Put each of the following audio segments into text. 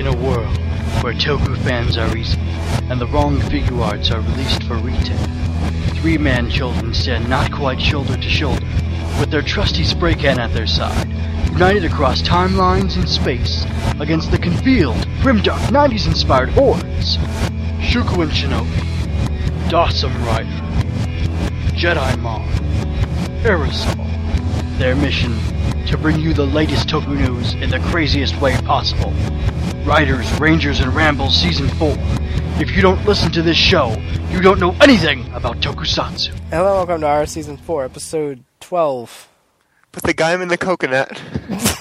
In a world where Toku fans are easy and the wrong figure arts are released for retail, three man children stand not quite shoulder to shoulder, with their trusty spray can at their side, united across timelines and space against the concealed, grimdark 90s inspired hordes Shuku and Shinobi, Dawson Rider, Jedi Mon, Aerosol. Their mission to bring you the latest Toku news in the craziest way possible. Riders, Rangers, and Rambles Season 4. If you don't listen to this show, you don't know anything about Tokusatsu. Hello, welcome to our season four, episode twelve. Put the guy in the coconut. I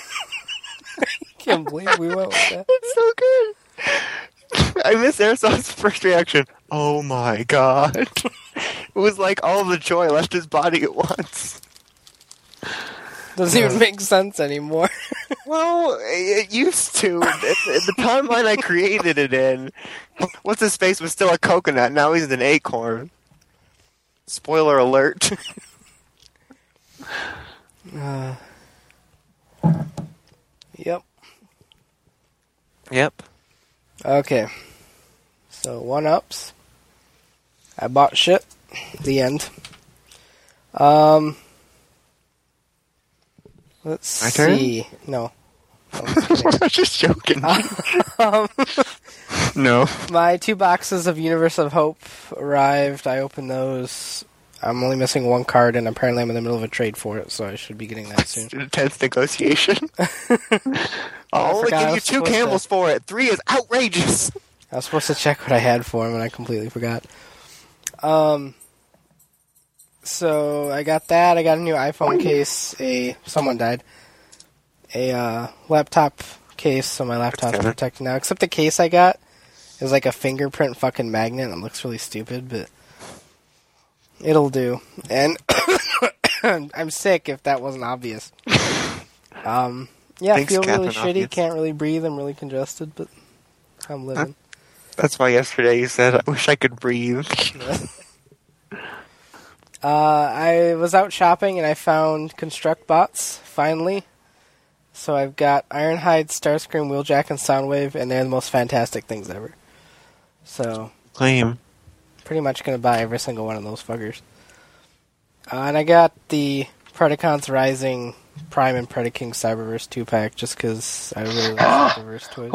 Can't believe we went with that. It's so good. I miss Aerosol's first reaction. Oh my god. it was like all the joy left his body at once. Doesn't even make sense anymore. Well, it used to. the, the timeline I created it in, what's his face was still a coconut. Now he's an acorn. Spoiler alert. Uh, yep. yep. Okay. So one ups. I bought shit. The end. Um. Let's My turn? see. No. I'm just just joking. um, no. my two boxes of Universe of Hope arrived. I opened those. I'm only missing one card, and apparently I'm in the middle of a trade for it, so I should be getting that soon. Intense negotiation. I'll only give you two supposed to- camels for it. Three is outrageous. I was supposed to check what I had for him, and I completely forgot. Um. So I got that. I got a new iPhone case. A someone died. A uh, laptop case, so my laptop's Okay. protected now. Except the case I got is like a fingerprint fucking magnet. and It looks really stupid, but it'll do. And I'm sick. If that wasn't obvious. Um. Yeah, I Thanks, feel really Captain shitty. Obvious. Can't really breathe. I'm really congested, but I'm living. That's why yesterday you said, I wish I could breathe. Uh, I was out shopping and I found Construct Bots finally. So I've got Ironhide, Starscream, Wheeljack, and Soundwave, and they're the most fantastic things ever. So Claim. pretty much gonna buy every single one of those fuckers. Uh, and I got the Predacons Rising Prime and Predaking Cyberverse two pack just because I really like Cyberverse toys.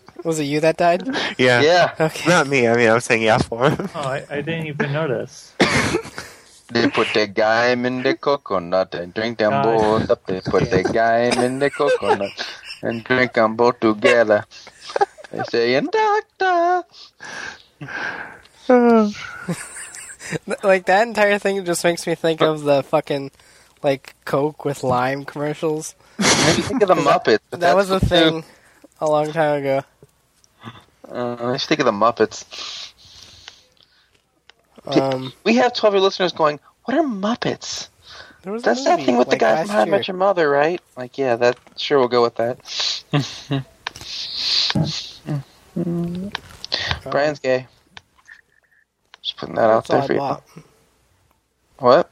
Whew. Was it you that died? Yeah. Yeah. Okay. Not me. I mean, I was saying yeah for him. Oh, I, I didn't even notice. They put the guy in the coconut and drink them Guy. both up. They put the guy in the coconut and drink them both together. They say, doctor. like that entire thing just makes me think of the fucking like Coke with lime commercials. What you think of the Muppets? That was a thing a long time ago. Uh, I just think of the Muppets. Um, We have 12 year listeners going, what are Muppets? there was a That's that thing with like, the guy last from How I. Met Your Mother, right? Like, yeah, that sure we'll go with that. Brian's gay. Just putting that out That's all there for I you. bought. What?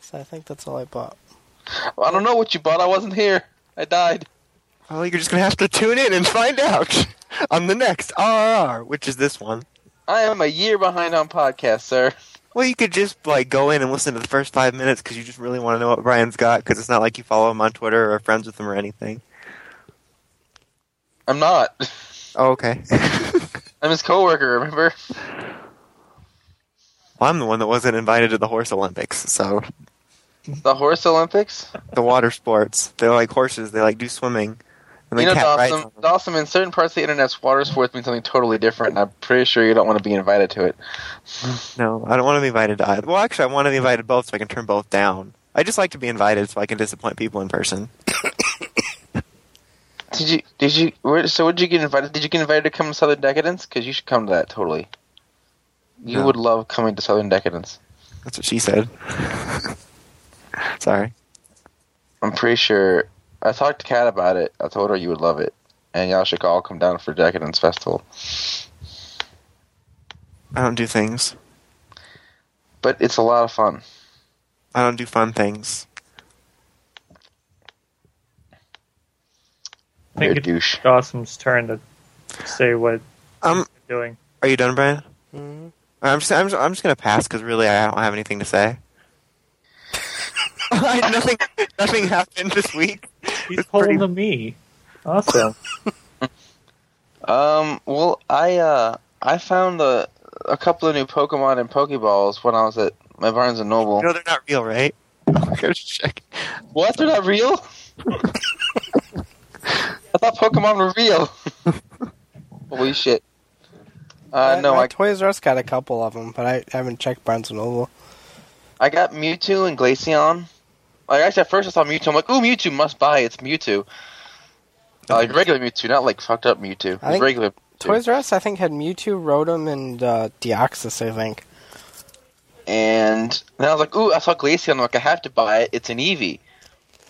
So I think that's all I bought. Well, I don't know what you bought. I wasn't here. I died. Well, you're just gonna have to tune in and find out on the next RRR, which is this one. I am a year behind on podcasts, sir. Well, you could just like go in and listen to the first five minutes because you just really want to know what Brian's got. Because it's not like you follow him on Twitter or are friends with him or anything. I'm not. Oh, okay. I'm his coworker. Remember? well, I'm the one that wasn't invited to the horse Olympics. So The horse Olympics. the water sports, they're like horses. They like do swimming. And You know, Dawson. on. Dawson. In certain parts of the internet's water sports mean something totally different, and I'm pretty sure you don't want to be invited to it. No, I don't want to be invited to either. Well, actually, I want to be invited both, so I can turn both down. I just like to be invited, so I can disappoint people in person. Did you? Did you? Where, so, would you get invited? Did you get invited to come to Southern Decadence? Because you should come to that totally. You No. would love coming to Southern Decadence. That's what she said. Sorry. I'm pretty sure. I talked to Kat about it. I told her you would love it, and y'all should all come down for Decadence Festival. I don't do things. But it's a lot of fun. I don't do fun things. I You're a think it's douche. Gossum's turn to say what Um, he's doing. are you done, Brian? Mhm. I'm just, I'm just, I'm just gonna pass because really I don't have anything to say. Nothing, nothing happened this week. He's It's pretty- holding me. Awesome. Um, well, I uh, I found a a couple of new Pokemon and Pokeballs when I was at my Barnes and Noble. No, they're not real, right? I gotta check. What? They're not real? I thought Pokemon were real. Holy shit! Uh, My- no, my I Toys R Us got a couple of them, but I haven't checked Barnes and Noble. I got Mewtwo and Glaceon. Like actually, at first I saw Mewtwo. I'm like, "Ooh, Mewtwo must buy. It's Mewtwo." Uh, like regular Mewtwo, not like fucked up Mewtwo. I think regular. Mewtwo. Toys R Us, I think, had Mewtwo, Rotom, and uh, Deoxys. I think. And then I was like, ooh, I saw Glaceon. I'm like, I have to buy it. It's an Eevee.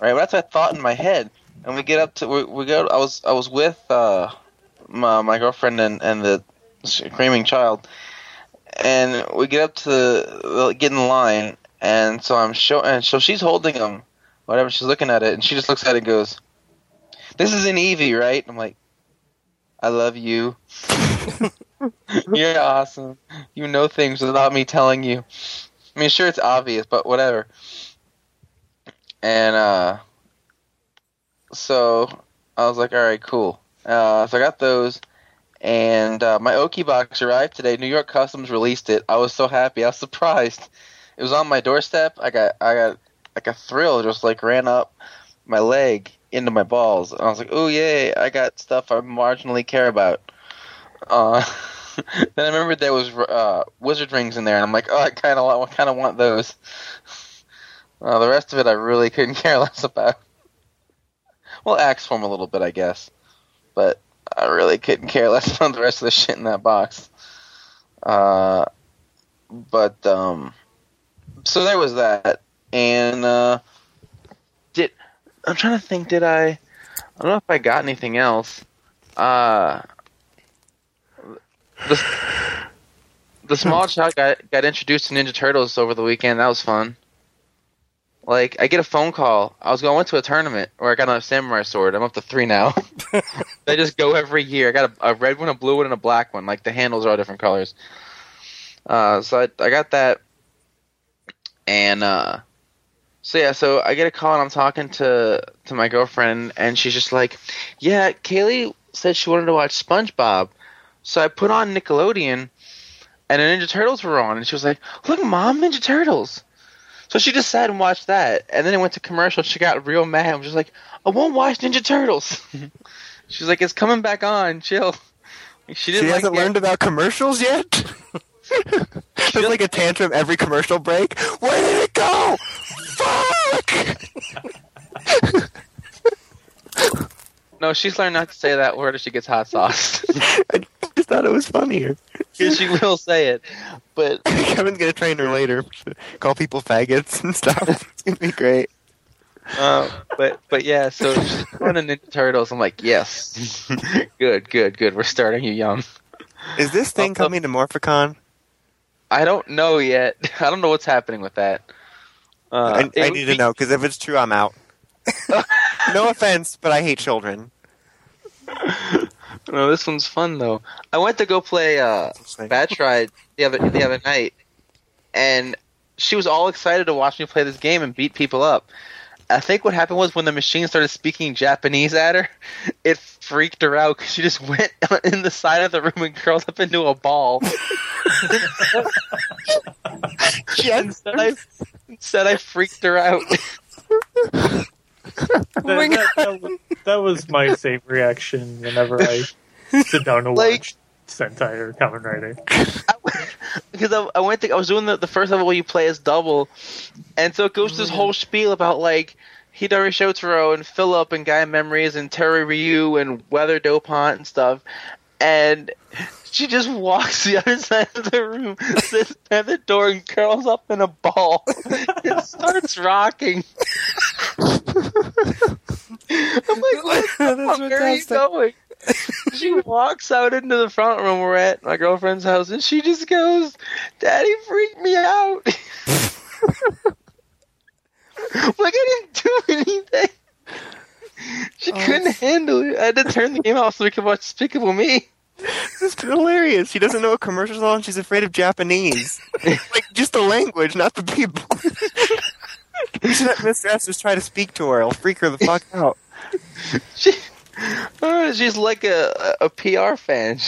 Right? Well, that's what I thought in my head. And we get up to, we, we go, I was I was with uh, my, my girlfriend and, and the screaming child. And we get up to the, get in line. And so I'm show, and so she's holding him, whatever, she's looking at it. And she just looks at it and goes, this is an Eevee, right? I'm like, I love you. You're awesome. You know things without me telling you. I mean, sure, it's obvious, but whatever. And uh, so I was like, all right, cool. Uh, so I got those, and uh, my Oki box arrived today. New York Customs released it. I was so happy. I was surprised. It was on my doorstep. I got, I got like a thrill just like ran up my leg into my balls, and I was like, oh yay! I got stuff I marginally care about. Uh, then I remembered there was uh, wizard rings in there, and I'm like, oh, I kind of want, kind of want those. Uh, the rest of it, I really couldn't care less about. Well, axe form a little bit, I guess, but I really couldn't care less about the rest of the shit in that box. Uh, but um, so there was that, and uh, did I'm trying to think? Did I? I don't know if I got anything else. Uh, the the small child got got introduced to Ninja Turtles over the weekend. That was fun. Like I get a phone call. I was going to a tournament where I got a samurai sword. I'm up to three now. they just go every year. I got a, a red one, a blue one, and a black one. Like the handles are all different colors. Uh, so I I got that, and uh, so yeah, so I get a call and I'm talking to to my girlfriend, and she's just like, "Yeah, Kaylee said she wanted to watch SpongeBob." So I put on Nickelodeon, and the Ninja Turtles were on, and she was like, "Look, Mom, Ninja Turtles." So she just sat and watched that, and then it went to commercial. She got real mad. and was just like, "I won't watch Ninja Turtles." She's like, "It's coming back on. Chill." Like, she She didn't like hasn't it. learned about commercials yet. There's like a tantrum every commercial break. Where did it go? Fuck! No, she's learned not to say that word if she gets hot sauce. I just thought it was funnier. she will say it, but Kevin's gonna train her later. Call people faggots and stuff. It's gonna be great. Uh, but but yeah, so going Ninja Turtles. I'm like, yes, good, good, good. We're starting you young. Is this thing Uh, coming to Morphicon? I don't know yet. I don't know what's happening with that. Uh, I, I need be- to know because if it's true, I'm out. no offense, but I hate children. No, this one's fun though. I went to go play uh, Battride the other the other night, and she was all excited to watch me play this game and beat people up. I think what happened was when the machine started speaking Japanese at her, it freaked her out because she just went in the side of the room and curled up into a ball. Yes. Instead, I, instead, I freaked her out. That, that, that, was, that was my same reaction whenever I sit down to Like- watch Sentai or Kamen Rider. because I, I went to I was doing the, the first level where you play as double, and so it goes to this mm-hmm. whole spiel about like Hidari Shotaro and Philip and Gaia Memories and Terui Ryu and Weather Dopant and stuff, and she just walks the other side of the room, sits at the door, and curls up in a ball and starts rocking. I'm like, what the That's fuck are you going? she walks out into the front room we're at my girlfriend's house and she just goes, Daddy freaked me out. like I didn't do anything. She Oh couldn't handle it. I had to turn the game off so we could watch Despicable Me. This is hilarious. She doesn't know what commercials are and she's afraid of Japanese. like, just the language, not the people. you should let Mr. Estes try to speak to her. It'll freak her the fuck out. She, uh, she's like a, a PR fan.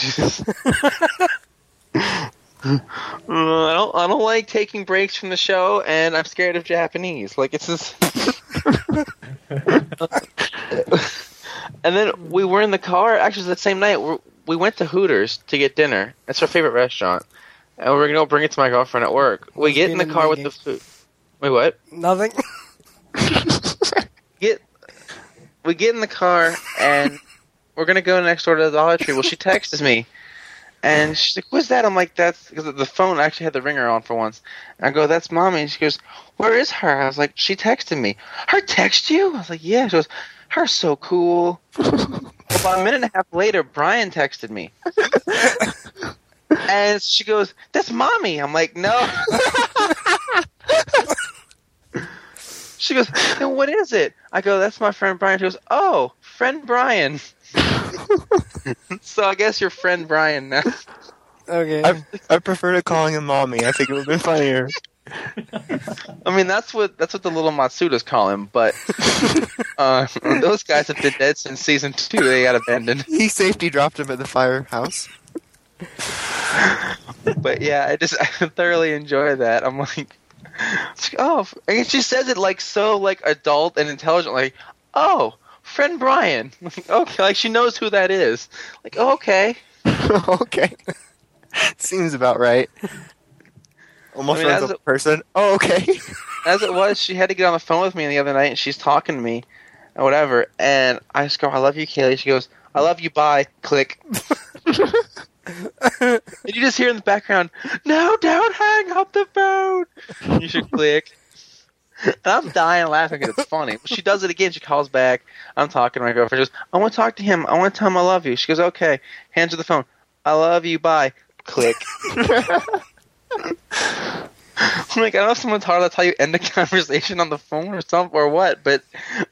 Uh, I don't. I don't like taking breaks from the show, and I'm scared of Japanese. Like it's just. and then we were in the car. Actually, that same night, we we went to Hooters to get dinner. That's our favorite restaurant, and we're gonna bring it to my girlfriend at work. We get in the car with the food. Wait, what? Nothing. We get in the car and we're gonna go next door to the Dollar Tree. Well, she texts me. And she's like, "What's that?" I'm like, "That's because the phone actually had the ringer on for once." And I go, "That's mommy." And she goes, "Where is her?" I was like, "She texted me." Her text you? I was like, "Yeah." She goes, "Her so cool." About a minute and a half later, Brian texted me, and she goes, "That's mommy." I'm like, "No." she goes, "Then what is it?" I go, "That's my friend Brian." She goes, "Oh, friend Brian." so I guess your friend Brian now. Okay. I, I prefer to calling him mommy. I think it would have been funnier. I mean, that's what that's what the little Matsudas call him. But uh, those guys have been dead since season two. They got abandoned. He safety dropped him at the firehouse. But yeah, I just I thoroughly enjoy that. I'm like, oh, and she says it like so like adult and intelligent. Like, oh, friend Brian. Like, okay, like she knows who that is. Like, oh, okay. okay. Seems about right. Almost I mean, as a a- person. Oh, okay. As it was, she had to get on the phone with me the other night, and she's talking to me, and whatever. And I just go, "I love you, Kaylee." She goes, "I love you." Bye. Click. And you just hear in the background, "No, don't hang up the phone." You should click. And I'm dying laughing because it's funny. She does it again. She calls back. I'm talking to my girlfriend. She goes, "I want to talk to him. I want to tell him I love you." She goes, "Okay." Hands her the phone. I love you. Bye. Click. I'm like, I don't know if someone taught her that's how you end a conversation on the phone or something or what, but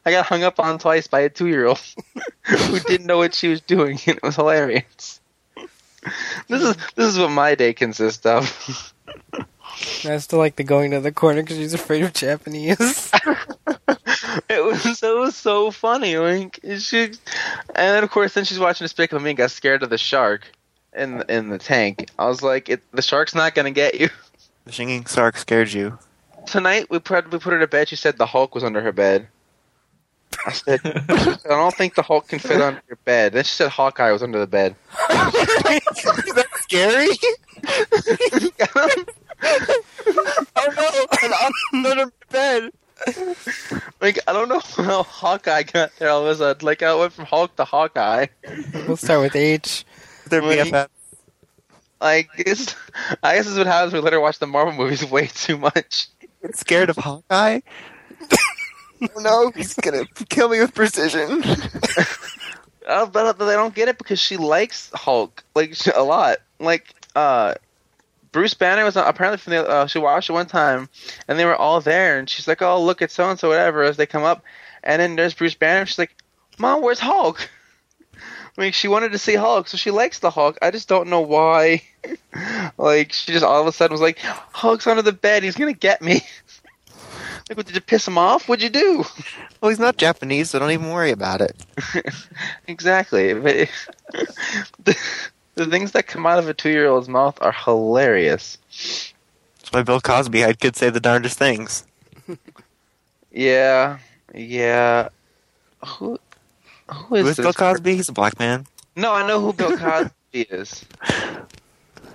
I got hung up on twice by a two year old who didn't know what she was doing, and it was hilarious. This is this is what my day consists of. I still like the going to the corner because she's afraid of Japanese. It was it was so funny. Like she, and then of course then she's watching Despicable Me and got scared of the shark in the, in the tank. I was like, it, the shark's not gonna get you. The singing shark scared you. Tonight we put we put her to bed. She said the Hulk was under her bed. I said, I don't think the Hulk can fit under your bed. Then she said Hawkeye was under the bed. Is that scary? oh no! And I'm under my bed. like I don't know how Hawkeye got there all of a sudden. Like I went from Hulk to Hawkeye. we'll start with H. Their Well, BFF. Like it's, I guess this is what happens when we let her watch the Marvel movies way too much. Scared of Hawkeye. no! He's gonna kill me with precision. Uh, but they don't get it because she likes Hulk like a lot. Like uh, Bruce Banner was apparently from the uh, she watched it one time, and they were all there, and she's like, "Oh, look at so and so, whatever." As they come up, and then there's Bruce Banner. She's like, "Mom, where's Hulk?" I mean, she wanted to see Hulk, so she likes the Hulk. I just don't know why. like, she just all of a sudden was like, "Hulk's under the bed. He's gonna get me." Like, what, did you piss him off? What'd you do? well, he's not Japanese, so don't even worry about it. exactly. But the, the things that come out of a two-year-old's mouth are hilarious. That's why Bill Cosby had kids say the darndest things. Yeah, yeah. Who, who is Who is this Bill Cosby? He's a black man. No, I know who Bill Cosby is.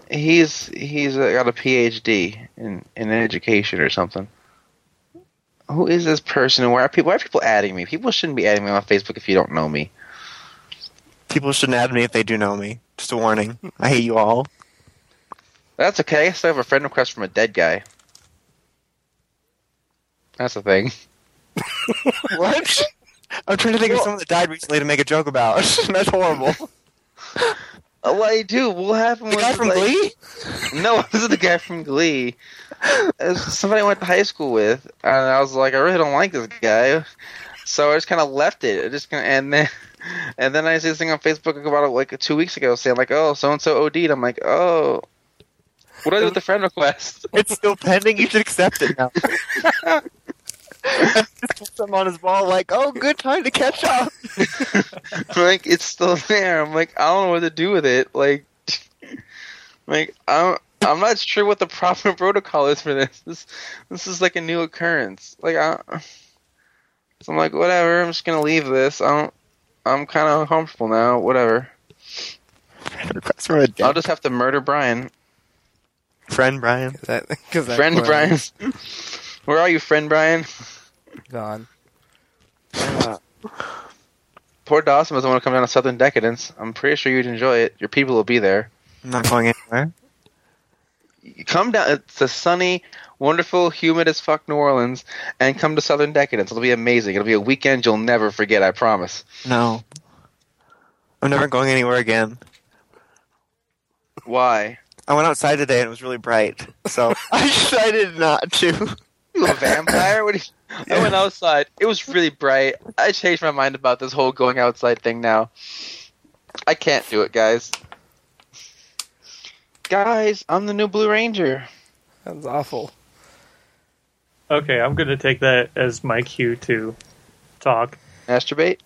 He's he's got a PhD in in education or something. Who is this person? And why are people? Why are people adding me? People shouldn't be adding me on Facebook if you don't know me. People shouldn't add me if they do know me. Just a warning. I hate you all. That's okay. I still have a friend request from a dead guy. That's the thing. What? I'm trying to think of someone that died recently to make a joke about. That's horrible. Oh, I do? What happened? The guy from like- Glee? No, this is the guy from Glee. Somebody I went to high school with, and I was like, I really don't like this guy. So I just kind of left it. I just kinda, and then and then I see this thing on Facebook about it like two weeks ago saying like, oh, so and so OD'd. I'm like, oh, what do I do with the friend request? It's still pending. You should accept it now. Him on his ball, like, oh, good time to catch up. like it's still there. I'm like, I don't know what to do with it. Like, like I'm I'm not sure what the proper protocol is for this. This this is like a new occurrence. Like I, so I'm like, whatever. I'm just gonna leave this. I don't. I'm kind of uncomfortable now. Whatever. Request from a dead I'll just have to murder Brian. friend, Brian. Is that, cause that Friend poor- Brian. Where are you, friend Brian? Gone. Poor Dawson doesn't want to come down to Southern Decadence. I'm pretty sure you'd enjoy it. Your people will be there. I'm not going anywhere. Come down. It's a sunny, wonderful, humid as fuck New Orleans, and come to Southern Decadence. It'll be amazing. It'll be a weekend you'll never forget. I promise. No. I'm never going anywhere again. Why? I went outside today and it was really bright, so I decided not to. You a vampire? What? You, I went outside. It was really bright. I changed my mind about this whole going outside thing now. I can't do it, guys. Guys, I'm the new Blue Ranger. That's awful. Okay, I'm going to take that as my cue to talk. Masturbate?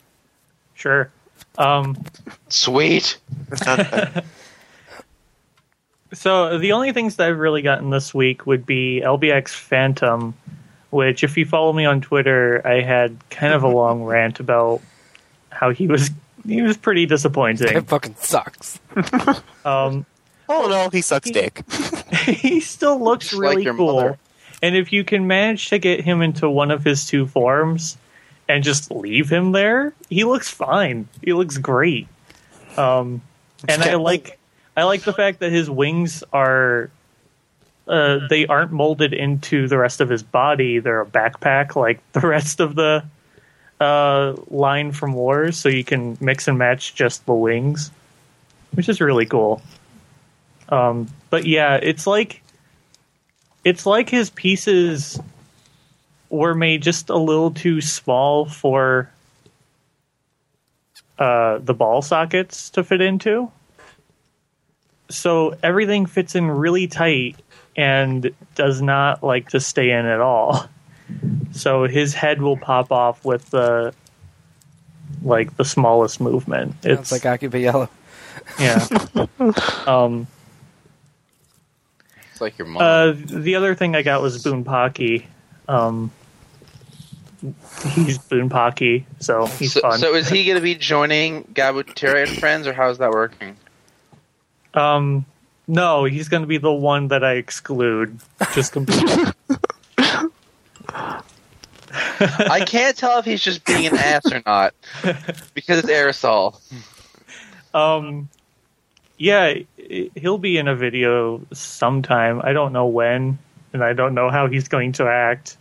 Sure. Um, Sweet. It's not that. so the only things that I've really gotten this week would be LBX Phantom, which, if you follow me on Twitter, I had kind of a long rant about how he was he was pretty disappointing. It fucking sucks. Um, Oh no, he sucks dick. he still looks Just like really your cool. mother. And if you can manage to get him into one of his two forms and just leave him there, he looks fine. He looks great. Um, and I like I like the fact that his wings are uh, they aren't molded into the rest of his body. They're a backpack like the rest of the uh, line from Wars, so you can mix and match just the wings, which is really cool. Um, but yeah, it's like it's like his pieces were made just a little too small for uh, the ball sockets to fit into. So everything fits in really tight and does not like to stay in at all. So his head will pop off with the like the smallest movement. It's like Akiba Yellow. yeah. um, It's like your mom. uh, the other thing I got was Bunpachy. Um, he's Bunpachy, so he's so, fun. so is he going to be joining Gabutyra and friends, or how is that working? um, no, he's going to be the one that I exclude. Just completely. I can't tell if he's just being an ass or not because it's aerosol. um, yeah, he'll be in a video sometime. I don't know when, and I don't know how he's going to act.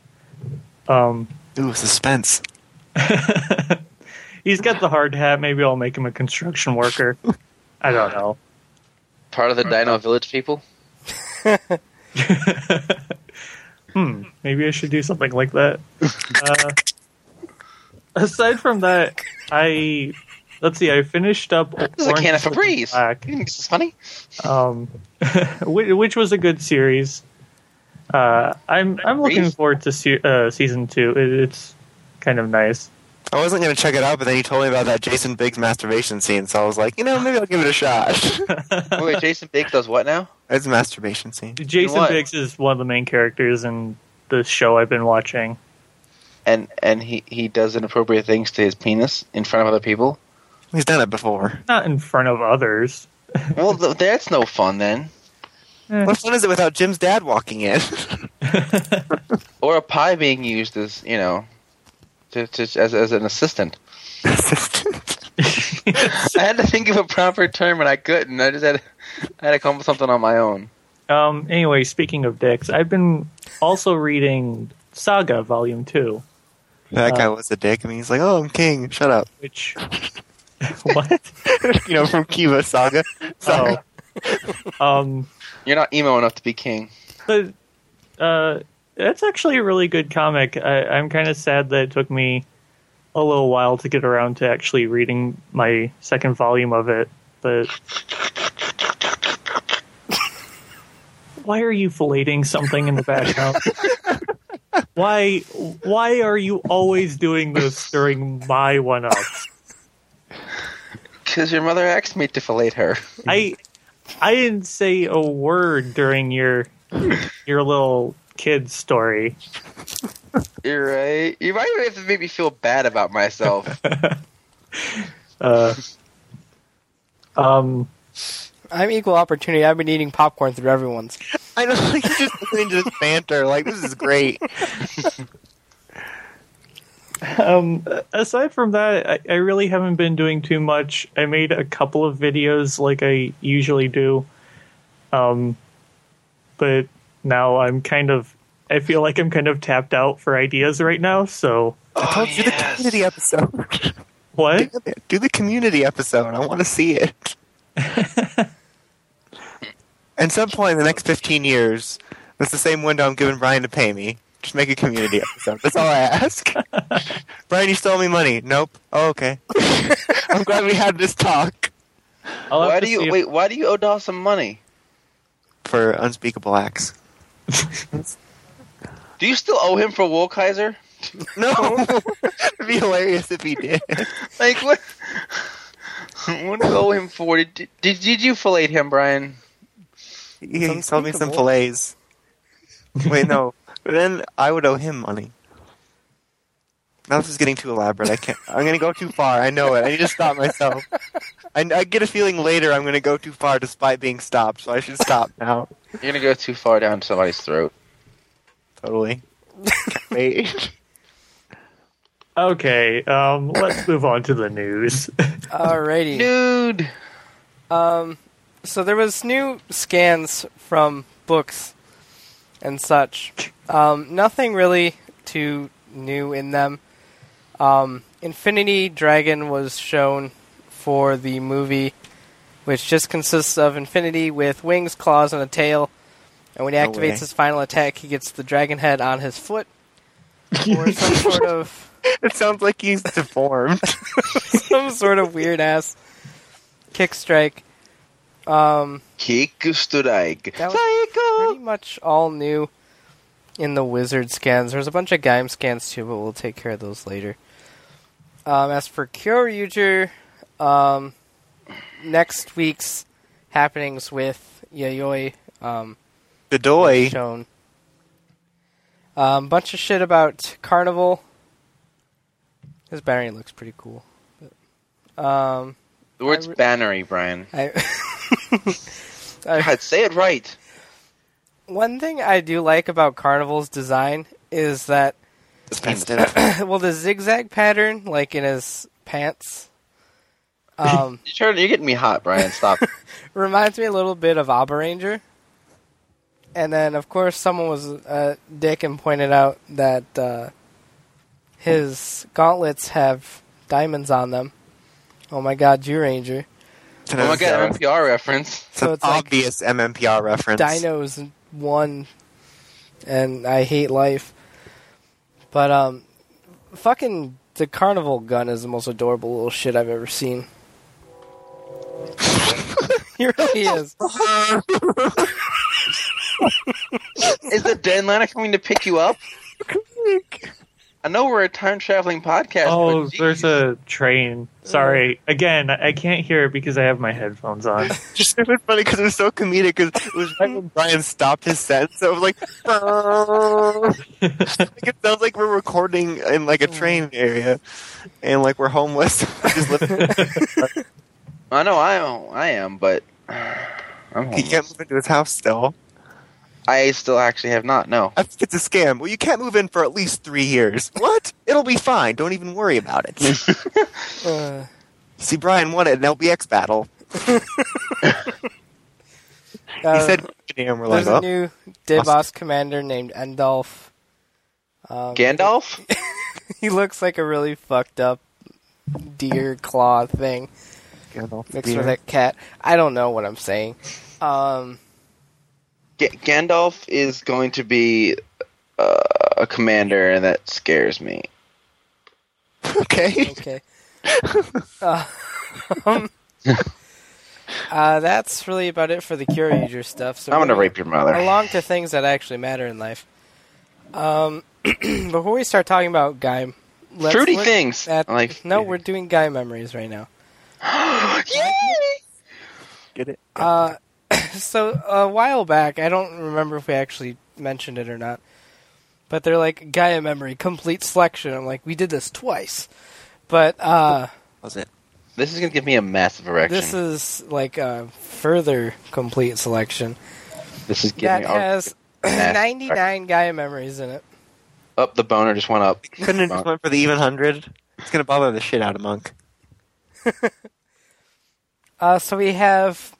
Um, Ooh, suspense. he's got the hard hat. Maybe I'll make him a construction worker. I don't know. Part of the Dino Village people. hmm, maybe I should do something like that. Uh, aside from that, I let's see. I finished up. This is a can of is Febreze. Black, You think this is funny? um, which, which was a good series. Uh, I'm I'm looking forward to se- uh, season two. It, it's kind of nice. I wasn't gonna check it out, but then you told me about that Jason Biggs masturbation scene, so I was like, you know, maybe I'll give it a shot. Wait, Jason Biggs does what now? it's a masturbation scene. Jason? Biggs is one of the main characters in the show I've been watching. And and he he does inappropriate things to his penis in front of other people. He's done it before. Not in front of others. Well, th- that's no fun then. What fun is it without Jim's dad walking in? Or a pie being used as you know, to, to as as an assistant. Assistant. I had to think of a proper term and I couldn't. I just had I had to come up with something on my own. Um. Anyway, speaking of dicks, I've been also reading Saga Volume Two, that guy was a dick. I mean, he's like, oh, I'm king. Shut up. which what? you know, from Kiva Saga. Oh. um. You're not emo enough to be king. But uh, it's actually a really good comic. I, I'm kind of sad that it took me a little while to get around to actually reading my second volume of it, but why are you filleting something in the background? why why are you always doing this during my one ups? Because your mother asked me to fillet her. I I didn't say a word during your your little kid story. You're right. You might even have to make me feel bad about myself. Uh, um, I'm equal opportunity. I've been eating popcorn through everyone's. I know like, you're just listening to this banter. Like this is great. um, aside from that, I, I really haven't been doing too much. I made a couple of videos like I usually do, um, but now I'm kind of. I feel like I'm kind of tapped out for ideas right now. So I told you the community episode. what? Do the community episode. I want to see it. At some point in the next 15 years, that's the same window I'm giving Brian to pay me. Just make a community episode. That's all I ask. Brian, you stole me money. Nope. Oh, okay. I'm glad we had this talk I'll have Why to do you if- wait? Why do you owe Dawson money? for unspeakable acts. Do you still owe him for Wolkaiser? No, it'd be hilarious if he did. Like what? what do you owe him for? Did, did did you fillet him, Brian? He, he sold me some unspeakable. fillets. Wait, no. But then I would owe him money. Now this is getting too elaborate. I can't. I'm gonna go too far. I know it. I need to stop myself. I, I get a feeling later I'm gonna go too far despite being stopped, so I should stop now. You're gonna go too far down somebody's throat. Totally. Can't Wait. Okay, um, let's move on to the news. Alrighty. Nude. Um, so there was new scans from books and such. Um, nothing really too new in them. Um, Infinity Dragon was shown for the movie, which just consists of Infinity with wings, claws, and a tail. And when he No activates way. his final attack, he gets the dragon head on his foot, or some sort of It sounds like he's deformed. some sort of weird ass kick strike. Um, Kikustudaig. That was pretty much all new in the wizard scans. There's a bunch of Gaim scans too, but we'll take care of those later. Um, as for Kyoryuger, um, next week's happenings with Yayoi um, The doy. shown. Um, bunch of shit about Carnival. His battery looks pretty cool. But, um, The word's I re- bannery, Brian. I, I God, say it right. One thing I do like about Carnival's design is that, well, the zigzag pattern, like in his pants, um, You turn, you're getting me hot, Brian. Stop. reminds me a little bit of Abaranger. And then, of course, someone was a dick and pointed out that uh, his gauntlets have diamonds on them. Oh my god, Jew Ranger. Oh my god, NPR reference. It's an So it's like obvious MMPR reference. dinos one, and I hate life. But um fucking the carnival gun is the most adorable little shit I've ever seen. he really is. Is the Denliner coming to pick you up? I know we're a time traveling podcast. oh, but there's a train. Sorry. Again, I can't hear it because I have my headphones on. Just it was funny because it was so comedic because it was right when Brian stopped his sentence. So it was like, oh. like it sounds like we're recording in like a train area, and like we're homeless. Just living- I know I am, I am, but I'm he can't move into his house still. I still actually have not. No. I think it's a scam. Well, you can't move in for at least three years. What? It'll be fine. Don't even worry about it. Uh, See, Brian won it in LBX battle. He uh, said, "Damn." We're like, there's a oh, new Dibos commander named Endolf. Um, Gandalf? he looks like a really fucked up deer claw thing. Gandalf the mixed with deer. a cat. I don't know what I'm saying. Um, G- Gandalf is going to be uh, a commander, and that scares me. Okay. Okay. uh, um, uh, that's really about it for the Kyoryuger stuff. So I'm gonna rape your mother. Along to things that actually matter in life. Um, before we start talking about guy, let's Fruity look things. At, like no, we're doing Gaia memories right now. Yay! Get it? Uh, so a while back, I don't remember if we actually mentioned it or not, but they're like Gaia memory complete selection. I'm like, we did this twice, but uh, Was it? This is gonna give me a massive erection. this is like a further complete selection This is giving that me. has 99 Gaia memories in it. Up the boner just went up. Couldn't have just went for the even hundred. It's gonna bother the shit out of Monk. Uh, so we have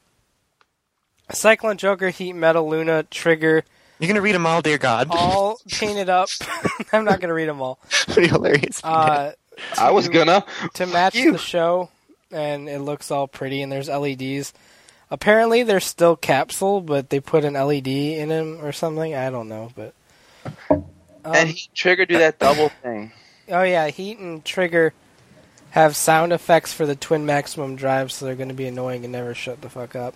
Cyclone Joker, Heat Metal, Luna, Trigger, You're gonna read them all, dear God. all painted up. I'm not gonna read them all. Pretty hilarious. Uh, I was gonna. to match you. the show, and it looks all pretty. And there's LEDs. Apparently, they're still capsule, but they put an LED in them or something. I don't know, but um, and he trigger do that double thing. oh yeah, Heat and Trigger have sound effects for the twin maximum drive, so they're going to be annoying and never shut the fuck up.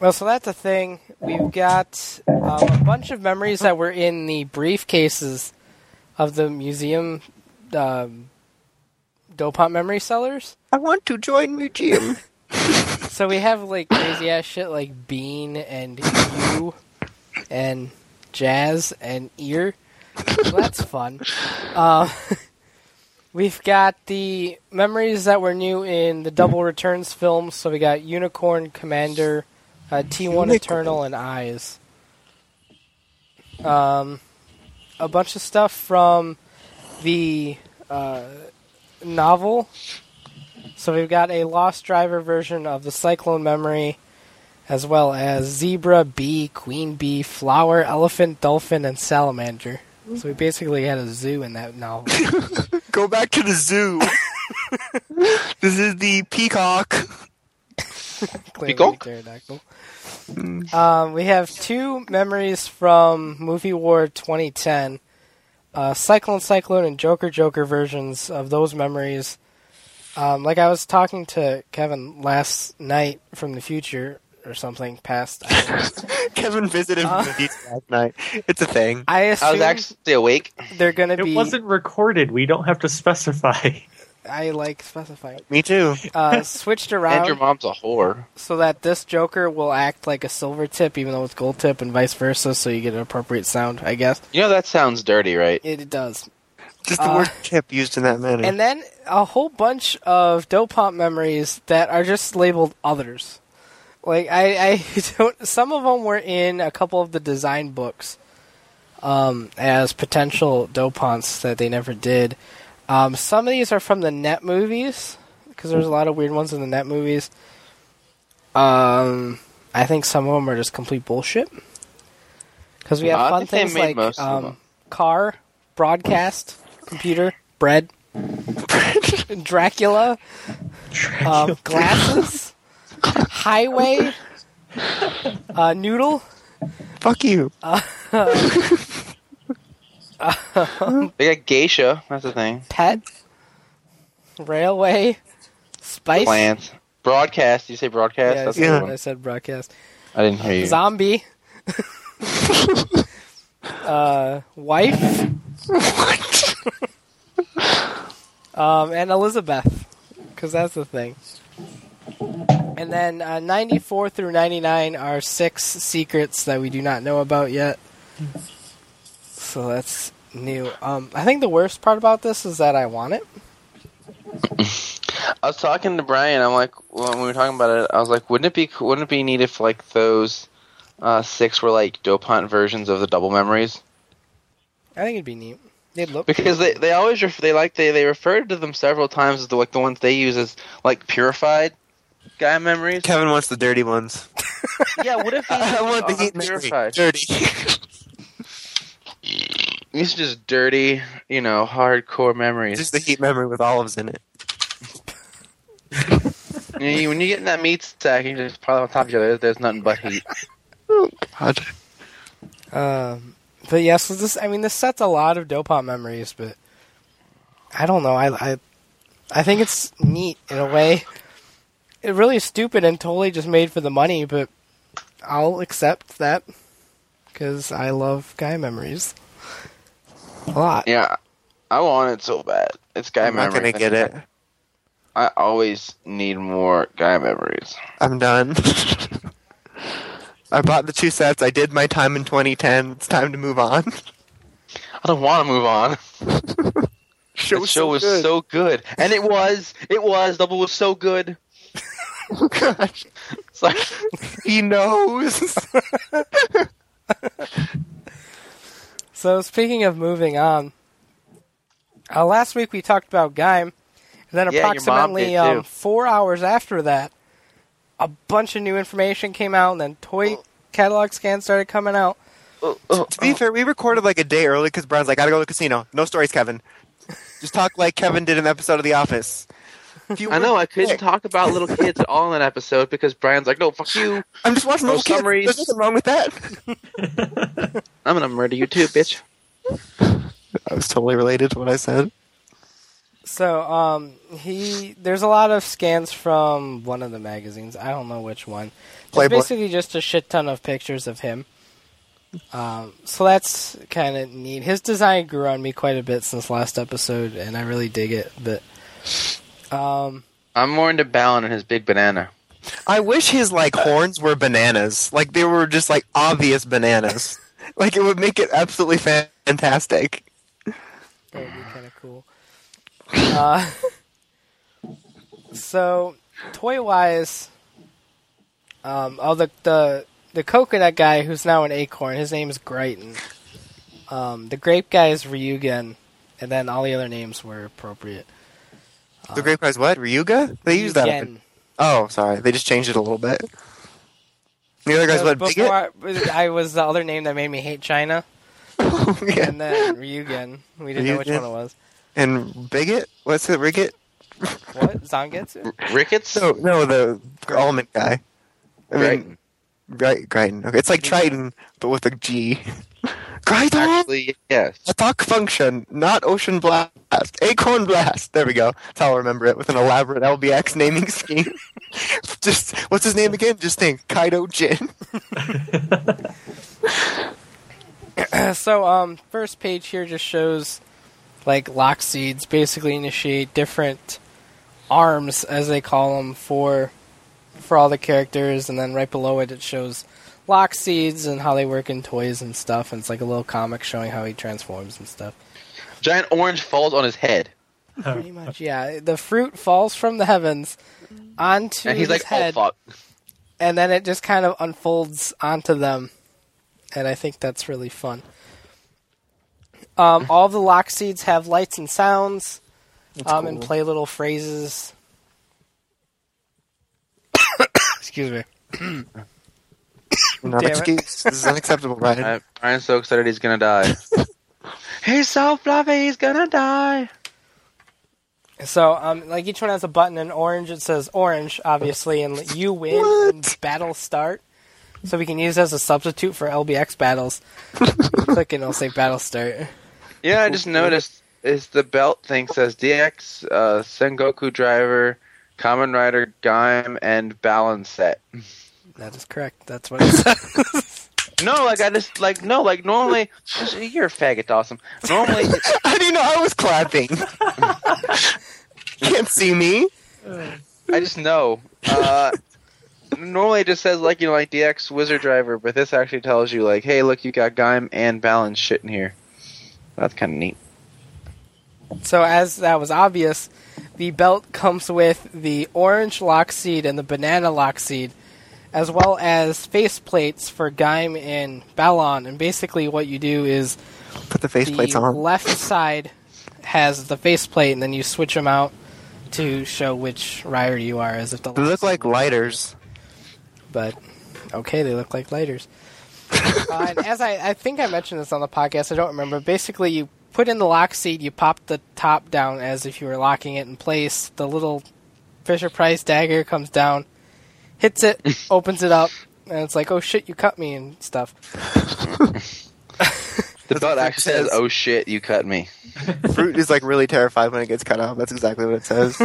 Well, so that's a thing. We've got um, a bunch of memories that were in the briefcases of the museum um, memory sellers. I want to join museum. So we have like crazy ass shit like Bean and you and Jazz and Ear. So that's fun. Um, we've got the memories that were new in the Double Returns films. So we got Unicorn, Commander, uh, T1 Unicorn. Eternal, and Eyes. Um, a bunch of stuff from the uh, novel so we've got a Lost Driver version of the Cyclone Memory, as well as Zebra, Bee, Queen Bee, Flower, Elephant, Dolphin, and Salamander. So we basically had a zoo in that novel. Go back to the zoo. this is the peacock. Clearly Peacock? pterodactyl. Um, we have two memories from Movie War 2010. Uh, Cyclone Cyclone and Joker Joker versions of those memories. Um, like I was talking to Kevin last night from the future or something past. I, don't know. Kevin visited Uh. the last night. It's a thing. I I was actually awake. they're gonna It be. wasn't recorded. We don't have to specify. I like specifying. Me too. Uh, switched And around your mom's a whore. so that this Joker will act like a silver tip, even though it's gold tip, and vice versa. So you get an appropriate sound, I guess. You know that sounds dirty, right? It, it does. Just the Uh, word tip used in that manner. And then a whole bunch of Dopant memories that are just labeled others. Like I, I don't. Some of them were in a couple of the design books um, as potential Dopants that they never did. Um, some of these are from the net movies because there's a lot of weird ones in the net movies. Um, I think some of them are just complete bullshit. Because we have I fun think they things like um, car, broadcast, computer, bread, Dracula, um, glasses, highway, uh, noodle, Fuck you. They got geisha. That's the thing. pet, railway, spice. Plants. Broadcast. You say broadcast? Yeah, I That's said, Yeah. I said broadcast. I didn't hear you. Zombie. uh, wife. what? Um, and Elizabeth, because that's the thing. And then uh, 94 through 99 are six secrets that we do not know about yet. So that's new. Um, I think the worst part about this is that I want it. I was talking to Brian. I'm like, when we were talking about it, I was like, wouldn't it be wouldn't it be neat if like those uh, six were like Dopant versions of the double memories? I think it'd be neat. They'd look Because they they always ref- they like they they referred to them several times as the like the ones they use as like purified Gaia memories. Kevin wants the dirty ones. yeah, what if these I want the are heat memory. purified? Dirty. These are just dirty, you know, hardcore memories. Just the heat memory with olives in it. You- when you get in that meat stack, you just pile on top of each other. There's nothing but heat. Oh God. Um, but yeah, so this, I mean, this sets a lot of Dopant memories, but I don't know. I, I I think it's neat in a way. It really is stupid and totally just made for the money, but I'll accept that because I love Gaia memories a lot. Yeah, I want it so bad. It's guy I'm not gonna get it. I always need more Gaia memories. I'm done. I bought the two sets. I did my time in 2010. It's time to move on. I don't want to move on. Show the show was so good, and it was. It was. Double was so good. Oh gosh, It's like he knows. So speaking of moving on, uh, last week we talked about Gaim, and then Yeah, approximately um, four hours after that, a bunch of new information came out, and then toy catalog scans started coming out. oh, oh, to be fair, we recorded like a day early because Brian's like, "Gotta go to the casino. No stories, Kevin. Just talk like Kevin did in the episode of The Office." If you I know I couldn't sick- talk about little kids at all in that episode because Brian's like, "No, fuck you! I'm just watching No little kids. There's nothing wrong with that. I'm gonna murder you too, bitch." I was totally related to what I said. So um, he there's a lot of scans from one of the magazines. I don't know which one. It's basically just a shit ton of pictures of him. Um, so that's kind of neat. His design grew on me quite a bit since last episode, and I really dig it. But um, I'm more into Balon and his big banana. I wish his like horns were bananas. Like they were just like obvious bananas. like it would make it absolutely fantastic. That would be kind of cool. Uh, so, toy wise, um, oh the the the coconut guy who's now an acorn. His name is Greiton. Um, the grape guy is Ryugen, and then all the other names were appropriate. The Great guy's what? Ryuga? They use that. Ryugen. Oh, sorry. They just changed it a little bit. The other guy's Uh, what? before Bigot? I, I was the other name that made me hate China, yeah. and then Ryugen. We didn't know which one it was. And bigot? What's it? Rigot? What Zangetsu? Ricketts? No, no, the almond guy. I mean, Gri- Gryton. Okay, it's like Triton, but with a G. Gryton. Actually, yes. Attack function, not ocean blast. Acorn blast. There we go. That's how I remember it with an elaborate LBX naming scheme. Just what's his name again? Just think Kaido Jin. so um first page here just shows like lock seeds basically initiate different arms as they call them for for all the characters and then right below it it shows lock seeds and how they work in toys and stuff and it's like a little comic showing how he transforms and stuff Giant orange falls on his head, pretty much yeah the fruit falls from the heavens onto and he's his like, head "Oh fuck!" and then it just kind of unfolds onto them, and I think that's really fun. Um, all the lock seeds have lights and sounds, um, and play little phrases. Excuse me. Not Damn it. excuse. This is unacceptable, Ryan. Uh, Brian's so excited he's gonna die. he's so fluffy, he's gonna die. So, um, like each one has a button. In orange, it says orange, obviously, and you win and What? battle start. So we can use it as a substitute for LBX battles. Click and it'll say battle start. Yeah, I just noticed is the belt thing says DX, uh, Sengoku driver, Kamen Rider, Gaim, and Balance set. That is correct. That's what it says. No, like I just like no, like normally you're a faggot, Dawson. Normally, How do you know I was clapping? Can't see me. I just know. Uh, normally it just says like you know like DX Wizard driver, but this actually tells you like, hey, look, you got Gaim and Balance shit in here. That's kind of neat. So as that was obvious, the belt comes with the orange lock seed and the banana lock seed, as well as face plates for Gaim and Balon. And basically, what you do is Put the faceplates the on. The left side has the face plate, and then you switch them out to show which rider you are, as if the They look like lighters. but okay, they look like lighters. uh, and as I, I think I mentioned this on the podcast, I don't remember. Basically, you put in the lock seat, you pop the top down as if you were locking it in place. The little Fisher Price dagger comes down, hits it, opens it up, and it's like, oh shit, you cut me and stuff. The That's belt actually says, says. "Oh shit, you cut me." Fruit is like really terrified when it gets cut off. That's exactly what it says.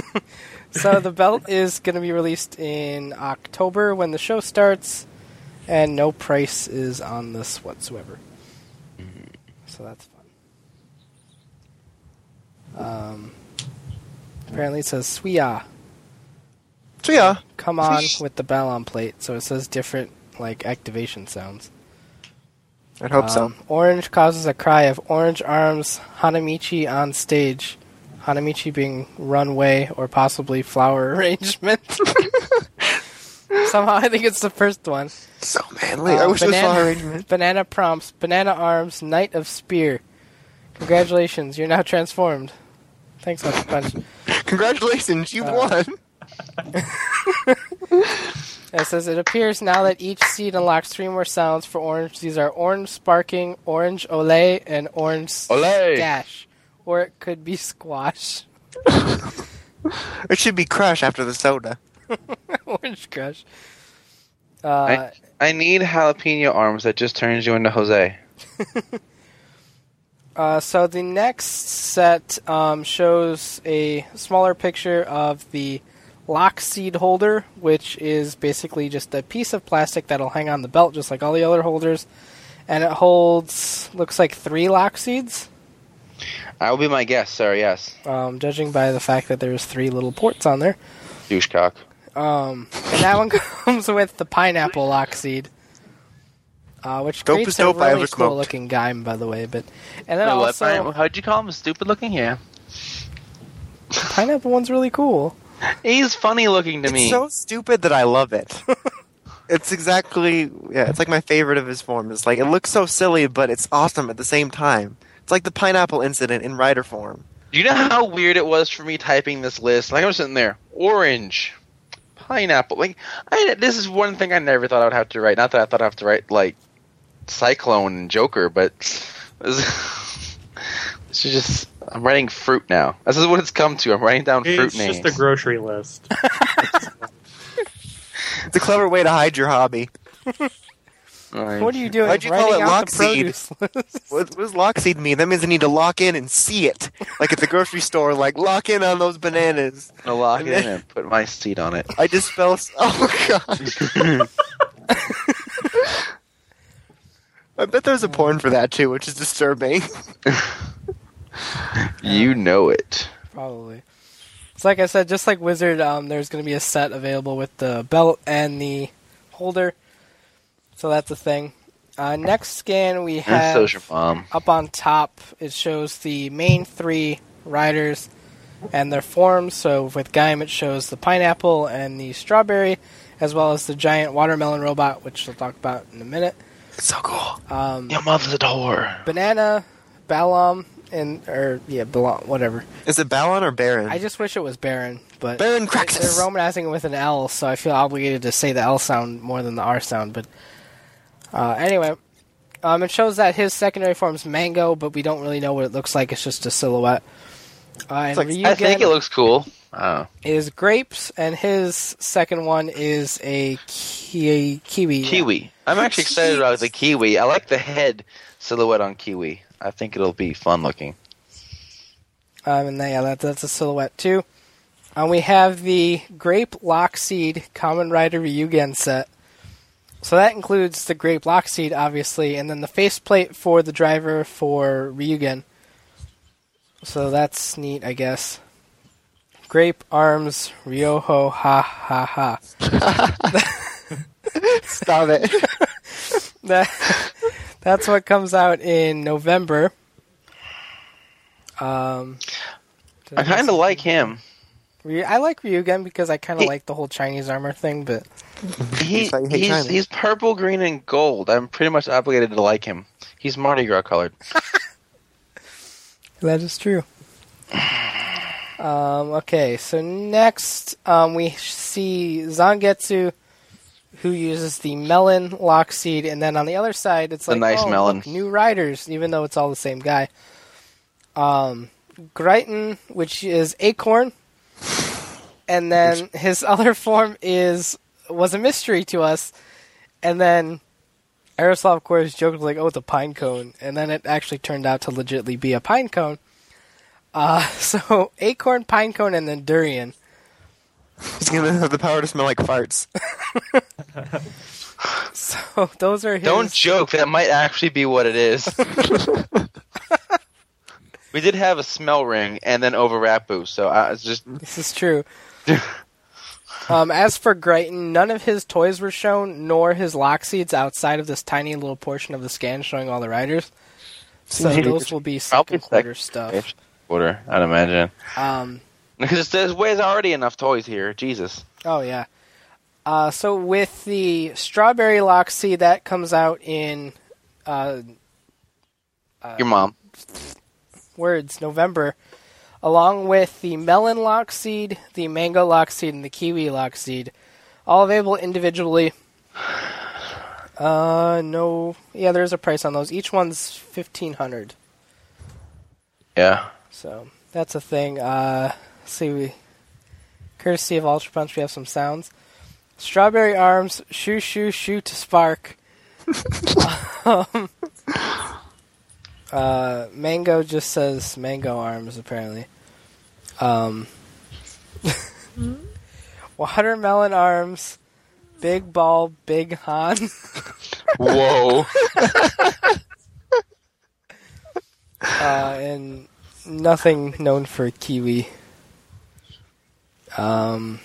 So the belt is going to be released in October when the show starts, and no price is on this whatsoever. So that's fun. Um, apparently it says Suya. So yeah, Come on with the Balon plate. So it says different like activation sounds. I'd hope so. Um, Orange causes a cry of orange arms. Hanamichi on stage. Hanamichi being runway or possibly flower arrangement. Somehow I think it's the first one. So manly. I Uh, wish it was banana- flower arrangement. Banana prompts. Banana arms. Knight of spear. Congratulations, you're now transformed. Thanks, Hunter Punch. Congratulations, you Uh, won. It says it appears now that each seed unlocks three more sounds for orange. These are orange sparking, orange olay, and orange Olay. dash. Or it could be squash. It should be Crush after the soda. orange crush. Uh, I, I need jalapeno arms that just turns you into Jose. uh, so the next set um, shows a smaller picture of the lock seed holder, which is basically just a piece of plastic that'll hang on the belt, just like all the other holders. And it holds, looks like three lock seeds. I will be my guest, sir. Yes, um, judging by the fact that there's three little ports on there. douchecock. Um, and that one comes with the pineapple lock seed, uh, which Dope creates is dope a I really cool looking guy, by the way. But and then Wait, what? also Pine- How'd you call him? Stupid looking? Yeah. pineapple one's really cool. He's funny looking to It's me. so stupid that I love it. it's exactly yeah. It's like my favorite of his form. It's like it looks so silly, but it's awesome at the same time. It's like the pineapple incident in rider form. Do you know how weird it was for me typing this list? Like I was sitting there, orange, pineapple. Like I, this is one thing I never thought I would have to write. Not that I thought I'd have to write like Cyclone and Joker, but this is just. I'm writing fruit now. This is what it's come to. I'm writing down fruit It's names. It's just a grocery list. It's a clever way to hide your hobby. Alright. What are you doing? Why'd you Writing call it out lock the seed? produce list? What, what does lockseed mean? That means I need to lock in and see it, like at the grocery store. Like lock in on those bananas. I'm gonna lock And it then- in and put my seed on it. I just spell. Oh god. I bet there's a porn for that too, which is disturbing. You know it. Probably. It's like I said, just like Wizard, um, there's going to be a set available with the belt and the holder. So that's a thing. Uh, next scan we have so's up on top. It shows the main three riders and their forms. So with Gaim, it shows the pineapple and the strawberry, as well as the giant watermelon robot, which we'll talk about in a minute. It's so cool. Um, Your mother's a whore. banana, Balam, and or yeah, Balam, whatever. Is it Balon or Baron? I just wish it was Baron, but Baron they're Craxus. romanizing it with an L, so I feel obligated to say the L sound more than the R sound. But uh, anyway, um, it shows that his secondary form is Mango, but we don't really know what it looks like. It's just a silhouette. Uh, and like- Ryugen I think it looks cool. Oh. is grapes, and his second one is a ki- kiwi. yeah. Kiwi. I'm actually excited about the kiwi. I like the head silhouette on kiwi. I think it'll be fun looking. Um, and yeah, that, that's a silhouette too. Um, we have the Grape Lockseed Kamen Rider Ryugen set. So that includes the Grape Lockseed, obviously, and then the faceplate for the driver for Ryugen. So that's neat, I guess. Grape Arms Ryoho Ha Ha Ha. Stop it. That, that's what comes out in November. Um, I kind of like him. I like Ryugen because I kind of like the whole Chinese armor thing, but He, So you he's, China. he's purple, green, and gold. I'm pretty much obligated to like him. He's Mardi Gras colored. that is true. Um, okay, so next um, we see Zangetsu, who uses the melon lock seed, and then on the other side it's like nice oh, melon. look, new riders, even though it's all the same guy. Um, Greiton, which is acorn, and then his other form is was a mystery to us, and then Aeroslav, of course, joked like, "Oh, it's a pine cone," and then it actually turned out to legitly be a pine cone. Uh, so acorn, pine cone, and then durian. He's gonna have the power to smell like farts. So those are his. Don't joke. That might actually be what it is. we did have a smell ring and then over Rapu, so I was just This is true. um, as for Greiton, none of his toys were shown, nor his lock seeds outside of this tiny little portion of the scan showing all the riders. So those will be Probably second quarter stuff. Quarter, I'd imagine Um, because there's there's already enough toys here. Jesus. oh yeah. Uh, so with the strawberry seed, that comes out in uh, Your mom. words November, along with the melon lock seed, the mango lock seed, and the kiwi lock seed, all available individually. Uh, no, yeah, there's a price on those. Each one's fifteen hundred. Yeah. So that's a thing. Uh, see, we courtesy of Ultra Punch, we have some sounds. Strawberry arms, shoo shoo shoo to spark. um, uh, mango just says mango arms apparently. Um, watermelon arms, big ball, big Han. Whoa. uh, and nothing known for kiwi. Um,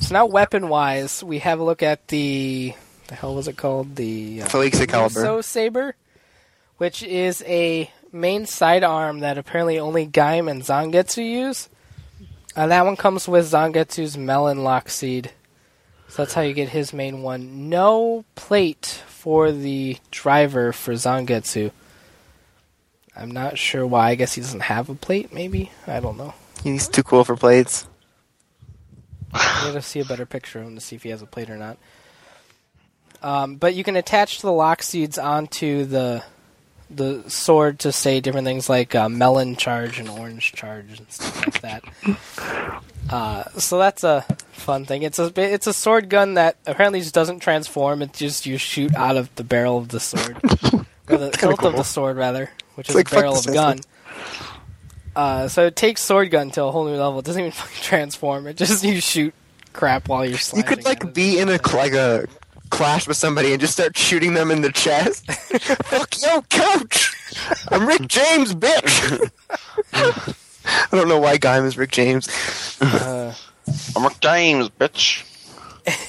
so now, weapon-wise, we have a look at the the hell was it called? The uh, Felix Excalibur. Muso saber, which is a main sidearm that apparently only Gaim and Zangetsu use. Uh, that one comes with Zangetsu's melon lock seed. So that's how you get his main one. No plate for the driver for Zangetsu. I'm not sure why. I guess he doesn't have a plate, maybe? I don't know. He's too cool for plates. Need to see a better picture of him to see if he has a plate or not. Um, but you can attach the lock seeds onto the the sword to say different things like uh, melon charge and orange charge and stuff like that. Uh, so that's a fun thing. It's a it's a sword gun that apparently just doesn't transform. It just you shoot out of the barrel of the sword, or the hilt of the sword rather, which It's is like a barrel of a gun. Simpsons. Uh, so it takes sword gun to a whole new level. It doesn't even fucking transform. It just you shoot crap while you're You could like it. be in a like a clash with somebody and just start shooting them in the chest. Fuck yo, coach! I'm Rick James, bitch. I don't know why Gaim is Rick James. Uh, I'm Rick James, bitch.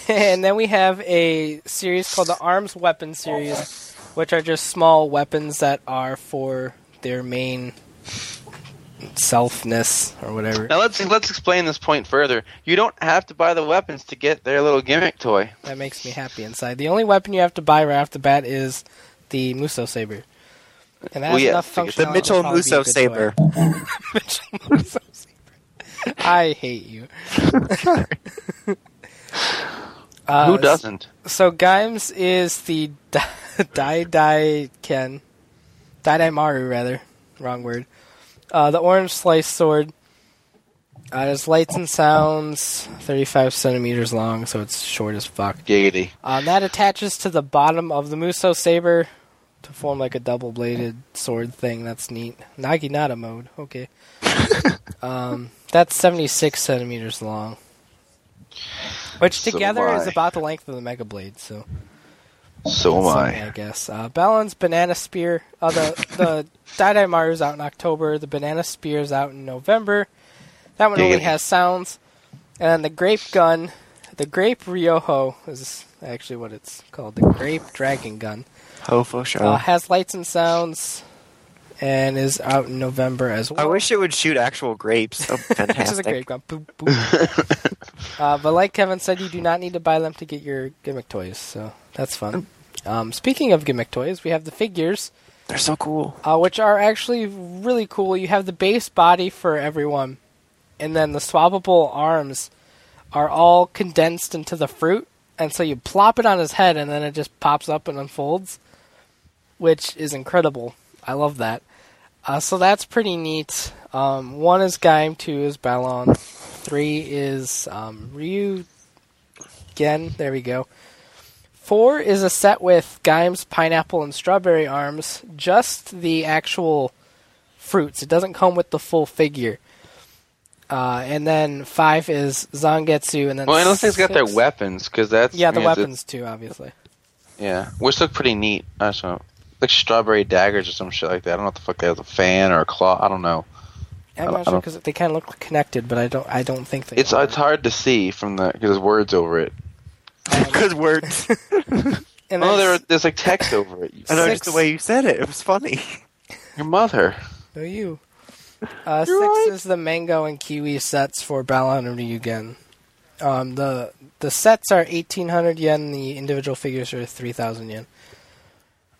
and then we have a series called the Arms Weapon series, which are just small weapons that are for their main selfness or whatever. Now let's let's explain this point further. You don't have to buy the weapons to get their little gimmick toy. That makes me happy inside. The only weapon you have to buy right off the bat is the Muso saber. And that Well, has yeah, enough figure- functionality. The Mitchell probably be a Musso good saber. Mitchell Musso saber. I hate you. Uh, Who doesn't? So Gaims is the Dai Dai Ken, Dai Dai Maru rather, wrong word. Uh, the orange slice sword. Uh, it has lights and sounds, 35 centimeters long, so it's short as fuck. Giggity. Um, that attaches to the bottom of the Muso saber to form like a double-bladed sword thing. That's neat. Naginata mode. Okay. um, that's 76 centimeters long, which together am is about the length of the Mega Blade. So. So am I. I guess. Uh, Balon's Banana Spear. Uh, the the Dai Dai Maru's out in October. The Banana Spear's out in November. That one only Giggity. has sounds. And then the Grape Gun, the Grape Ryoho is actually what it's called. The Grape Dragon Gun Ho for sure. uh, has lights and sounds, and is out in November as well. I wish it would shoot actual grapes. Oh, This is a grape gun. Boop, boop. uh, but like Kevin said, you do not need to buy them to get your gimmick toys, so that's fun. Um, speaking of gimmick toys, we have the figures. They're so cool. uh, which are actually really cool. You have the base body for everyone, and then the swappable arms are all condensed into the fruit, and so you plop it on his head, and then it just pops up and unfolds, which is incredible. I love that. Uh, so that's pretty neat. Um, one is Gaim, two is Balon, three is um, Ryu Gen. There we go. Four is a set with Gaim's, pineapple, and strawberry arms. Just the actual fruits. It doesn't come with the full figure. Uh, and then five is Zangetsu, and then Well, those things got their weapons because that's Yeah, the weapons too, obviously. Yeah, which look pretty neat. Know, like strawberry daggers or some shit like that. I don't know what the fuck they have, a fan or a claw. I don't know. I'm don't- sure because they kind of look connected, but I don't. I don't think they. It's are. it's hard to see from the because there's words over it. Good words. And Oh, there there's like text over it. I know Six. just the way you said it. It was funny. Your mother. No, you. Uh, six right. is the mango and kiwi sets for Balon and Ryugen. Um, the the sets are eighteen hundred yen. The individual figures are three thousand yen.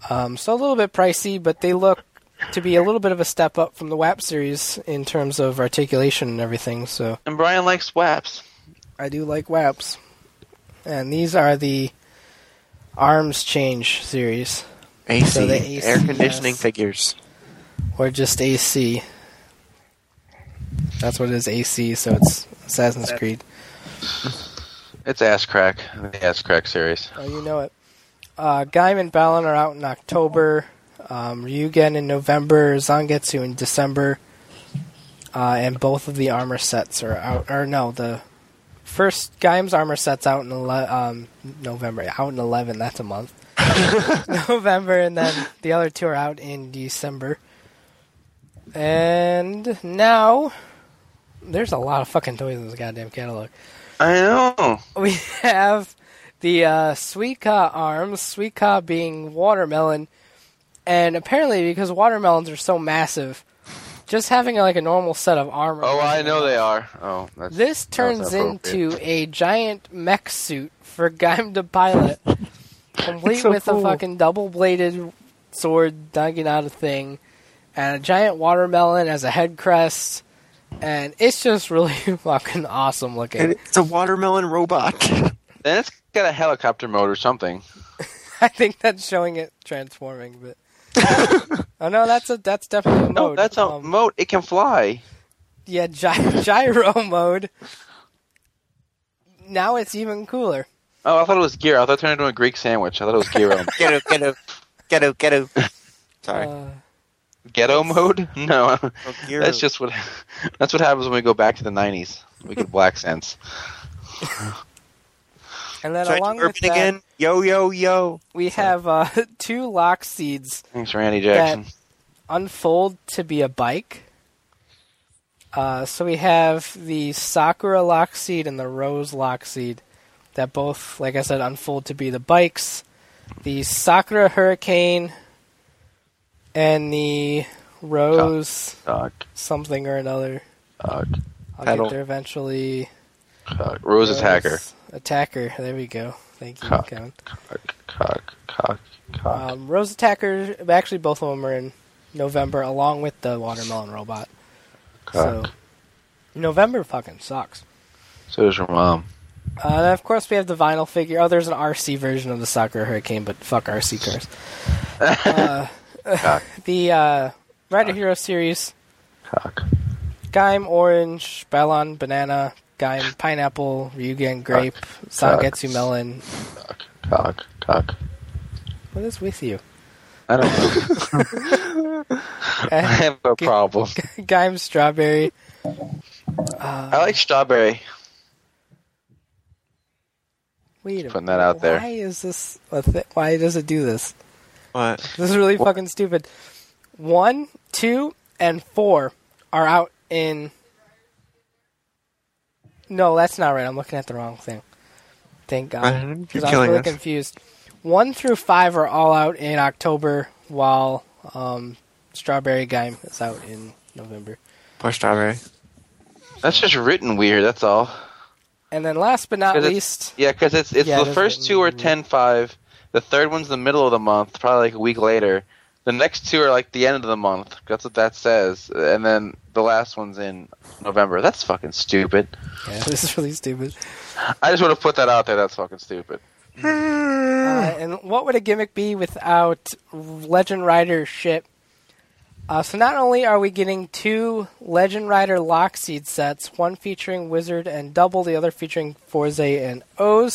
Um, so a little bit pricey, but they look to be a little bit of a step up from the WAP series in terms of articulation and everything. So And Brian likes WAPs. I do like WAPs, and these are the arms change series, AC, So the AC, air conditioning yes. figures. or just AC. That's what it is, AC. So it's Assassin's Creed. It's ass crack. The ass crack series. Oh, you know it. Uh, Gaim and Balon are out in October. Um, Ryugen in November. Zangetsu in December. Uh, and both of the armor sets are out. Or no, the first Gaim's armor set's out in ele- um, November. Out in 11. That's a month. November, and then the other two are out in December. And now, there's a lot of fucking toys in this goddamn catalog. I know. We have the uh, Suika arms, Suika being watermelon, and apparently because watermelons are so massive, just having like a normal set of armor. Oh, I know they are. Oh, that's, This turns inappropriate. into a giant mech suit for Gaim to pilot, complete so with a fucking double-bladed sword dangling out a thing, and a giant watermelon as a head crest, and it's just really fucking awesome looking. And it's a watermelon robot. Then it's got a helicopter mode or something. I think that's showing it transforming, but oh no, that's a that's definitely a mode. No, that's a Um, mode. It can fly. yeah, gy- gyro mode. Now it's even cooler. Oh, I thought it was gear. I thought it turned into a Greek sandwich. I thought it was gyro. Ghetto, ghetto, ghetto, ghetto. Sorry. Uh, Ghetto mode? No, Oh, that's just what. That's what happens when we go back to the '90s. We get black sense. And then Try along with that, again. Yo, yo, yo. we have uh, two lock seeds Thanks, Randy Jackson. unfold to be a bike. Uh, so we have the Sakura lock seed and the Rose lock seed that both, like I said, unfold to be the bikes. The Sakura Hurricane and the Rose Cock, something or another. cock, I'll Pedal. get there eventually. cock. Rose attacker. Rose Attacker. There we go. Thank you, Cock. Kevin. Cock, cock, cock, cock. Um, Rose Attacker. Actually, both of them are in November, along with the Watermelon Robot. So. November fucking sucks. So does your mom. Uh, and of course, we have the vinyl figure. Oh, there's an RC version of the Sakura Hurricane, but fuck RC cars. uh, the uh, Rider Hero series: cock. Gaim Orange, Balon Banana, Gaim Pineapple, Ryugen Grape, Zangetsu Melon. Cock, cock. What is with you? I don't know. I Uh, have a problem. Gaim Strawberry. I like strawberry. Wait a Putting that out there. Why is this? A th- why does it do this? What? This is really fucking stupid. One, two, and four are out in. No, that's not right. I'm looking at the wrong thing. Thank God. Because I was killing really us. confused. One through five are all out in October, while um, Strawberry Gaim is out in November. Poor strawberry. That's just written weird. That's all. And then last but not 'Cause it's- least, Yeah, because it's it's Yeah, the is first two are weird. ten five. The third one's the middle of the month, probably like a week later. The next two are like the end of the month. That's what that says. And then the last one's in November. That's fucking stupid. yeah, this is really stupid. I just want to put that out there. That's fucking stupid. Uh, and what would a gimmick be without Legend Rider shit? Uh, so not only are we getting two Legend Rider Lockseed sets, one featuring Wizard and Double, the other featuring Fourze and OOO,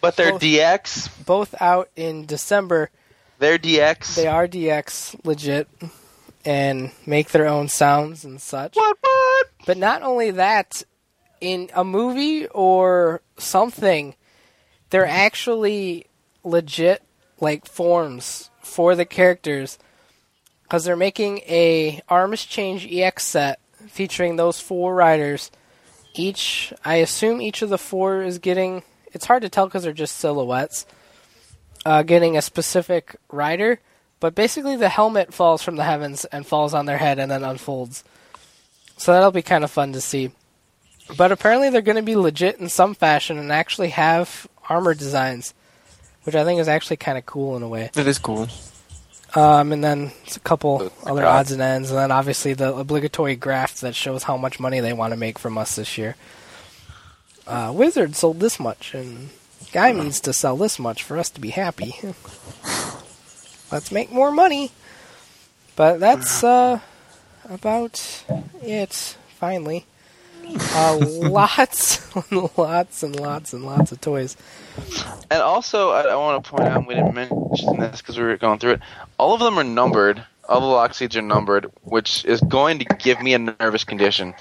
But they're Both- DX. both out in December. They're DX. They are DX legit and make their own sounds and such. What? What? But not only that, in a movie or something, they're actually legit like forms for the characters because they're making a Arms Change EX set featuring those four riders. Each, I assume, each of the four is getting. It's hard to tell because they're just silhouettes. Uh, getting a specific rider, but basically the helmet falls from the heavens and falls on their head and then unfolds. So that'll be kind of fun to see. But apparently they're going to be legit in some fashion and actually have armor designs, which I think is actually kind of cool in a way. That is cool. Um, and then it's a couple other God. odds and ends, and then obviously the obligatory graph that shows how much money they want to make from us this year. Uh, Wizard sold this much, and Guy needs to sell this much for us to be happy. Let's make more money. But that's uh, about it. Finally, uh, lots, and lots, and lots, and lots of toys. And also, I, I want to point out we didn't mention this because we were going through it. All of them are numbered. All the lock seeds are numbered, which is going to give me a nervous condition.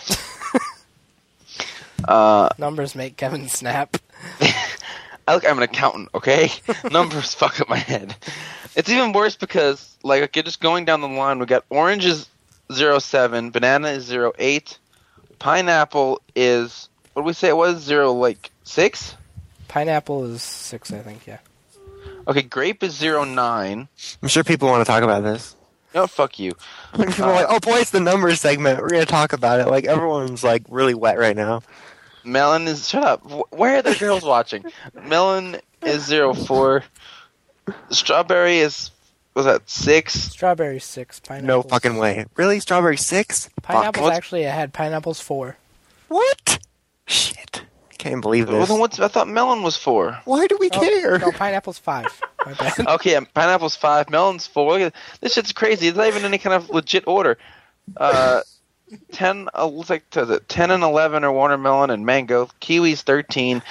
uh, Numbers make Kevin snap. I look, I'm an accountant, okay? Numbers fuck up my head. It's even worse because, like, okay, just going down the line, we got orange is 07, banana is 08, pineapple is, what did we say it was? Zero, like, 6? Pineapple is six, I think. Yeah. Okay, grape is 09. I'm sure people want to talk about this. No, fuck you. People are like, oh boy, it's the numbers segment. We're gonna talk about it. Like everyone's like really wet right now. Melon is shut up. Where are the girls watching? Melon is zero four. Strawberry is was that six? Strawberry six. Pineapple. No fucking way. Really, strawberry six? Pineapple's What's- actually had Pineapple's four. What? Shit! I can't believe this. Well, this. then what's I thought melon was four. Why do we Oh, care? No, pineapple's five. My bad. Okay, yeah, pineapple's five, melon's four. Look at this shit's crazy. It's not even any kind of legit order. Uh, ten uh, looks like to the ten and eleven are watermelon and mango. Kiwi's thirteen.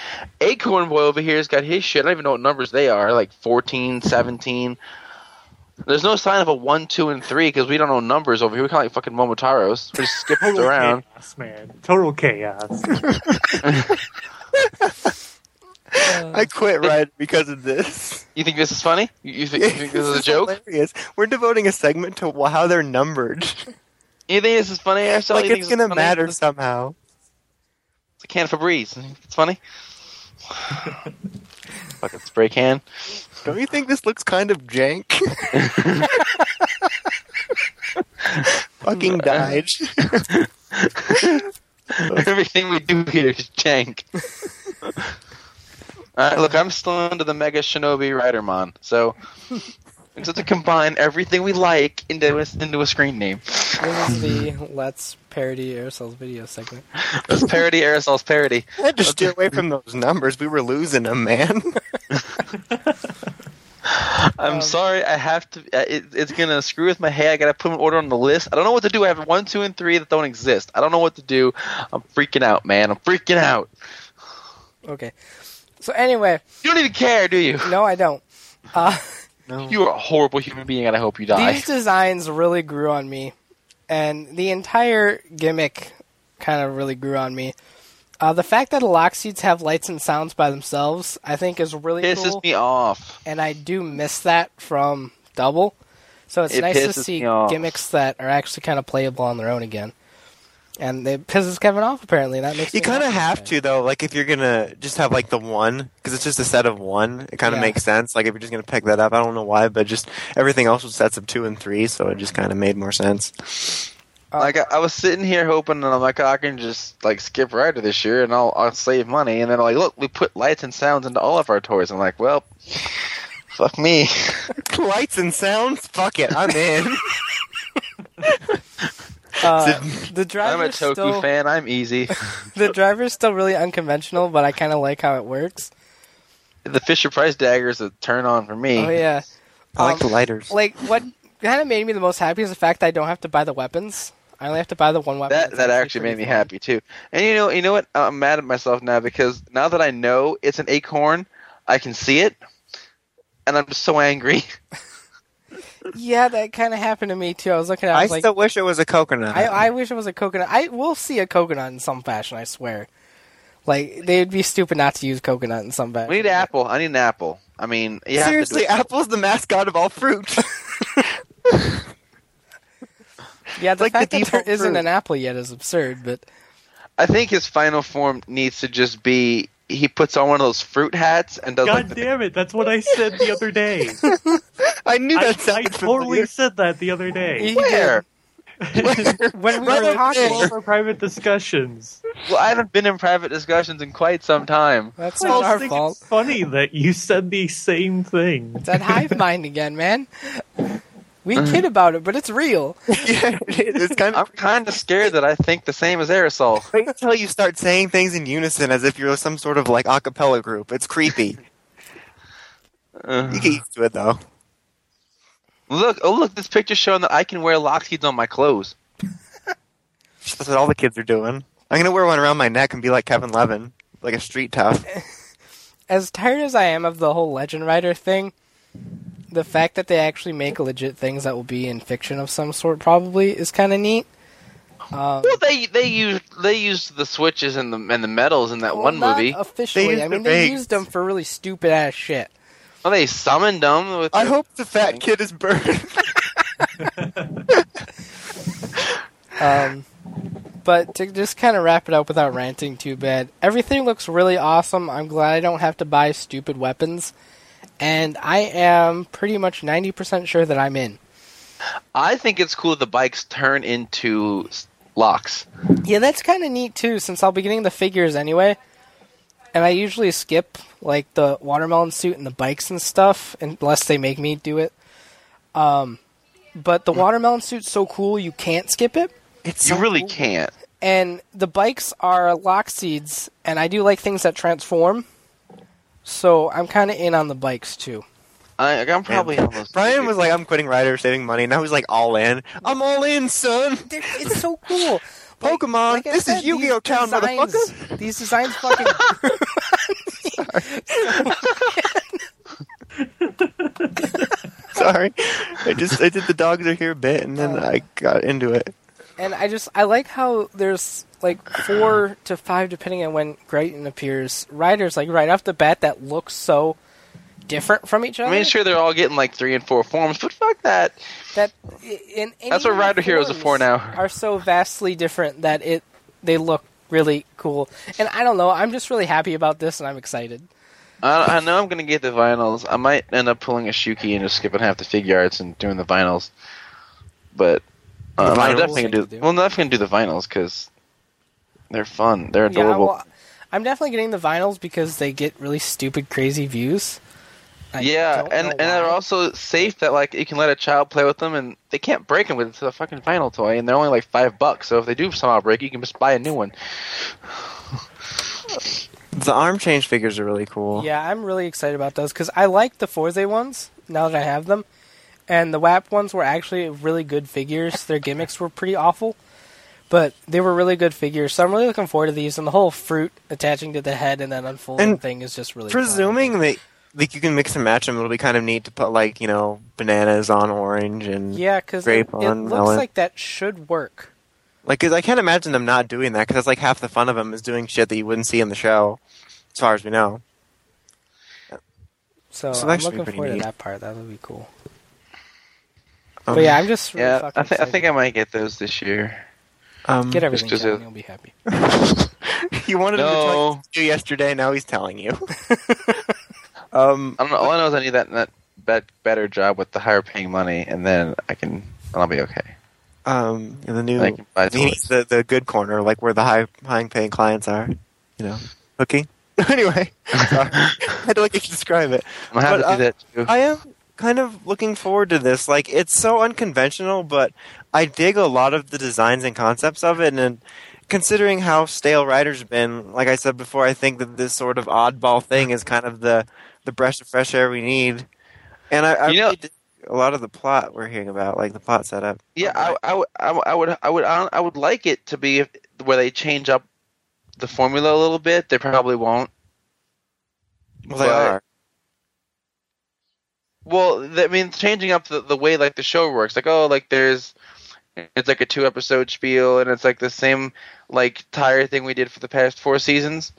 Acorn boy over here's got his shit. I don't even know what numbers they are. Like 14, 17. There's no sign of a one, two, and three because we don't know numbers over here. We kind of like fucking Momotaros. We just skip around. chaos, man. Total chaos. I quit right because of this. You think this is funny? You, you, think, you think this is a joke? Hilarious. We're devoting a segment to how they're numbered. You think this is funny, Aristotle? like You it's gonna funny? matter It's somehow. a can of Febreze. It's funny. Fucking spray can. Don't you think this looks kind of jank? Fucking died. Everything we do here is jank. Alright, look, I'm still into the Mega Shinobi Ridermon, so we just to combine everything we like into a, into a screen name. This is the Let's Parody Aerosol's video segment. Let's parody Aerosol's parody. I had to steer away from those numbers. We were losing them, man. I'm Um, sorry, I have to. uh, It, it's gonna screw with my head. I gotta put an order on the list. I don't know what to do. I have one, two, and three that don't exist. I don't know what to do. I'm freaking out, man. I'm freaking out. Okay. So anyway, You don't even care, do you? no, I don't. Uh, no. You are a horrible human being, and I hope you die. these designs really grew on me, and the entire gimmick kind of really grew on me. Uh, the fact that the lock seats have lights and sounds by themselves, I think, is really pisses cool, me off. and I do miss that from Double. So it's It nice to see gimmicks that are actually kind of playable on their own again. And it pisses Kevin off apparently. That makes You kind of have to though. Like if you're gonna just have like the one, because it's just a set of one. It kind of Yeah. makes sense. Like if you're just gonna pick that up, I don't know why, but just everything else was sets of two and three, so it just kind of made more sense. Uh, Like I, I was sitting here hoping, and I'm like, oh, I can just like skip Rider this year, and I'll I'll save money. And then I'm like, look, we put lights and sounds into all of our toys. I'm like, well, fuck me. Lights and sounds. Fuck it, I'm in. Uh, the I'm a driver's Toku still fan. I'm easy. the driver's still really unconventional, but I kind of like how it works. the Fisher Price dagger is a turn on for me. Oh yeah, I like Um, the lighters. like what kind of made me the most happy is the fact that I don't have to buy the weapons. I only have to buy the one weapon. That that actually made me fun. happy too. And you know, you know what? I'm mad at myself now because now that I know it's an acorn, I can see it, and I'm just so angry. Yeah, that kind of happened to me too. I was looking at. I I was like, still wish it was a coconut. I, I wish it was a coconut. I will see a coconut in some fashion. I swear. Like they'd be stupid not to use coconut in some fashion. We need an apple. I need an apple. I mean, you have to Seriously, it. Apple's the mascot of all fruit. Yeah, the like the fact that there default isn't an apple yet is absurd. But I think his final form needs to just be he puts on one of those fruit hats and does like God the, damn it! That's what I said the other day. I knew that I sounded totally familiar. said that the other day. He where? when we Right were talking, there. All our private discussions. Well, I haven't been in private discussions in quite some time. that's I not just our think fault. it's funny that you said the same thing. It's that hive mind again, man. We kid about it, but it's real. yeah, it's kind I'm kind of scared that I think the same as aerosol. Wait until you start saying things in unison as if you're some sort of like a cappella group. It's creepy. Uh, You get used to it though. look, oh look, this picture showing that I can wear Lockheeds on my clothes. That's what all the kids are doing. I'm gonna wear one around my neck and be like Kevin Levin, like a street tough. As tired as I am of the whole Legend Rider thing, the fact that they actually make legit things that will be in fiction of some sort probably is kind of neat. Um, Well, they they used they used the switches and the and the medals in that well, one not movie. Officially, I mean, they used them for really stupid ass shit. Well, they summoned them. With I hope the fat kid is burned. Um, but to just kind of wrap it up without ranting too bad, everything looks really awesome. I'm glad I don't have to buy stupid weapons, and I am pretty much 90% sure that I'm in. I think it's cool the bikes turn into locks. Yeah, that's kind of neat too, since I'll be getting the figures anyway. And I usually skip like the watermelon suit and the bikes and stuff, unless they make me do it. Um, but the watermelon suit's so cool you can't skip it. It's You so really cool. can't. And the bikes are lock seeds, and I do like things that transform. So I'm kind of in on the bikes too. I, I'm probably almost. Brian was like, "I'm quitting Rider, saving money." Now he's like, "All in. I'm all in, son." They're- It's so cool. Like- Pokemon. like I this said, is Yu-Gi-Oh! these Town, designs- motherfucker. These designs fucking. Sorry, I just I did the dogs are here bit, and then uh, I got into it. And I just I like how there's like four to five depending on when Grayton appears. Riders like right off the bat that look so different from each other. I mean, sure, they're all getting like three and four forms, but fuck that. That in, That's what Rider Heroes are for now. Are so vastly different that it they look really cool. And I don't know. I'm just really happy about this, and I'm excited. I, I know I'm gonna get the vinyls. I might end up pulling a Shuki and just skipping half the Figuarts and doing the vinyls. But um, I'm vinyls? definitely gonna do. do. Well, I'm definitely gonna do the vinyls because they're fun. They're Yeah, adorable. well, I'm definitely getting the vinyls because they get really stupid, crazy views. I yeah, and and they're also safe that like you can let a child play with them and they can't break them with it's a fucking vinyl toy and they're only like five bucks. So if they do somehow break, you can just buy a new one. The arm change figures are really cool. Yeah, I'm really excited about those because I like the Fourze ones now that I have them, and the WAP ones were actually really good figures. Their gimmicks were pretty awful, but they were really good figures. So I'm really looking forward to these. And the whole fruit attaching to the head and then unfolding And thing is just really. fun. Presuming that like you can mix and match them, it'll be kind of neat to put like you know bananas on orange and yeah, because it, grape it on looks melon. like that should work. like because I can't imagine them not doing that because that's like half the fun of them is doing shit that you wouldn't see in the show, as far as we know. So, So I'm that should be looking pretty forward neat. to that part. That would be cool. Um, but yeah, I'm just really Yeah, fucking I think I think I might get those this year. Um, get everything just done. a- You'll be happy. you wanted him to No. tell you yesterday. Now he's telling you. um, I don't know. All I know is I need that that bet, better job with the higher paying money, and then I can and I'll be okay. um, in the new I he needs the the good corner, like where the high high paying clients are. You know, hooking. anyway, sorry. I had to like describe it. I'm gonna have But, to uh, do that too. I am kind of looking forward to this. Like, it's so unconventional, but I dig a lot of the designs and concepts of it. And considering how stale Rider's been, like I said before, I think that this sort of oddball thing is kind of the the breath of fresh air we need. And I, I You know- really a lot of the plot we're hearing about, like the plot setup. Yeah, I, I, would- I, would- I would I would I would like it to be where they change up the formula a little bit. They probably won't. Well, they but- are. Well, I mean, changing up the, the way like the show works, like oh, like there's, it's like a two episode spiel, and it's like the same like tire thing we did for the past four seasons.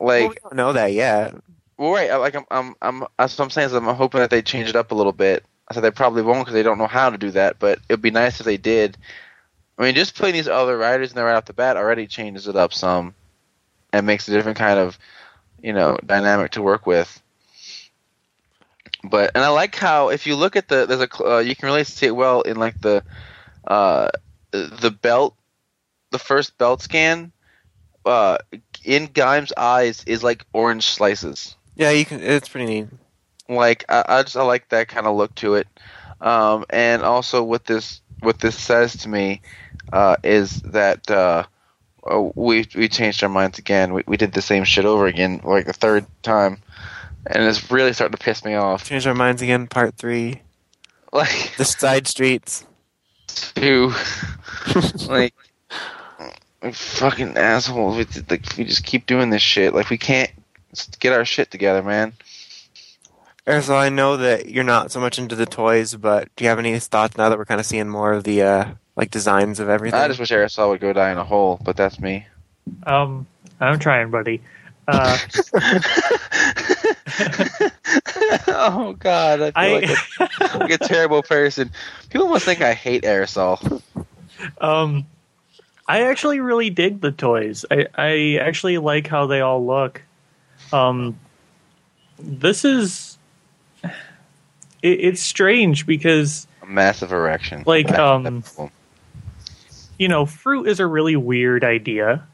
Like, well, we don't know that yet. well, right, like I'm, I'm, I'm, that's what I'm saying. Is I'm hoping that they change it up a little bit. I said they probably won't because they don't know how to do that, but it'd be nice if they did. I mean, just putting these other riders in there right off the bat already changes it up some, and makes a different kind of, you know, dynamic to work with. But and I like how if you look at the there's a uh, you can really see it well in like the, uh, the belt, the first belt scan, uh, in Gaim's eyes is like orange slices Yeah, you can. It's pretty neat. like I, I just I like that kind of look to it, um, and also what this what this says to me uh, is that uh, oh, we we changed our minds again. We we did the same shit over again, like the third time, and it's really starting to piss me off. Change our minds again. Part three. Like The side streets. To like. like, Fucking assholes! We, like, we just keep doing this shit. Like we can't get our shit together, man. So I know that you're not so much into the toys, but do you have any thoughts now that we're kind of seeing more of the uh, like designs of everything? I just wish Aerosol would go die in a hole, but that's me. Um, I'm trying, buddy. Uh, oh God, I feel I like, a, like a terrible person. People must think I hate aerosol. um, I actually really dig the toys. I I actually like how they all look. Um, this is it, it's strange because A massive erection. Like, um, you know fruit is a really weird idea.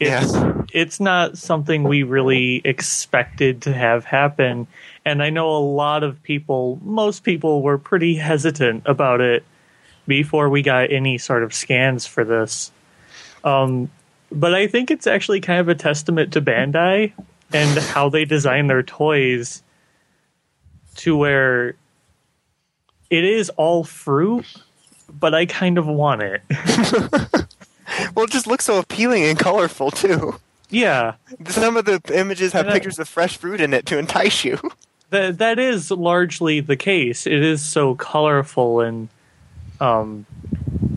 It's it's not something we really expected to have happen, and I know a lot of people, most people, were pretty hesitant about it before we got any sort of scans for this. Um, but I think it's actually kind of a testament to Bandai and how they design their toys to where it is all fruit, but I kind of want it. well, it just looks so appealing and colorful too. yeah, Some of the images have And I- pictures of fresh fruit in it to entice you. that that is largely the case. It is so colorful and, um,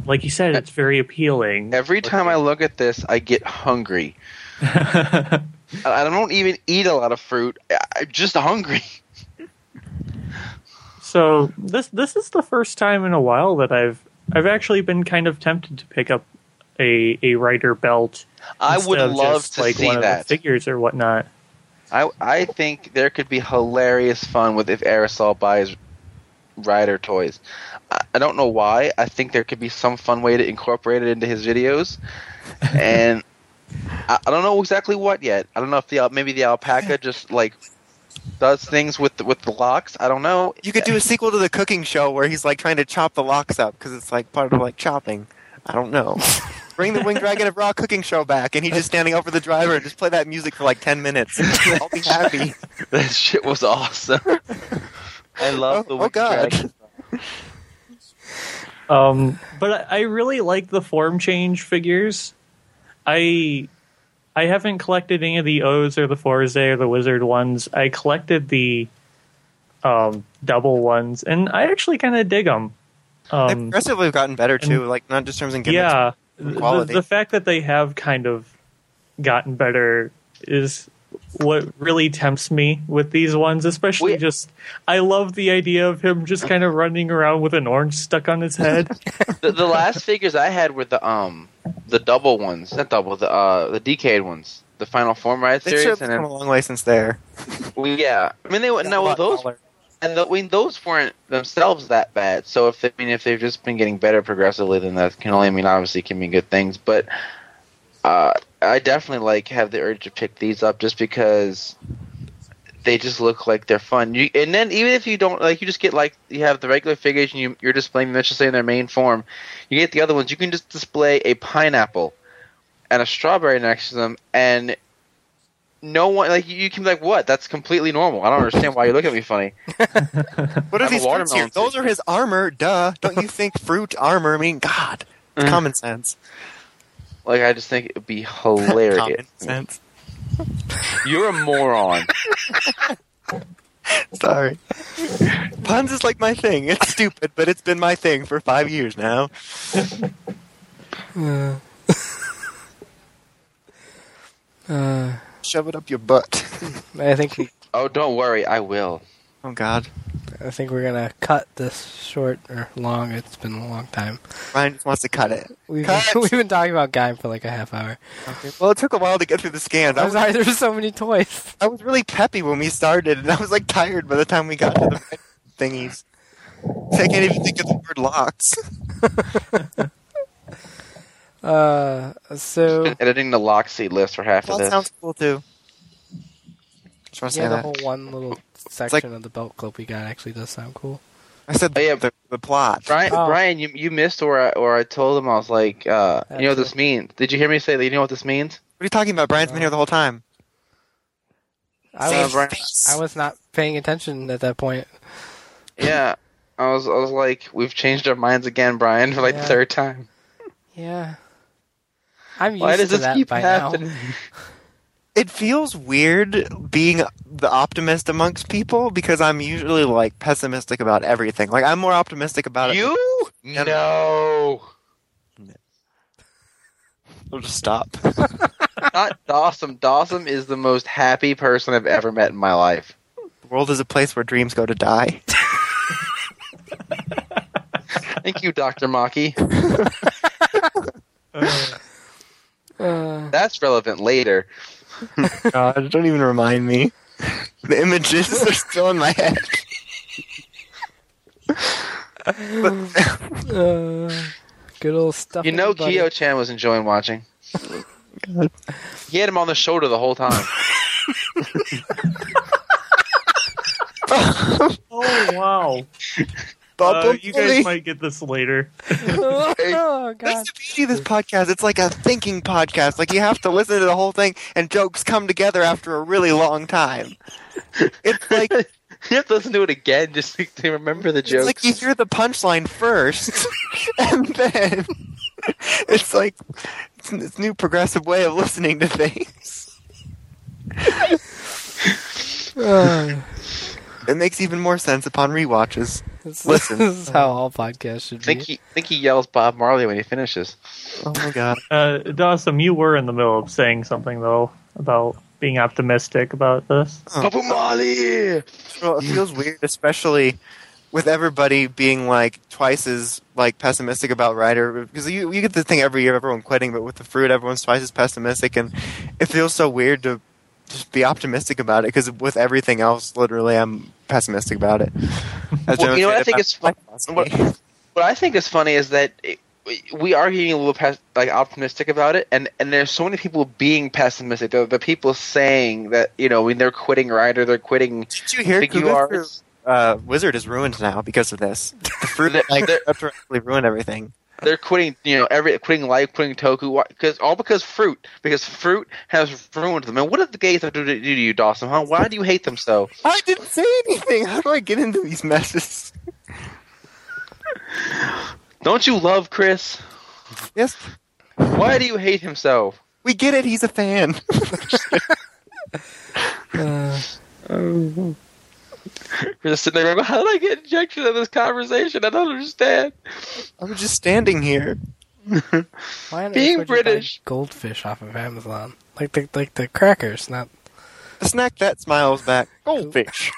like you said, it's very appealing. Every time I look at this, I get hungry. I don't even eat a lot of fruit. I- I'm just hungry. so this this is the first time in a while that I've I've actually been kind of tempted to pick up a a rider belt. I would love just, to like see one of that. the figures or whatnot. I I think there could be hilarious fun with if Aerosol buys rider toys. I, I don't know why. I think there could be some fun way to incorporate it into his videos, and I, I don't know exactly what yet. I don't know if the maybe the alpaca just like does things with the, with the locks. I don't know. You could do a sequel to the cooking show where he's like trying to chop the locks up because it's like part of like chopping. I don't know. Bring the Winged Dragon of Ra cooking show back, and he's just standing over the driver and just play that music for like ten minutes. I'll be happy. that shit was awesome. I love Oh- the oh God. Dragon. Um, but I I really like the form change figures. I I haven't collected any of the OOO's or the Fourze or the Wizard ones. I collected the um, double ones, and I actually kind of dig them. They Um, progressively have gotten better too, like not just in terms of gimmicks. yeah, and the, quality. the fact that they have kind of gotten better is what really tempts me with these ones, especially We- just I love the idea of him just kind of running around with an orange stuck on his head. the, the last figures I had were the um the double ones, not double, the uh the decade ones, the Final Form Ride They sure series, have and come then a long way since there. well, yeah, I mean they were Got a no those taller. And the, I mean those weren't themselves that bad. So if I mean if they've just been getting better progressively, then that can only mean obviously can mean good things. But uh, I definitely like have the urge to pick these up just because they just look like they're fun. You, and then even if you don't like, you just get like you have the regular figures and you, you're displaying them just say in their main form. You get the other ones. You can just display a pineapple and a strawberry next to them, and no one like you can be like, what? That's completely normal. I don't understand why you look at me funny. What are these a fruits here? Those are his armor. Duh. Don't you think fruit armor? I mean, God, it's Mm. common sense. Like I just think it'd be hilarious. Common sense. You're a moron. Sorry. Puns is like my thing. It's stupid, but it's been my thing for five years now. Uh, uh, Shove it up your butt. I think we, Oh, don't worry, I will. Oh God. I think we're gonna cut this short or long. It's been a long time. Ryan just wants to cut it. We've Cut! we've been talking about Gaim for like a half hour. Okay. Well, it took a while to get through the scans. I I'm was, sorry, there's so many toys. I was really peppy when we started, and I was like tired by the time we got to the thingies. I can't even think of the word locks. Uh, so Been editing the Lockseed list for half of That this. sounds cool too. Just yeah, say the that. whole one little section of the belt clip we got actually does sound cool. I said Oh, yeah. the, the plot. Brian, Oh. Brian, you you missed or I, or I told him I was like, uh, you know what That's this means? Did you hear me say that? You know what this means? What are you talking about? Brian's been here the whole time. I Uh, was Brian- I was not paying attention at that point. Yeah, I was I was like, we've changed our minds again, Brian, for like Yeah. the third time. Yeah, I'm used Why does to this that keep by happening? now. It feels weird being the optimist amongst people because I'm usually like pessimistic about everything. Like I'm more optimistic about it. You? Yeah. No. We'll just stop. Not Dawson. Dawson is the most happy person I've ever met in my life. the world is a place where dreams go to die. Thank you, Dr. Maki. Uh, That's relevant later. God, don't even remind me. The images are still in my head. but, uh, good old stuff. You know, buddy. Kyo Chan was enjoying watching. He had him on the shoulder the whole time. Oh wow! Bubble Uh, you guys might get this later. oh god. That's the beauty of this podcast. It's like a thinking podcast. Like you have to listen to the whole thing, and jokes come together after a really long time. It's like you have to listen to it again just to- to remember the it's jokes. like you hear the punchline first, and then it's like it's this new progressive way of listening to things. Uh, It makes even more sense upon rewatches. This, Listen. this is how all podcasts should think be. he think he yells Bob Marley when he finishes. Oh my god! Uh, Dawson, you were in the middle of saying something though about being optimistic about this. Oh. Bob Marley. Well, it feels weird, especially with everybody being like twice as like pessimistic about Rider because you you get the thing every year, everyone quitting, but with the fruit, everyone's twice as pessimistic, and it feels so weird to just be optimistic about it because with everything else, literally, I'm pessimistic about it. Well, you know what I think by is fun- what- What I think is funny is that it, we are getting a little pes- like optimistic about it, and and there's so many people being pessimistic. The, the people saying that you know when they're quitting Rider, they're quitting Did you hear figure Kuuga's uh, Wizard is ruined now because of this. The fruit They're- like they're- retroactively ruined everything. They're quitting, you know, every quitting life, quitting Toku, because all because fruit, because fruit has ruined them. And what did the gays have to do to you, Dawson? Huh? Why do you hate them so? I didn't say anything. How do I get into these messes? Don't you love Chris? Yes, Why do you hate him so? we get it. He's a fan. Uh, You're just sitting there going, how did I get injected in this conversation? I don't understand. I was just standing here. why Being would you buy British. goldfish off of Amazon, like the like the crackers, not. The snack that smiles back. Goldfish.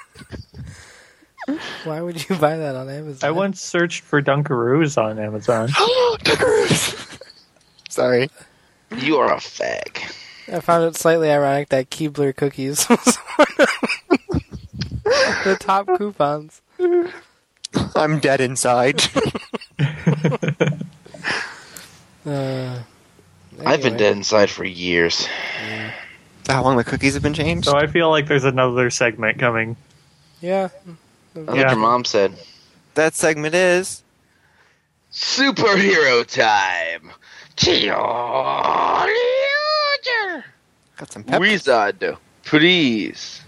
Why would you buy that on Amazon? I once searched for Dunkaroos on Amazon. Dunkaroos. Sorry. You are a fag. I found it slightly ironic that Keebler cookies was one of the top coupons. I'm dead inside. Uh, I've been dead inside for years. How long the cookies have been changed? So I feel like there's another segment coming. Yeah. That's what Yeah. your mom said. That segment is. Superhero time. Got some pep. Wizard, please.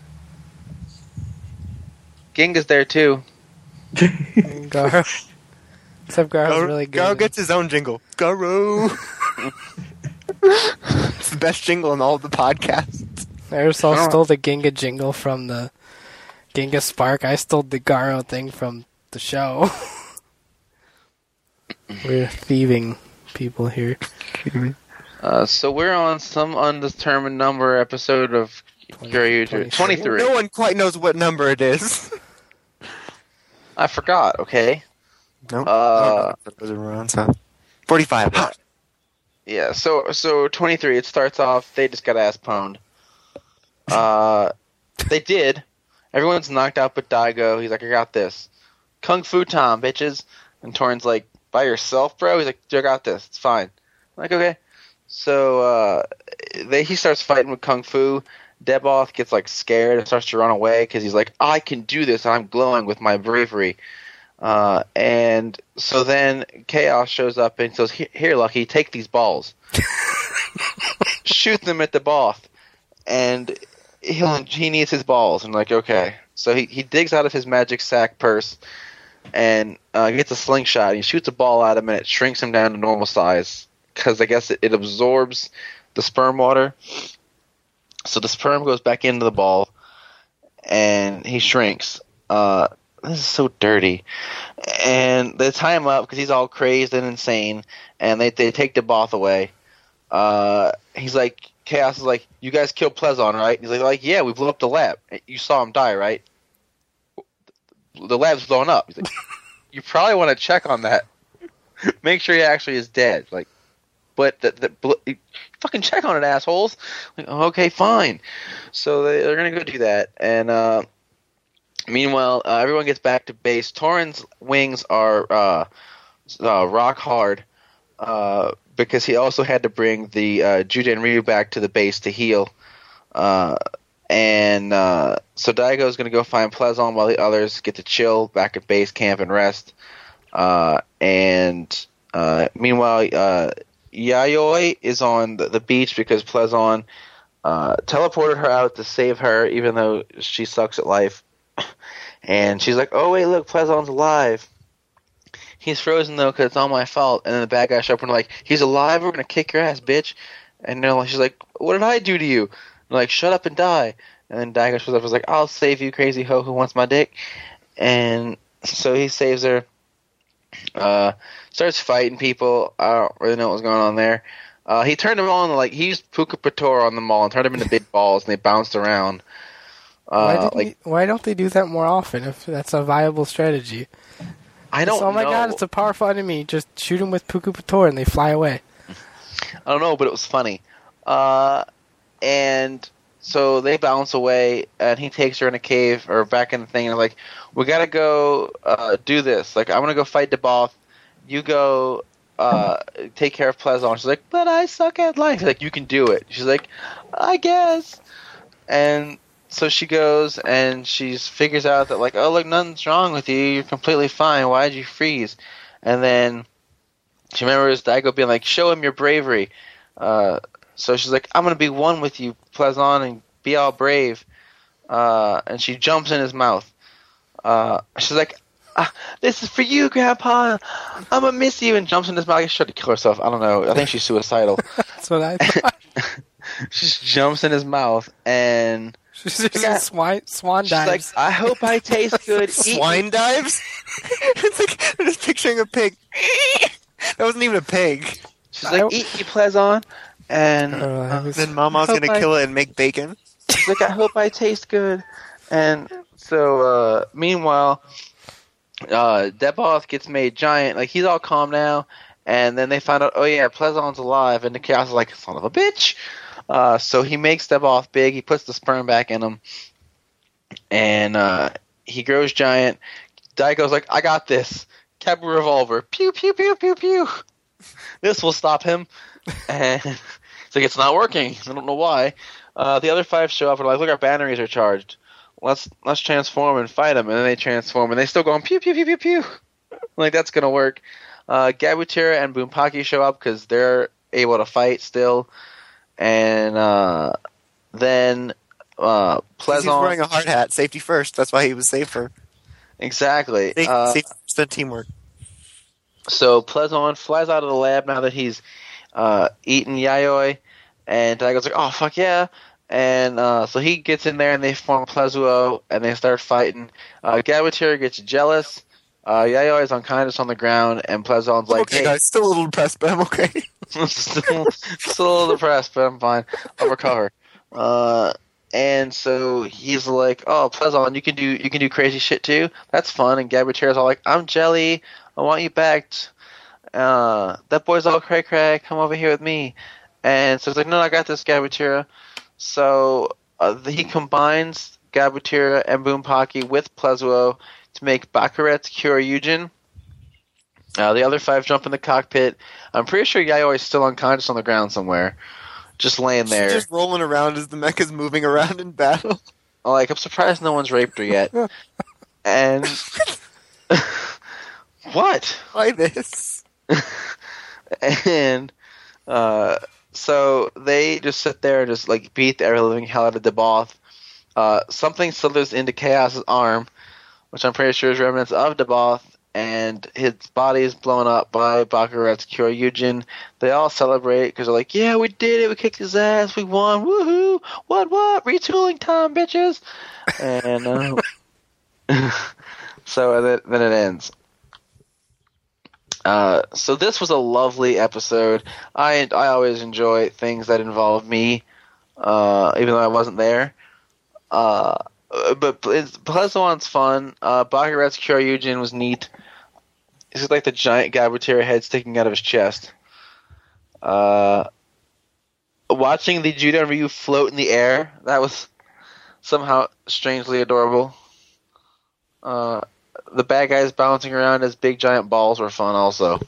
Ginga's there too. Garo. Except Garo's Garo, really good. Garo gets his own jingle. Garo. it's the best jingle in all of the podcasts. Aerosol Oh. stole the Ginga jingle from the Ginga Spark. I stole the Garo thing from the show. We're thieving people here. Uh, so we're on some undetermined number episode of Curious 23. 23. No one quite knows what number it is. I forgot, okay? Nope. Uh, was around, so. 45. Yeah, so so 23, it starts off, they just got ass pwned. Uh, they did. Everyone's knocked out but Daigo. He's like, I got this. Kung Fu Tom, bitches. And Torin's like, by yourself, bro? He's like, I got this. It's fine. I'm like, okay. So uh, they, he starts fighting with Kung Fu. Deboth gets like scared and starts to run away because he's like, I can do this. I'm glowing with my bravery. Uh, and so then Chaos shows up and says, "Here, Lucky, take these balls, shoot them at the Both." And he'll, he needs his balls. And like, okay, so he he digs out of his magic sack purse and uh, gets a slingshot. And he shoots a ball at him, and it shrinks him down to normal size because I guess it, it absorbs the sperm water. So the sperm goes back into the ball, and he shrinks. Uh, this is so dirty. And they tie him up because he's all crazed and insane, and they they take the Both away. Uh, he's like, Chaos is like, you guys killed Plezuon, right? He's like, like, yeah, we blew up the lab. You saw him die, right? The lab's blown up. He's like, you probably want to check on that. Make sure he actually is dead. Like, bl- fucking check on it, assholes. Like, okay, fine. So they, they're gonna go do that, and uh, meanwhile, uh, everyone gets back to base. Torin's wings are uh, uh, rock hard uh, because he also had to bring the uh, Juden Ryu back to the base to heal. Uh, and so is going to go find Plezuon while the others get to chill back at base camp and rest. And uh, meanwhile, uh, Yayoi is on the, beach because Plezuon uh, teleported her out to save her, even though she sucks at life. And she's like, "Oh wait, look, Plezuon's alive. He's frozen though because it's all my fault." And then the bad guys show up and like, "He's alive. We're gonna kick your ass, bitch." And they're like, she's like, "What did I do to you?" And like, "Shut up and die." And then Daigo shows up and is like, "I'll save you, crazy hoe who wants my dick." And so he saves her. Uh, starts fighting people. I don't really know what's going on there. Uh, he turned them all into like he used Puka Patora on them all and turned them into big balls, and they bounced around. Why, Uh, didn't like why don't they do that more often if that's a viable strategy? I don't. Oh my know. god, it's a powerful enemy. Just shoot them with Puku Pator and they fly away. I don't know, but it was funny. Uh, and so they bounce away, and he takes her in a cave or back in the thing, and like, "We gotta go uh, do this. Like, I'm gonna go fight Deboth. You go uh, take care of Plezuon." She's like, "But I suck at life." He's like, "You can do it." She's like, "I guess." And so she goes and she figures out that like, "Oh, look, nothing's wrong with you. You're completely fine. Why did you freeze?" And then she remembers Daigo being like, "Show him your bravery." Uh, so she's like, "I'm gonna be one with you, Plezuon, and be all brave." Uh, and she jumps in his mouth. Uh, she's like, ah, "This is for you, Grandpa. I'm gonna miss you." And jumps in his mouth. She tried to kill herself. I don't know. I think she's suicidal. That's what I thought. she just jumps in his mouth, and She's just Yeah. swan, swan she's like, dives. "I hope I taste good." Eat. Swine dives? it's like I'm just picturing a pig. that wasn't even a pig. She's like, I- "Eat me, Plezuon." And Oh, that was- Then Mama's gonna I- kill it and make bacon. She's like, I hope I taste good. And so, uh, meanwhile, uh, Deboth gets made giant. Like, he's all calm now. And then they find out, oh, yeah, Plezuon's alive. And the chaos is like, son of a bitch. Uh, so he makes Deboth big. He puts the sperm back in him. And uh, he grows giant. Daigo's like, I got this. Gaburevolver. Pew, pew, pew, pew, pew. This will stop him. And it's like, it's not working. I don't know why. Uh, the other five show up and are like, look, our batteries are charged. Let's let's transform and fight them. And then they transform and they still going pew pew pew pew pew. like that's gonna work. Uh, Gabutyra and Bunpachy show up because they're able to fight still. And uh, then uh, He's wearing a hard hat. Safety first. That's why he was safer. exactly. Safety, Uh, safety first, then teamwork. So Plezuon flies out of the lab now that he's uh, eaten Yayoi, and Daigo's like, "Oh fuck yeah!" And uh, so he gets in there and they form Plezuo and they start fighting. Uh, Gabutyr gets jealous. Uh, Yayoi is unconscious on the ground and Plezuon's like, okay, hey, guys, still a little depressed, but I'm okay. still, still a little depressed, but I'm fine. I'll recover. Uh, and so he's like, "Oh, Plezuon, you can do you can do crazy shit too. That's fun." And Gabutyr's all like, "I'm Jelly. I want you back. Uh, that boy's all cray cray. Come over here with me." And so he's like, "No, I got this, Gabutyra." So uh, he combines Gabutyra and Bunpachy with Plezuo to make Bakuretsu Kyoryujin. Uh, the other five jump in the cockpit. I'm pretty sure Yayoi is still unconscious on the ground somewhere, just laying She's there. just rolling around as the mech is moving around in battle. Like I'm surprised no one's raped her yet. and what? Why this? and uh, so they just sit there and just like beat the ever living hell out of Deboth. Uh, something slithers into Chaos's arm, which I'm pretty sure is remnants of Deboth, and his body is blown up by Bakuretsu Kyoryujin. They all celebrate because they're like, "Yeah, we did it! We kicked his ass! We won! Woohoo! What? What? Retooling time, bitches!" And uh, so then it ends. Uh, so this was a lovely episode. I I always enjoy things that involve me, uh, even though I wasn't there. Uh, but it's, Plezuon's fun. Uh, Bakuretsu was neat. This is like the giant Gabutyr head sticking out of his chest. Uh, watching the Juden Ryu float in the air, that was somehow strangely adorable. Uh, the bad guys bouncing around as big giant balls were fun also.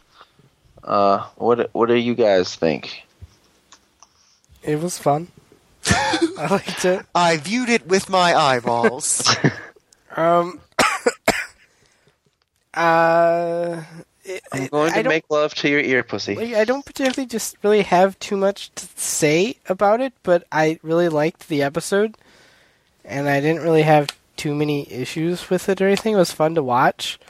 Uh, what what do you guys think? It was fun. I liked it. I viewed it with my eyeballs. Um. uh. it- I'm going to make love to your ear, pussy. Like, I don't particularly just really have too much to say about it, but I really liked the episode, and I didn't really have too many issues with it or anything. It was fun to watch.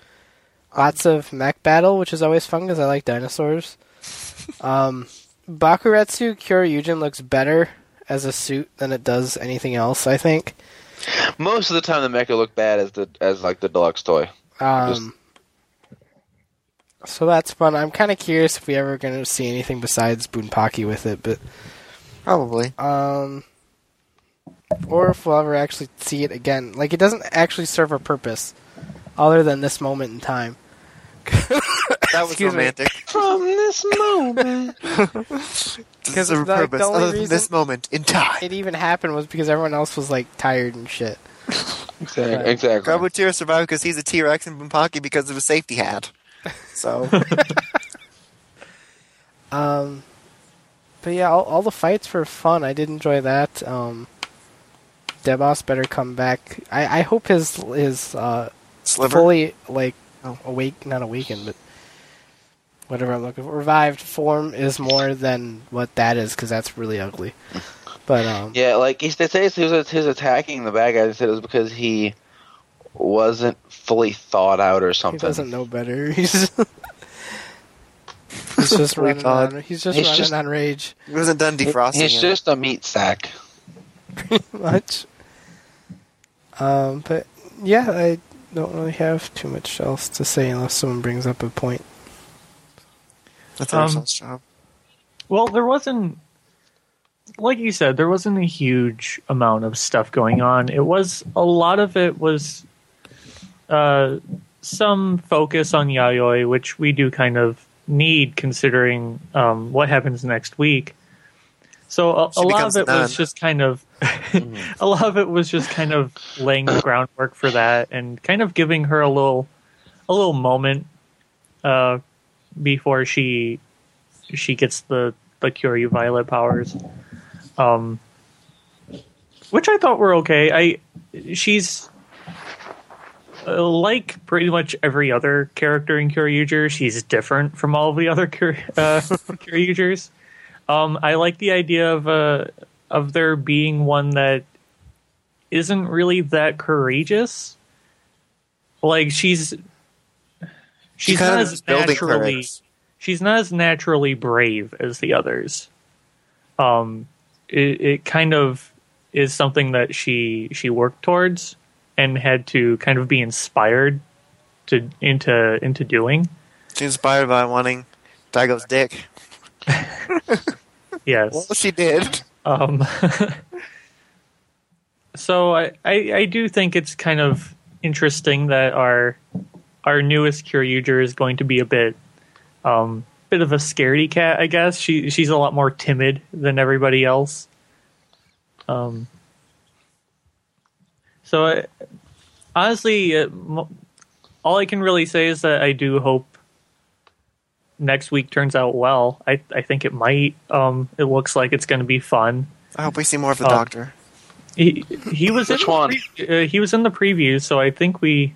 Lots of mech battle, which is always fun because I like dinosaurs. um, Bakuretsu Kyoryujin looks better as a suit than it does anything else. I think. Most of the time, the mecha look bad as the as like the deluxe toy. Um, so that's fun. I'm kind of curious if we ever going to see anything besides Bunpachy with it, but Probably. um, or if we'll ever actually see it again. Like it doesn't actually serve a purpose other than this moment in time. That was Excuse me. From this moment, Because Because of the- purpose, the only other than this moment in time. It even happened was because everyone else was like tired and shit. exactly. exactly. Gabutyr survived because he's a T-Rex and Bunpachy because of a safety hat. So, Um, but yeah, all, all the fights were fun. I did enjoy that. Um, Debos better come back. I, I hope his his uh, Sliver. fully like awake, not awakened, but whatever I'm looking for, revived form is more than what that is because that's really ugly. But um, Yeah, like he, they say he was his attacking the bad guy. They said it was because he wasn't fully thought out or something. he something. doesn't know better. He's he's just running on. He's just He's running just- on rage, He wasn't done defrosting He's it. just a meat sack. pretty much. Um, but yeah, I don't really have too much else to say unless someone brings up a point. That's Um, Arsenal's job. Well, there wasn't, like you said, there wasn't a huge amount of stuff going on. It was a lot of it was uh, some focus on Yayoi, which we do kind of need considering um, what happens next week. So a, a lot of it a nun. was just kind of, a lot of it was just kind of laying the groundwork for that and kind of giving her a little, a little moment uh, before she she gets the the Kyoryu Violet powers, um, which I thought were okay. I she's uh, like pretty much every other character in Cure Kyoryuger. She's different from all the other Kyur, uh, Kyoryugers. Um, I like the idea of uh, of there being one that isn't really that courageous. Like she's she's kind not as naturally courage. she's not as naturally brave as the others. Um, it, it kind of is something that she she worked towards and had to kind of be inspired to into into doing. She's inspired by wanting Daigo's dick. Yes. Well, she did. Um, so I, I I do think it's kind of interesting that our our newest Kyoryuger is going to be a bit um bit of a scaredy cat, I guess. She she's a lot more timid than everybody else. Um so I, honestly uh, all I can really say is that I do hope next week turns out well. I I think it might. Um it looks like it's going to be fun. I hope we see more of the Oh. doctor. He he was Which in the one? Pre- uh, he was in the preview, so I think we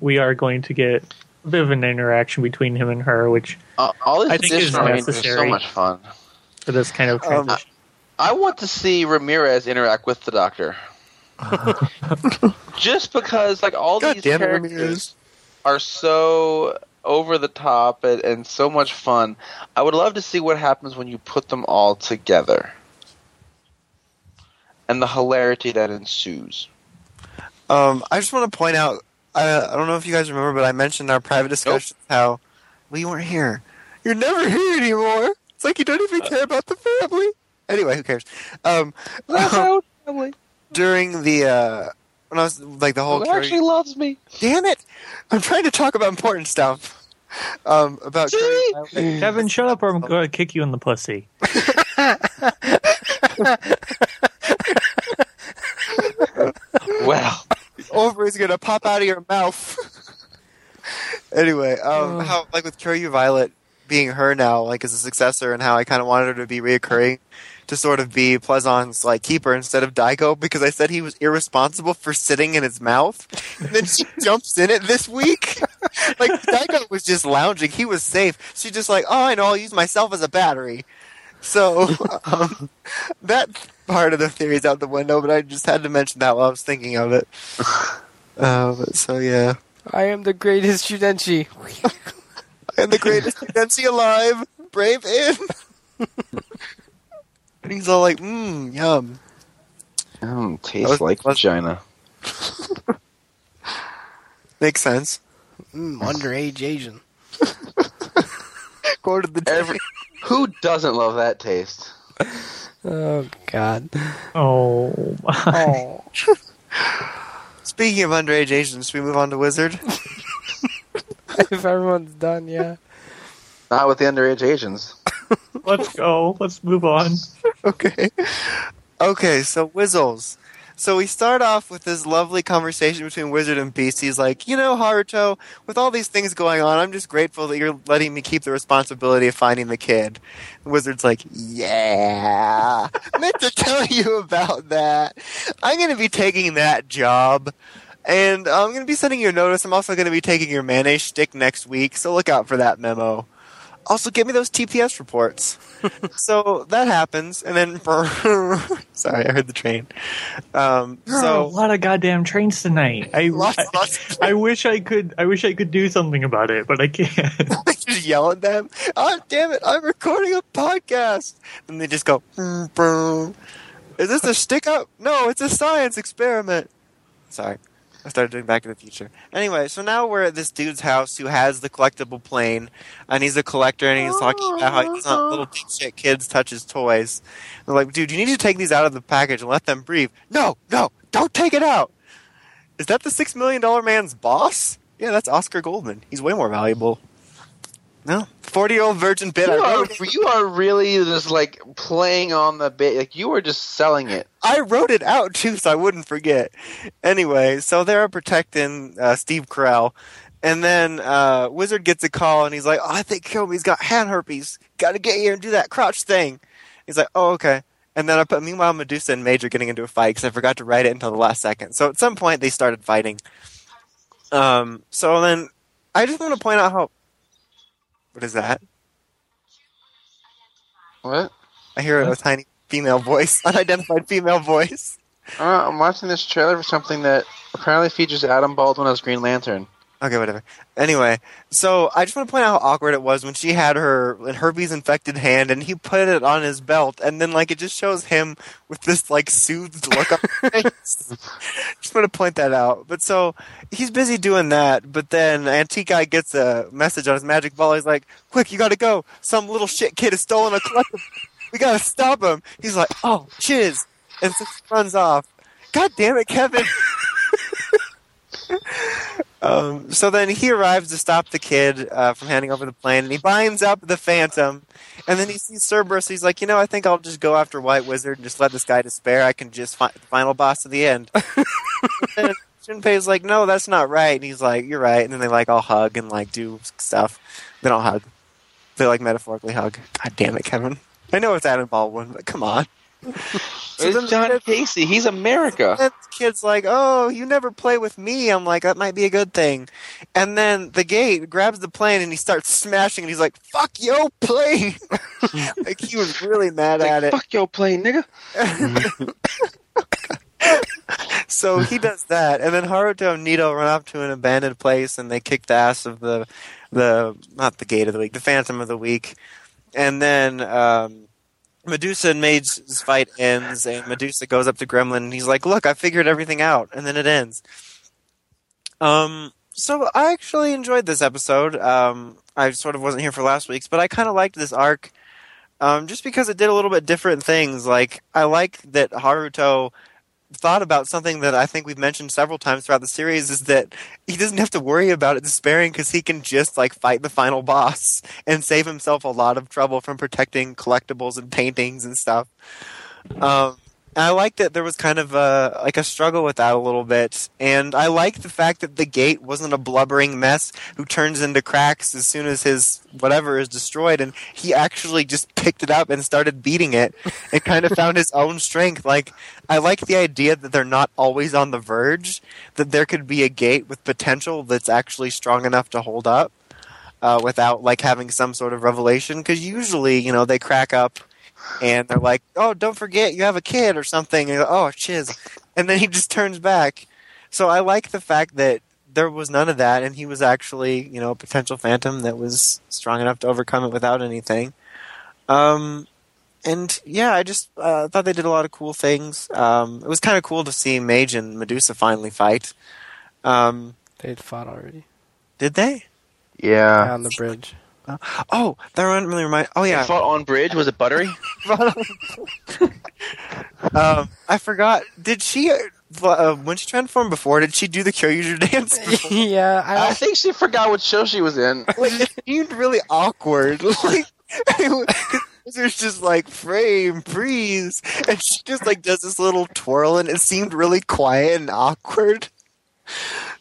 we are going to get a bit of an interaction between him and her, which Uh, all I think is additional scenes so necessary. much fun. for this kind of Um. I want to see Ramirez interact with the Doctor. Just because, like, all God these damn it, characters Ramirez. are so over the top and, and so much fun. I would love to see what happens when you put them all together. And the hilarity that ensues. Um, I just want to point out. I, I don't know if you guys remember, but I mentioned in our private discussions how we weren't here. You're never here anymore. It's like you don't even care about the family. Anyway, who cares? Um, during the uh, when I was like the whole Who actually loves me? damn it, I'm trying to talk about important stuff. Um, about See? Kevin, shut up, or I'm going to kick you in the pussy. Well, ovaries gonna pop out of your mouth. anyway, um, how like with Kyoryu Violet being her now, like as a successor, and how I kind of wanted her to be reoccurring to sort of be Plezuon's like keeper instead of Daigo because I said he was irresponsible for sitting in his mouth. And then she jumps in it this week. like Daigo was just lounging; he was safe. She's just like, oh, I know, I'll use myself as a battery. So um, that part of the theory is out the window, but I just had to mention that while I was thinking of it. Um, so yeah, I am the greatest Judenchi. and the greatest Nancy alive, brave in. And he's all like, mmm, yum. mm, That tastes was- like was- vagina. Makes sense. Mm, underage Asian. Quoted the Every, who doesn't love that taste? Oh God. Oh, Oh. Speaking of underage Asians, should we move on to Wizard? if everyone's done, yeah. Not with the underage Asians. let's go. Let's move on. okay. Okay, so Wizzles. So we start off with this lovely conversation between Wizard and Beast. He's like, you know, Haruto, with all these things going on, I'm just grateful that you're letting me keep the responsibility of finding the kid. Wizard's like, yeah, meant to tell you about that. I'm going to be taking that job. And I'm going to be sending you a notice. I'm also going to be taking your mayonnaise stick next week, so look out for that memo. Also, give me those TPS reports. so that happens, and then sorry, I heard the train. Um, There are a lot of goddamn trains tonight. I, lots, I, lots I wish I could. I wish I could do something about it, but I can't. just yell at them. Oh damn it! I'm recording a podcast, and they just go. "Mm. Is this a stick up? No, it's a science experiment. Sorry. I started doing Back to the Future. Anyway, so now we're at this dude's house who has the collectible plane, and he's a collector, and he's talking about how he doesn't let little oh. shit kids touch his toys. They're like, dude, you need to take these out of the package and let them breathe. No, no, don't take it out. Is that the six million dollar man's boss? Yeah, that's Oscar Goldman. He's way more valuable. No, forty year old virgin bit. You are, it. you are really just like playing on the bit. Like you are just selling it. I wrote it out too, so I wouldn't forget. Anyway, so they're protecting uh, Steve Carell, and then uh, Wizard gets a call, and he's like, oh, "I think Kobe's got hand herpes. Got to get here and do that crouch thing." He's like, "Oh, okay." And then I put meanwhile Medusa and Major getting into a fight because I forgot to write it until the last second. So at some point they started fighting. Um. So then I just want to point out how. What is that? What? I hear a tiny female voice, unidentified female voice. Uh, I'm watching this trailer for something that apparently features Adam Baldwin as Green Lantern. Okay, whatever. Anyway, so I just want to point out how awkward it was when she had her herpes infected hand and he put it on his belt, and then like it just shows him with this like soothed look on his face. just want to point that out. But so he's busy doing that, but then Antique Guy gets a message on his magic ball. He's like, "Quick, you got to go! Some little shit kid has stolen a collectible. We gotta stop him." He's like, "Oh, chiz," and so runs off. God damn it, Kevin. Um, so then he arrives to stop the kid uh, from handing over the plane, and he binds up the Phantom. And then he sees Cerberus. He's like, you know, I think I'll just go after White Wizard and just let this guy despair. I can just find the final boss to the end. and Junpei's like, no, that's not right. And he's like, you're right. And then they like all hug and like do stuff. They don't hug. They like metaphorically hug. God damn it, Kevin. I know it's Adam Baldwin, but come on. So it's John kid- Casey. He's America. the kid's like, "Oh, you never play with me." I'm like, "That might be a good thing." And then the gate grabs the plane and he starts smashing. And he's like, "Fuck yo plane!" like he was really mad It's at it. Fuck your plane, nigga. So he does that, and then Haruto and Nito run up to an abandoned place and they kick the ass of the the not the gate of the week, the Phantom of the week, and then. um Medusa and Mage's fight ends, and Medusa goes up to Gremlin, and he's like, "Look, I figured everything out," and then it ends. Um, so I actually enjoyed this episode. Um, I sort of wasn't here for last week's, but I kind of liked this arc, um, just because it did a little bit different things. Like I like that Haruto thought about something that I think we've mentioned several times throughout the series is that he doesn't have to worry about it despairing because he can just like fight the final boss and save himself a lot of trouble from protecting collectibles and paintings and stuff. Um, I like that there was kind of a like a struggle with that a little bit, and I like the fact that the gate wasn't a blubbering mess who turns into cracks as soon as his whatever is destroyed, and he actually just picked it up and started beating it, and kind of found his own strength. Like I like the idea that they're not always on the verge, that there could be a gate with potential that's actually strong enough to hold up. Uh, without like having some sort of revelation, because usually, you know, they crack up and they're like, "Oh, don't forget you have a kid or something." And, oh, chiz, and then he just turns back. So I like the fact that there was none of that, and he was actually, you know, a potential phantom that was strong enough to overcome it without anything. Um, and yeah, I just uh, thought they did a lot of cool things. Um, it was kind of cool to see Mage and Medusa finally fight. Um, They'd fought already did they? Yeah. on the bridge. Oh, that one really remind. Oh yeah, They fought on bridge. Was it buttery? um, I forgot. Did she, uh, when she transformed before, did she do the Kyoryuger dance? before? yeah, I I think she forgot what show she was in. like, it seemed really awkward. Like, it was just like frame, freeze, and she just like does this little twirl, and it seemed really quiet and awkward.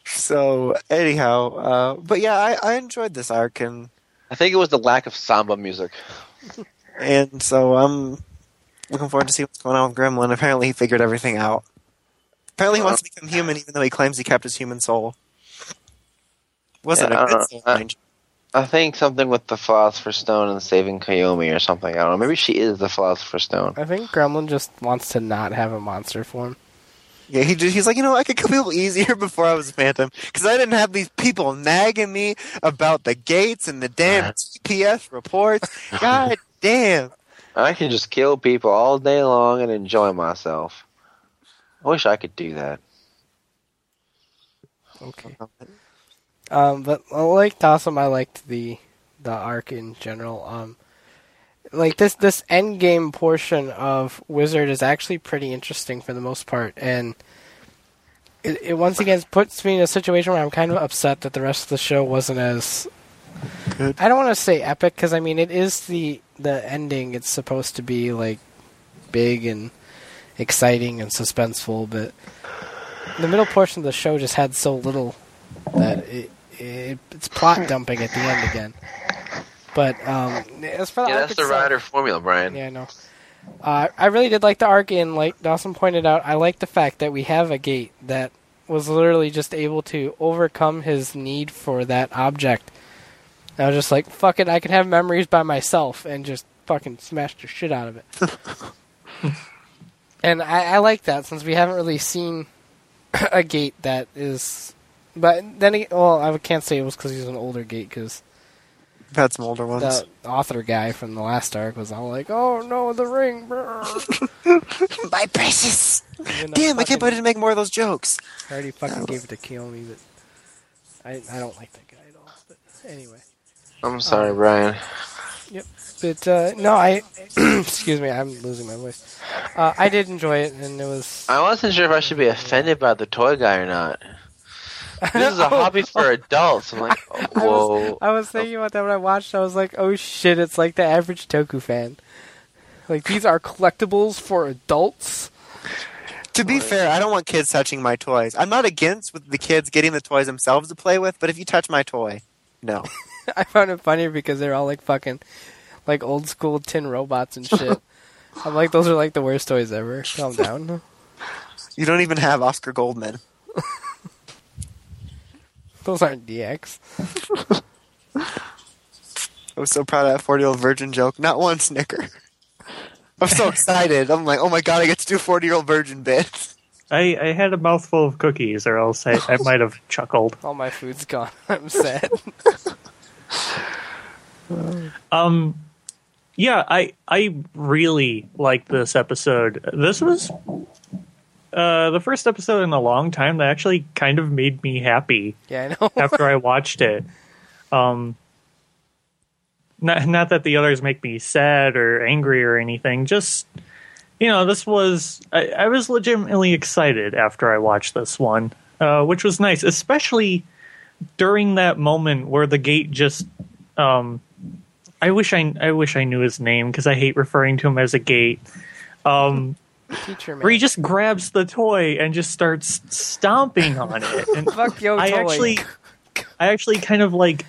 So anyhow, uh, but yeah, I, I enjoyed this arc, and I think it was the lack of samba music. and so I'm looking forward to see what's going on with Gremlin. Apparently, he figured everything out. Apparently, he wants to become human, even though he claims he kept his human soul. Wasn't Yeah, I a don't good know. soul, I- I think something with the Philosopher's Stone and saving Koyomi or something. I don't know. Maybe she is the Philosopher's Stone. I think Gremlin just wants to not have a monster form. Yeah, he just, he's like, you know, I could kill people easier before I was a phantom because I didn't have these people nagging me about the gates and the damn TPS reports. God damn. I can just kill people all day long and enjoy myself. I wish I could do that. Okay. Um, but uh, like Dawson, I liked the the arc in general. Um, like this this end game portion of Wizard is actually pretty interesting for the most part, and it, it once again puts me in a situation where I'm kind of upset that the rest of the show wasn't as Good. I don't want to say epic because I mean it is the the ending. It's supposed to be like big and exciting and suspenseful, but the middle portion of the show just had so little that it, it it's plot dumping at the end again. But um, as for the Yeah, arc that's the itself- rider formula, Brian. yeah, I know. Uh, I really did like the arc, and like Dawson pointed out, I like the fact that we have a gate that was literally just able to overcome his need for that object. I was just like, fuck it, I can have memories by myself and just fucking smash the shit out of it. and I, I like that since we haven't really seen a gate that is But then, he, well, I can't say it was because he's an older gate because I've had some older ones. the author guy from the last arc was all like, "Oh no, the ring!" My precious. Even though Damn, I can't believe I didn't make more of those jokes. I already fucking gave it to Koyomi, but I I don't like that guy at all. But anyway, I'm sorry, Brian. Yep, but uh, no, I excuse me, I'm losing my voice. Uh, I did enjoy it, and it was. I wasn't sure if I should be offended by the toy guy or not. This is a oh. hobby for adults. I'm like, oh, whoa. I was thinking about that when I watched. I was like, "Oh shit!" It's like the average Toku fan. Like these are collectibles for adults. To be fair, I don't want kids touching my toys. I'm not against with the kids getting the toys themselves to play with, but if you touch my toy, no. I found it funny because they're all like fucking, like old school tin robots and shit. I'm like, those are like the worst toys ever. Calm down. You don't even have Oscar Goldman. Those aren't DX. I was so proud of that 40 year old virgin joke. Not one snicker. I'm so excited. I'm like, oh my god, I get to do 40 year old virgin bits. I, I had a mouthful of cookies, or else I, I might have chuckled. All my food's gone. I'm sad. Um, yeah, I I really like this episode. This was uh, the first episode in a long time that actually kind of made me happy Yeah, I know. after I watched it. Um, not not that the others make me sad or angry or anything. Just you know, this was I, I was legitimately excited after I watched this one, uh, which was nice, especially during that moment where the gate just. Um, I wish I I wish I knew his name because I hate referring to him as a gate. Um, Teacher where he just grabs the toy and just starts stomping on it. And Fuck yo I toy. actually, I actually kind of like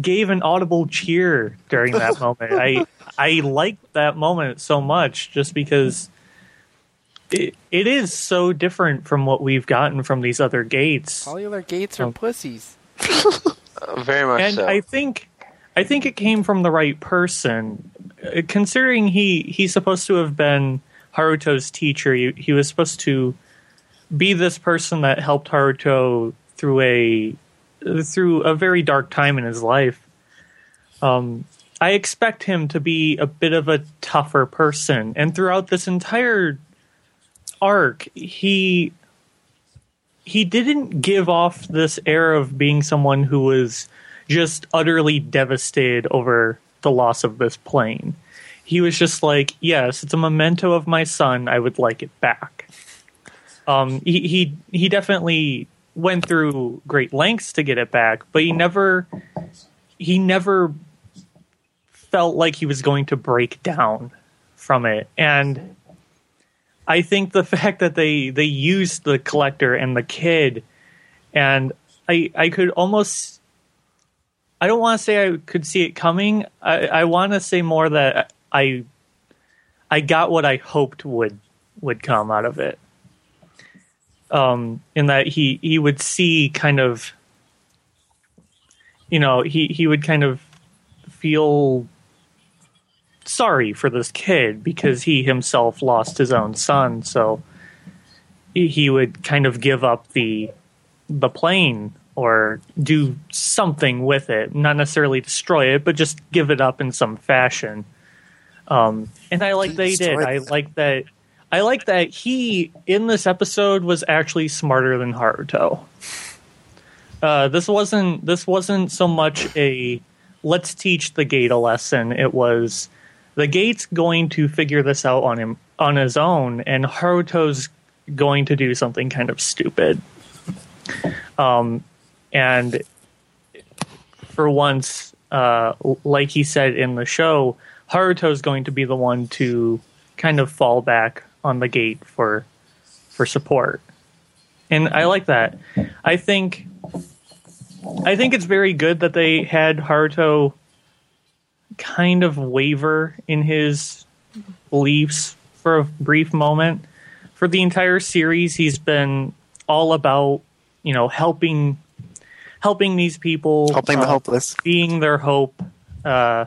gave an audible cheer during that moment. I I liked that moment so much just because it it is so different from what we've gotten from these other gates. All the other gates are Oh. pussies. Very much and so. I think I think it came from the right person, Uh, considering he he's supposed to have been Haruto's teacher. He, he was supposed to be this person that helped Haruto through a through a very dark time in his life. Um, I expect him to be a bit of a tougher person, and throughout this entire arc, he he didn't give off this air of being someone who was just utterly devastated over the loss of this plane. He was just like, "Yes, it's a memento of my son. I would like it back." Um, he he he definitely went through great lengths to get it back, but he never he never felt like he was going to break down from it, and I think the fact that they they used the collector and the kid, and I I could almost I don't want to say I could see it coming. I I want to say more that I I got what I hoped would would come out of it. Um, in that he he would see kind of, you know, he he would kind of feel sorry for this kid because he himself lost his own son so he- would kind of give up the the plane or do something with it not necessarily destroy it but just give it up in some fashion. Um, and i like that he did. I like that i like that he in this episode was actually smarter than haruto. Uh, this wasn't this wasn't so much a let's teach the gate a lesson. It was the gate's going to figure this out on him on his own and haruto's going to do something kind of stupid. Um and for once uh like he said in the show haruto's going to be the one to kind of fall back on the gate for for support and i like that i think i think it's very good that they had haruto kind of waver in his beliefs for a brief moment. For the entire series, he's been all about, you know, helping helping these people, Helping the uh, hopeless. being their hope, uh,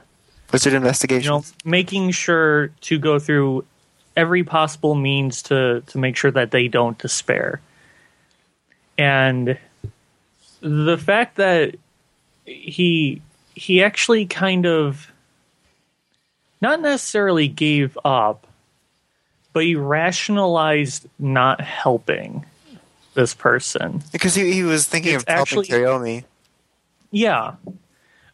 Wizard you investigation. know, making sure to go through every possible means to to make sure that they don't despair. and the fact that he he actually kind of not necessarily gave up, but he rationalized not helping this person. Because he, he was thinking It's of actually- Koyomi. Yeah.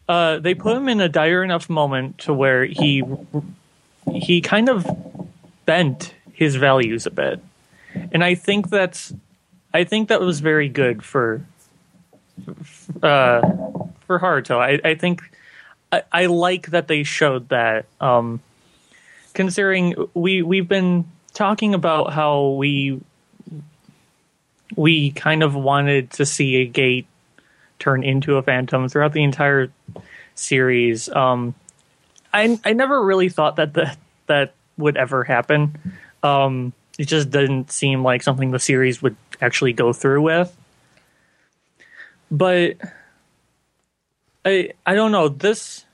Uh, they put him in a dire enough moment to where he he kind of bent his values a bit, and I think that's I think that was very good for uh, for Haruto. I, I think I, I like that they showed that. Um, considering we we've been talking about how we we kind of wanted to see a gate turn into a phantom throughout the entire series. Um, I I never really thought that the, that would ever happen. Um, it just didn't seem like something the series would actually go through with. But I I don't know this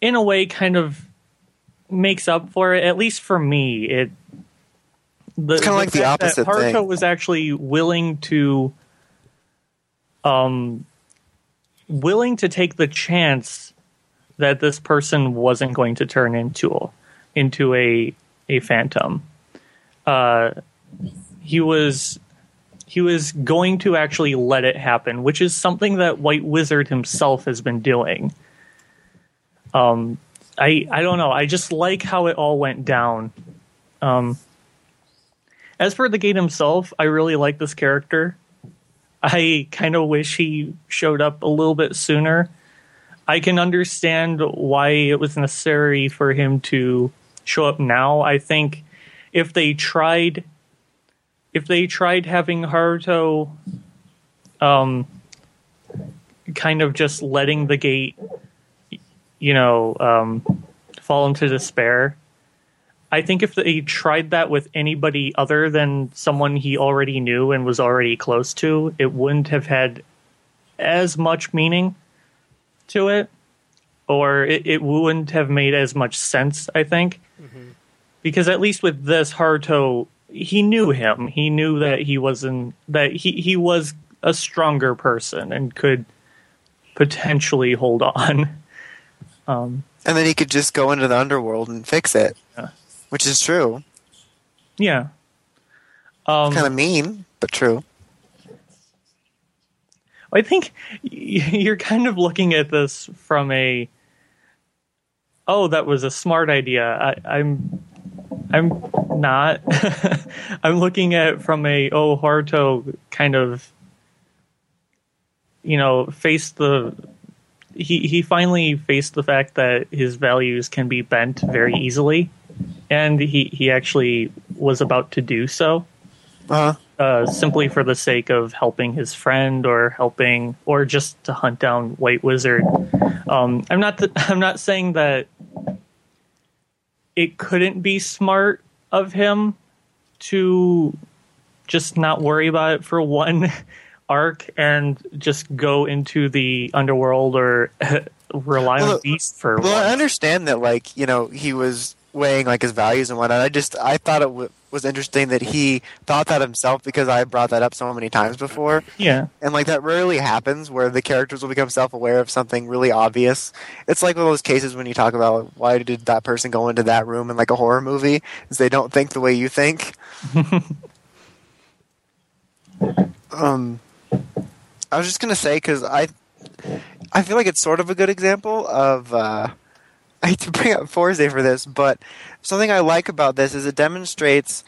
in a way kind of makes up for it at least for me it the, It's kinda like the that opposite Haruto thing. was actually willing to um willing to take the chance that this person wasn't going to turn into into a a phantom. Uh, he was he was going to actually let it happen, which is something that White Wizard himself has been doing. Um, I I don't know. I just like how it all went down. Um, as for the gate himself, I really like this character. I kind of wish he showed up a little bit sooner. I can understand why it was necessary for him to show up now. I think if they tried if they tried having Haruto um kind of just letting the gate you know um fall into despair I think if they tried that with anybody other than someone he already knew and was already close to, it wouldn't have had as much meaning to it, or it, it wouldn't have made as much sense, I think. Because at least with this, Haruto, he knew him. He knew that he wasn't, that he, he was a stronger person and could potentially hold on. Um, And then he could just go into the underworld and fix it. Yeah. Which is true. yeah. Um, kind of mean, but true. I think you're kind of looking at this from a oh that was a smart idea. I, I'm I'm not. I'm looking at it from a oh Haruto kind of you know faced the he he finally faced the fact that his values can be bent very easily, and he he actually was about to do so Uh, uh, simply for the sake of helping his friend or helping or just to hunt down White Wizard. Um, I'm not th- I'm not saying that it couldn't be smart of him to just not worry about it for one arc and just go into the underworld or rely Well, on Beast for well, I understand that, like, you know, he was weighing, like, his values and whatnot. I just, I thought it w- was interesting that he thought that himself because I brought that up so many times before. Yeah, And, like, that rarely happens where the characters will become self aware of something really obvious. It's like one of those cases when you talk about why did that person go into that room in, like, a horror movie, is they don't think the way you think. um, I was just gonna say because I, I feel like it's sort of a good example of. Uh, I hate to bring up Fourze for this, but something I like about this is it demonstrates,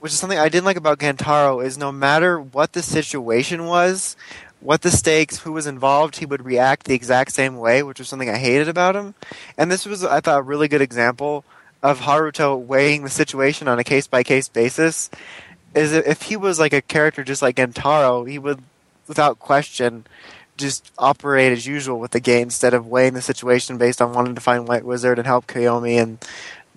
which is something I didn't like about Gentaro, is no matter what the situation was, what the stakes, who was involved, he would react the exact same way, which was something I hated about him. And this was, I thought, a really good example of Haruto weighing the situation on a case by case basis. Is if he was like a character just like Gentaro, he would, without question, just operate as usual with the gate instead of weighing the situation based on wanting to find White Wizard and help Koyomi and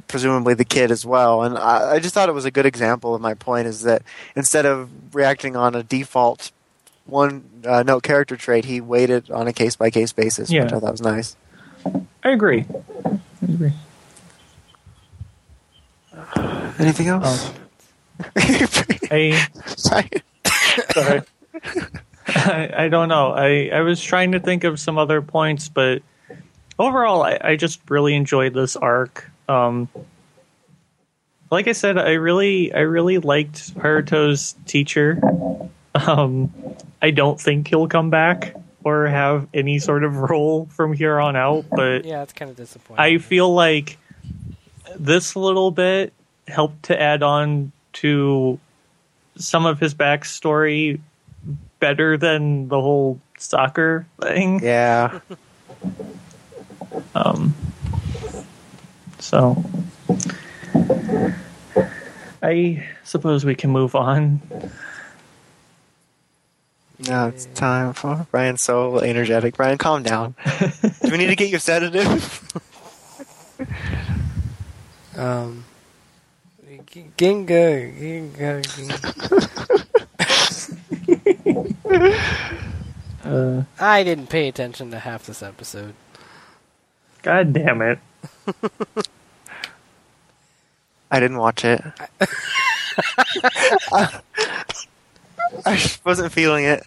presumably the kid as well. And I, I just thought it was a good example of my point is that instead of reacting on a default one uh, note character trait, he weighted on a case by case basis, Yeah. which I thought was nice. I agree. I agree. Anything else? I Sorry. I, I don't know. I, I was trying to think of some other points, but overall, I, I just really enjoyed this arc. Um, like I said, I really I really liked Haruto's teacher. Um, I don't think he'll come back or have any sort of role from here on out, but Yeah, it's kind of disappointing. I feel like this little bit helped to add on to some of his backstory better than the whole soccer thing. Yeah. Um, so I suppose we can move on. Now it's time for Brian. So energetic. Brian, calm down. Do we need to get your sedative? Um, Ginga, Ginga, Ginga. Uh, I didn't pay attention to half this episode. God damn it! I didn't watch it. I, I wasn't feeling it.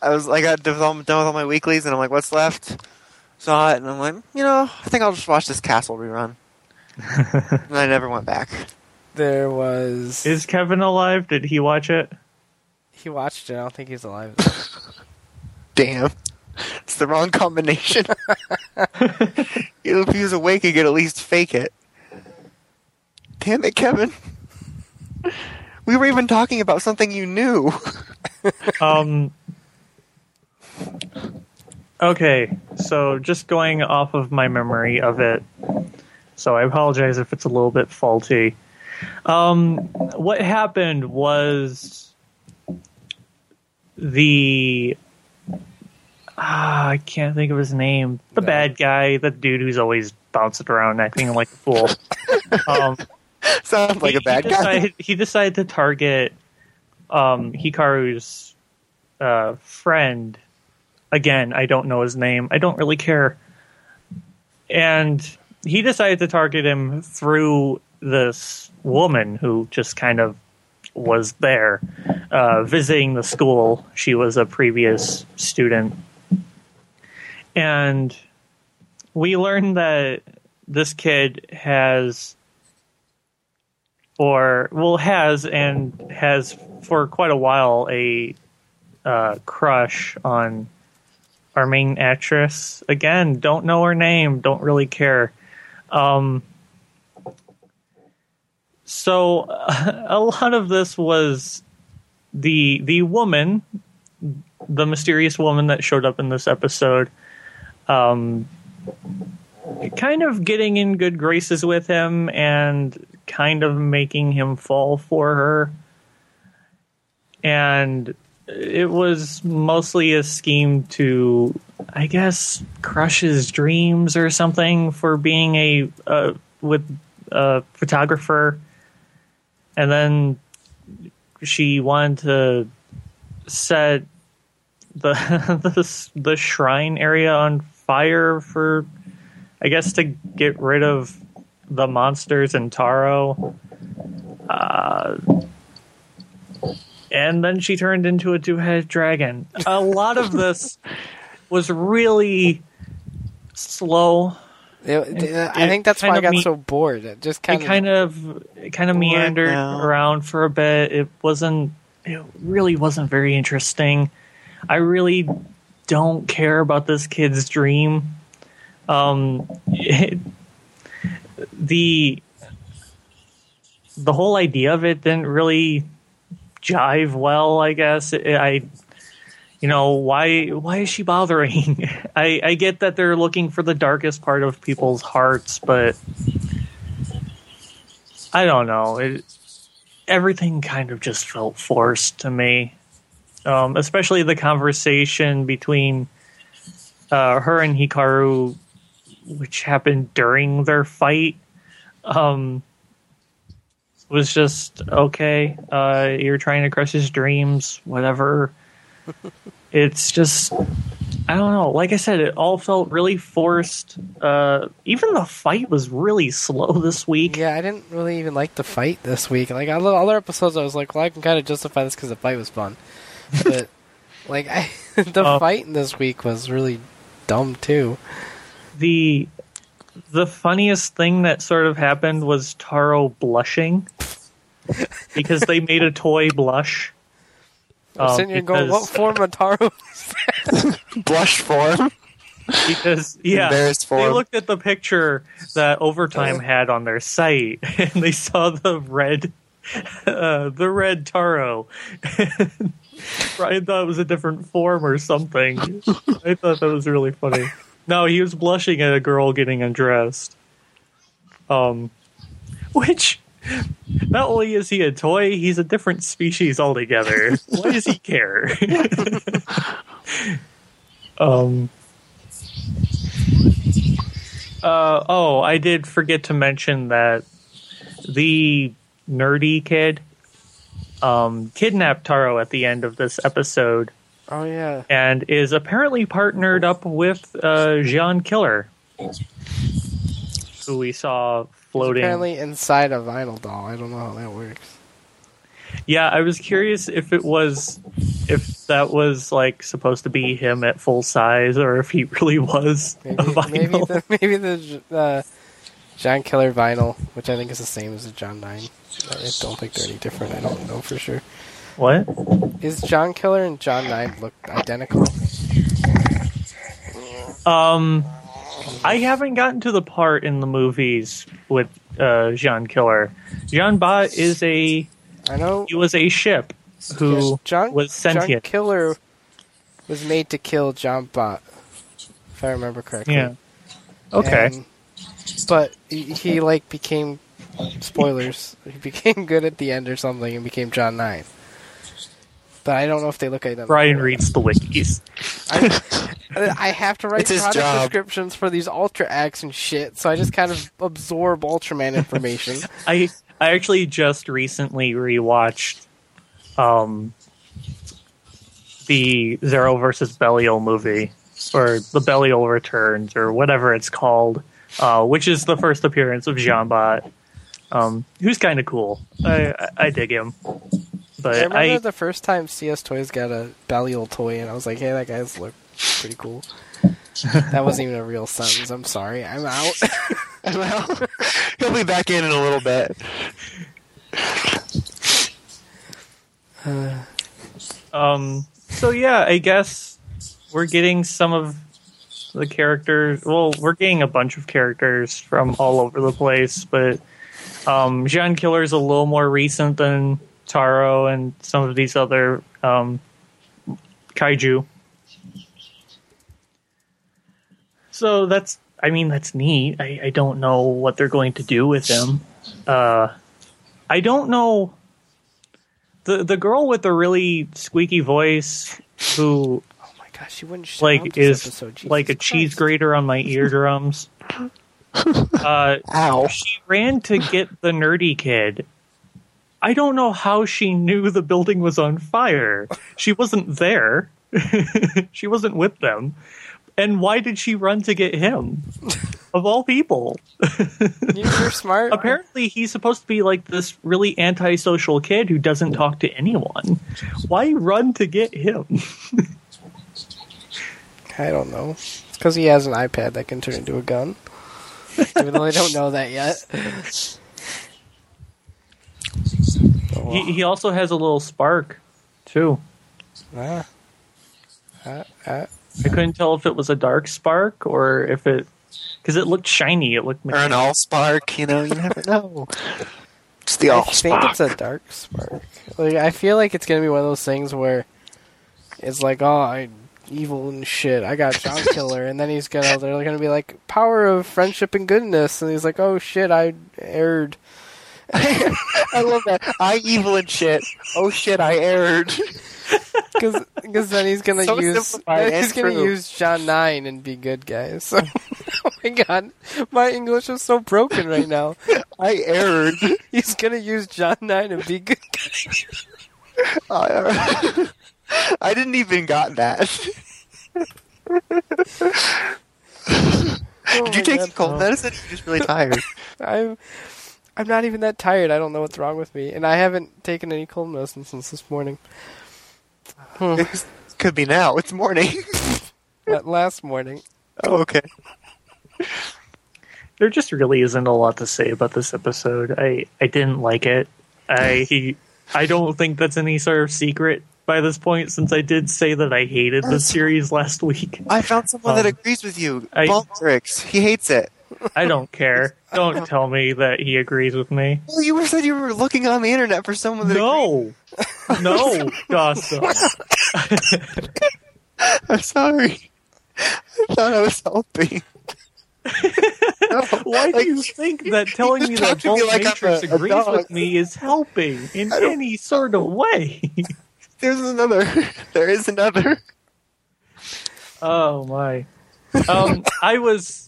I was like, I got done with all my weeklies, and I'm like, what's left? Saw it, and I'm like, you know, I think I'll just watch this Castle rerun. and I never went back. There was. Is Kevin alive? Did he watch it? He watched it. I don't think he's alive. Damn. It's the wrong combination. if he was awake, he could at least fake it. Damn it, Kevin. We were even talking about something you knew. Um. Okay, so just going off of my memory of it, so I apologize if it's a little bit faulty. Um, what happened was the ah, I can't think of his name. The No. bad guy, the dude who's always bouncing around acting like a fool. um, Sounds like he, a bad he guy. decided, He decided to target um, Hikaru's uh, friend. Again, I don't know his name. I don't really care. And he decided to target him through this woman who just kind of was there uh, visiting the school. She was a previous student. And we learned that this kid has or well has and has for quite a while a uh, crush on our main actress. Again, don't know her name, don't really care. Um, so a lot of this was the the woman, the mysterious woman that showed up in this episode. Um, kind of getting in good graces with him and kind of making him fall for her. And it was mostly a scheme to, I guess, crush his dreams or something for being a uh, with a photographer. And then she wanted to set the the the shrine area on fire for I guess to get rid of the monsters in Taro. Uh, and then she turned into a two-headed dragon. A lot of this was really slow. It- It- I think that's why I got me- so bored. It just kind it of. kind of it kind of meandered now. around for a bit. It wasn't it really wasn't very interesting. I really don't care about this kid's dream. Um it, the the whole idea of it didn't really jive well, I guess. I you know, why why is she bothering? I I get that they're looking for the darkest part of people's hearts, but I don't know. It everything kind of just felt forced to me. Um, especially the conversation between uh, her and Hikaru, which happened during their fight, um, was just okay. Uh, you're trying to crush his dreams, whatever. it's just I don't know. Like I said, it all felt really forced. Uh, even the fight was really slow this week. Yeah, I didn't really even like the fight this week. Like other other episodes, I was like, well, I can kind of justify this because the fight was fun. But Like I, the Uh, fight in this week was really dumb too. the the funniest thing that sort of happened was Taro blushing because they made a toy blush. I'm Um, sitting here going, "What form of Taro?" Blush form. because yeah, Embarrassed they looked at the picture that Overtime had on their site, and they saw the red, uh, the red Taro. Brian thought it was a different form or something. I thought that was really funny. No, he was blushing at a girl getting undressed. Um, which. Not only is he a toy, he's a different species altogether. Why does he care? um, uh, oh, I did forget to mention that the nerdy kid um, kidnapped Taro at the end of this episode Oh yeah, and is apparently partnered up with uh, Jean Killer, who we saw floating. apparently inside a vinyl doll. I don't know how that works. Yeah, I was curious if it was if that was like supposed to be him at full size or if he really was Maybe a maybe vinyl. the maybe the uh, Jean Killer vinyl, which I think is the same as the Jean Nine. I don't think they're any different. I don't know for sure. what? Is Jean Killer and Jean Nine look identical? Um, I haven't gotten to the part in the movies with uh, Jean Killer. Jean Bot is a I know. he was a ship who yeah, John was John sentient. Killer was made to kill Jean Bot, if I remember correctly. yeah. Okay. And- but he, he like became spoilers. He became good at the end or something and became Jean Nine. But I don't know if they look identical. Brian reads the wikis. I, I have to write It's product job. descriptions for these Ultra acts and shit, so I just kind of absorb Ultraman information. I I actually just recently rewatched um the Zero versus Belial movie or the Belial Returns or whatever it's called, uh, which is the first appearance of Jean Bot, um, who's kind of cool. I, I I dig him, I remember I, the first time CS Toys got a Belial toy, and I was like, "Hey, that guy's look pretty cool." that wasn't even a real sentence. I'm sorry. I'm out. well, he'll be back in in a little bit. Um. So yeah, I guess we're getting some of the characters. Well, we're getting a bunch of characters from all over the place, but um, Jean Killer is a little more recent than Taro and some of these other um, kaiju. So that's. I mean, that's neat. I, I don't know what they're going to do with him. Uh, I don't know the the girl with the really squeaky voice who oh my gosh, she wouldn't shut like up this is episode. Jesus like a cheese grater on my eardrums. uh, Ow. she ran to get the nerdy kid. I don't know how she knew the building was on fire. She wasn't there. she wasn't with them. And why did she run to get him? Of all people. You- You're smart. Apparently, he's supposed to be like this really antisocial kid who doesn't talk to anyone. Why run to get him? I don't know. It's because he has an iPad that can turn into a gun. Even though I don't know that yet. He, he also has a little spark, too. ah. Ah, ah. I couldn't tell if it was a dark spark or if it. Because it looked shiny. It looked Or an all spark, you know, you never know. It's the all I all think spark. it's a dark spark. Like I feel like it's gonna be one of those things where it's like, oh, I evil and shit. I got John Killer, and then he's gonna they're gonna be like power of friendship and goodness, and he's like, oh shit, I erred. I love that. I evil and shit. Oh shit, I erred. Because then he's gonna So use simplified he's and gonna true. use Jean Nine and be good guys. So, oh my god, my English is so broken right now. I erred. He's gonna use Jean Nine and be good guys. I, I didn't even got that. Oh Did you my take God. some cold medicine? You're just really tired. I'm I'm not even that tired. I don't know what's wrong with me, and I haven't taken any cold medicine since this morning. Hmm. Could be now. It's morning. That last morning. oh, okay. there just really isn't a lot to say about this episode. I I didn't like it. I I don't think that's any sort of secret by this point, since I did say that I hated the series last week. I found someone that Um, agrees with you. I- Baldrix. He hates it. I don't care. Don't tell me that he agrees with me. Well, you were said you were looking on the internet for someone that. No, no, Dawson. I'm sorry. I thought I was helping. No, Why do like, you think that telling me that Bolt like Matrix a- a agrees dog. with me is helping in any sort of way? There's another. There is another. oh my. Um, I was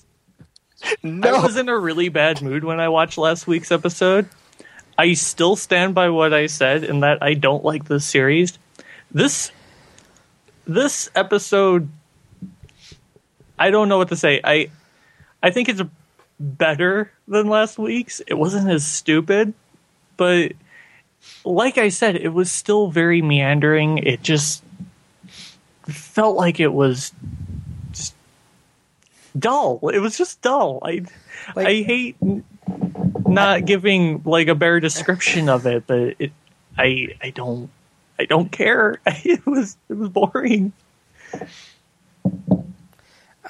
No. I was in a really bad mood when I watched last week's episode. I still stand by what I said in that I don't like this series. This this episode I don't know what to say. I I think it's better than last week's. It wasn't as stupid, but like I said, it was still very meandering. It just felt like it was dull. It was just dull. I Like- I hate not giving like a bare description of it, but it I I don't I don't care. It was it was boring.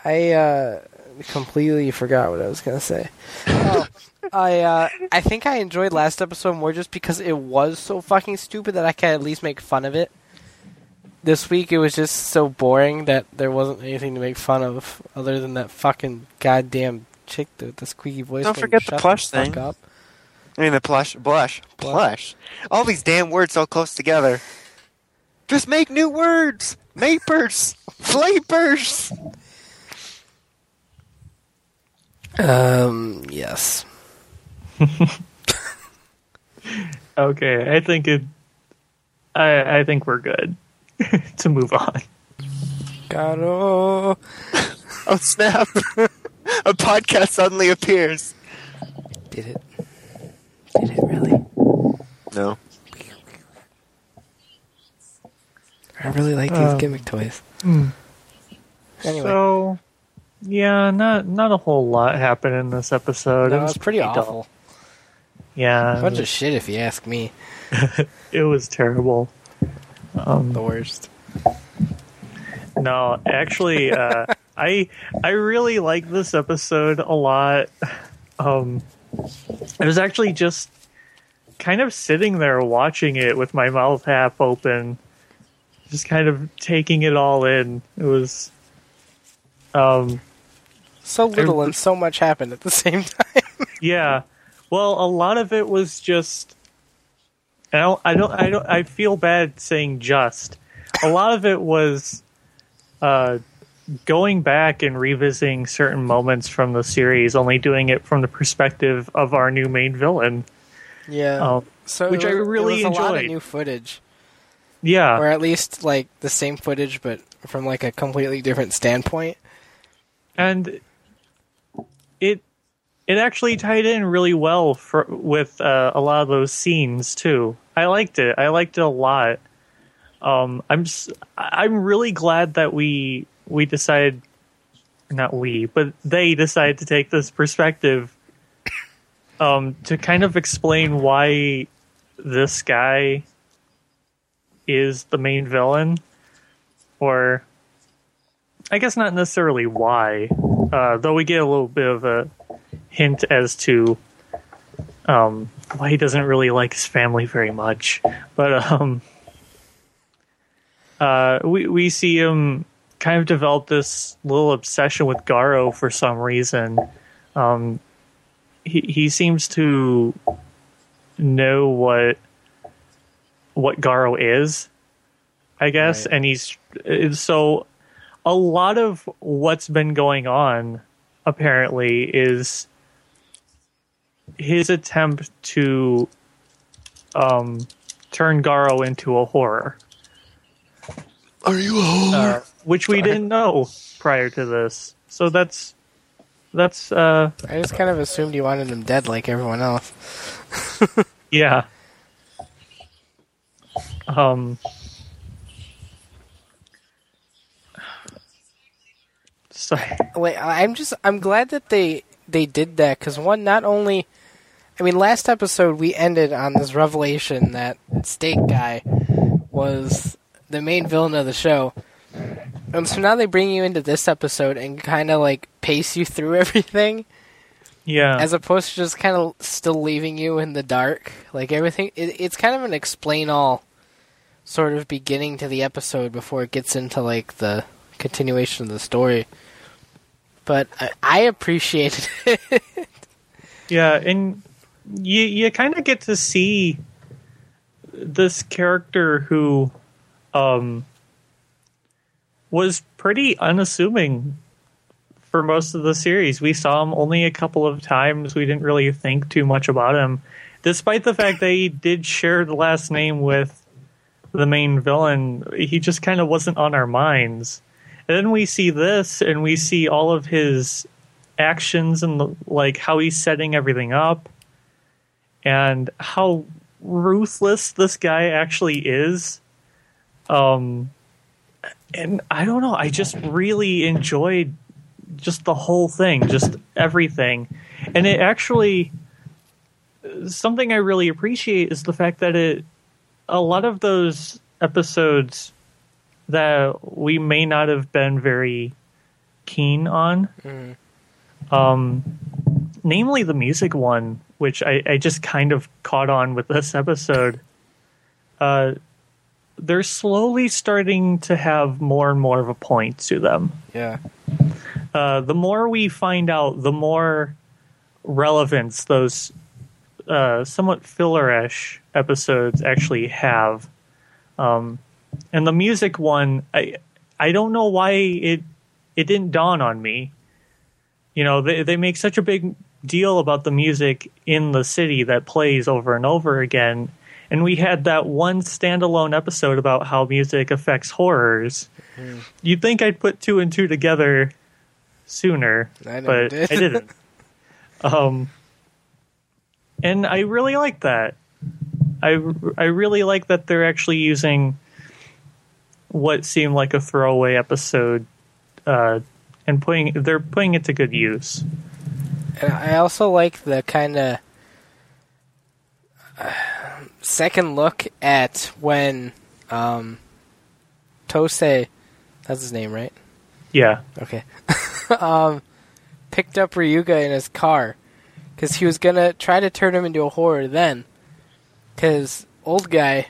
I uh, completely forgot what I was gonna say. Oh, I uh, I think I enjoyed last episode more just because it was so fucking stupid that I can at least make fun of it. This week it was just so boring that there wasn't anything to make fun of other than that fucking goddamn chick with the squeaky voice. Don't forget the "Shut plush fuck thing." Up. I mean the plush, blush, plush. All these damn words so close together. Just make new words. Mapers, flapers. Um. Yes. Okay, I think it. I I think we're good to move on. Garo. Oh snap! A podcast suddenly appears. Did it? Did it really? No. I really like these Um, gimmick toys. Anyway, So, yeah, not not a whole lot happened in this episode. no, it was it's pretty dull. awful. Yeah, A bunch of shit, if you ask me. it was terrible. Um, The worst. No, actually, uh, I I really like this episode a lot. Um, I was actually just kind of sitting there watching it with my mouth half open, just kind of taking it all in. It was, um, So little and so much happened at the same time. yeah. Well, a lot of it was just. I don't. I don't. I don't. I feel bad saying just. A lot of it was, uh, going back and revisiting certain moments from the series, only doing it from the perspective of our new main villain. yeah. Um, so which it I really it was a lot of enjoyed. new footage, yeah. or at least like the same footage, but from like a completely different standpoint. and it it actually tied in really well for, with uh, a lot of those scenes too. I liked it. I liked it a lot. Um, I'm I'm really glad that we we decided, not we, but they decided to take this perspective, um, to kind of explain why this guy is the main villain, or I guess not necessarily why, uh, though we get a little bit of a hint as to um, why he doesn't really like his family very much. But um, uh, we we see him kind of develop this little obsession with Garo for some reason. Um, he he seems to know what what Garo is, I guess, Right. and he's so a lot of what's been going on apparently is his attempt to um, turn Garo into a horror. Are you a horror? Uh, which we Sorry. didn't know prior to this. So that's that's. Uh, I just kind of assumed you wanted him dead like everyone else. yeah. Um. Sorry. Wait, I'm just I'm glad that they they did that because one, not only I mean last episode we ended on this revelation that steak guy was the main villain of the show. And so now they bring you into this episode and kind of like pace you through everything Yeah. as opposed to just kind of still leaving you in the dark. Like everything, it, it's kind of an explain all sort of beginning to the episode before it gets into like the continuation of the story. But I, I appreciated it. Yeah, and you you kind of get to see this character who um was pretty unassuming for most of the series. We saw him only a couple of times. We didn't really think too much about him, despite the fact that he did share the last name with the main villain. He just kind of wasn't on our minds. And then we see this, and we see all of his actions and the, like how he's setting everything up, and how ruthless this guy actually is. Um, and I don't know. I just really enjoyed just the whole thing, just everything, and it actually something I really appreciate is the fact that it a lot of those episodes that we may not have been very keen on. Um, namely the music one, which I, I just kind of caught on with this episode. Uh, they're slowly starting to have more and more of a point to them. yeah, Uh, the more we find out, the more relevance those uh, somewhat fillerish episodes actually have. Um, and the music one, I I don't know why it it didn't dawn on me. You know, they they make such a big deal about the music in the city that plays over and over again. And we had that one standalone episode about how music affects horrors. You'd think I'd put two and two together sooner, I but did. I didn't. Um, and I really like that. I I really like that they're actually using what seemed like a throwaway episode, uh, and putting they're putting it to good use. And I also like the kind of second look at when um, Tose, that's his name, right? Yeah, Okay. um, picked up Ryuga in his car because he was gonna try to turn him into a horror then. Because old guy,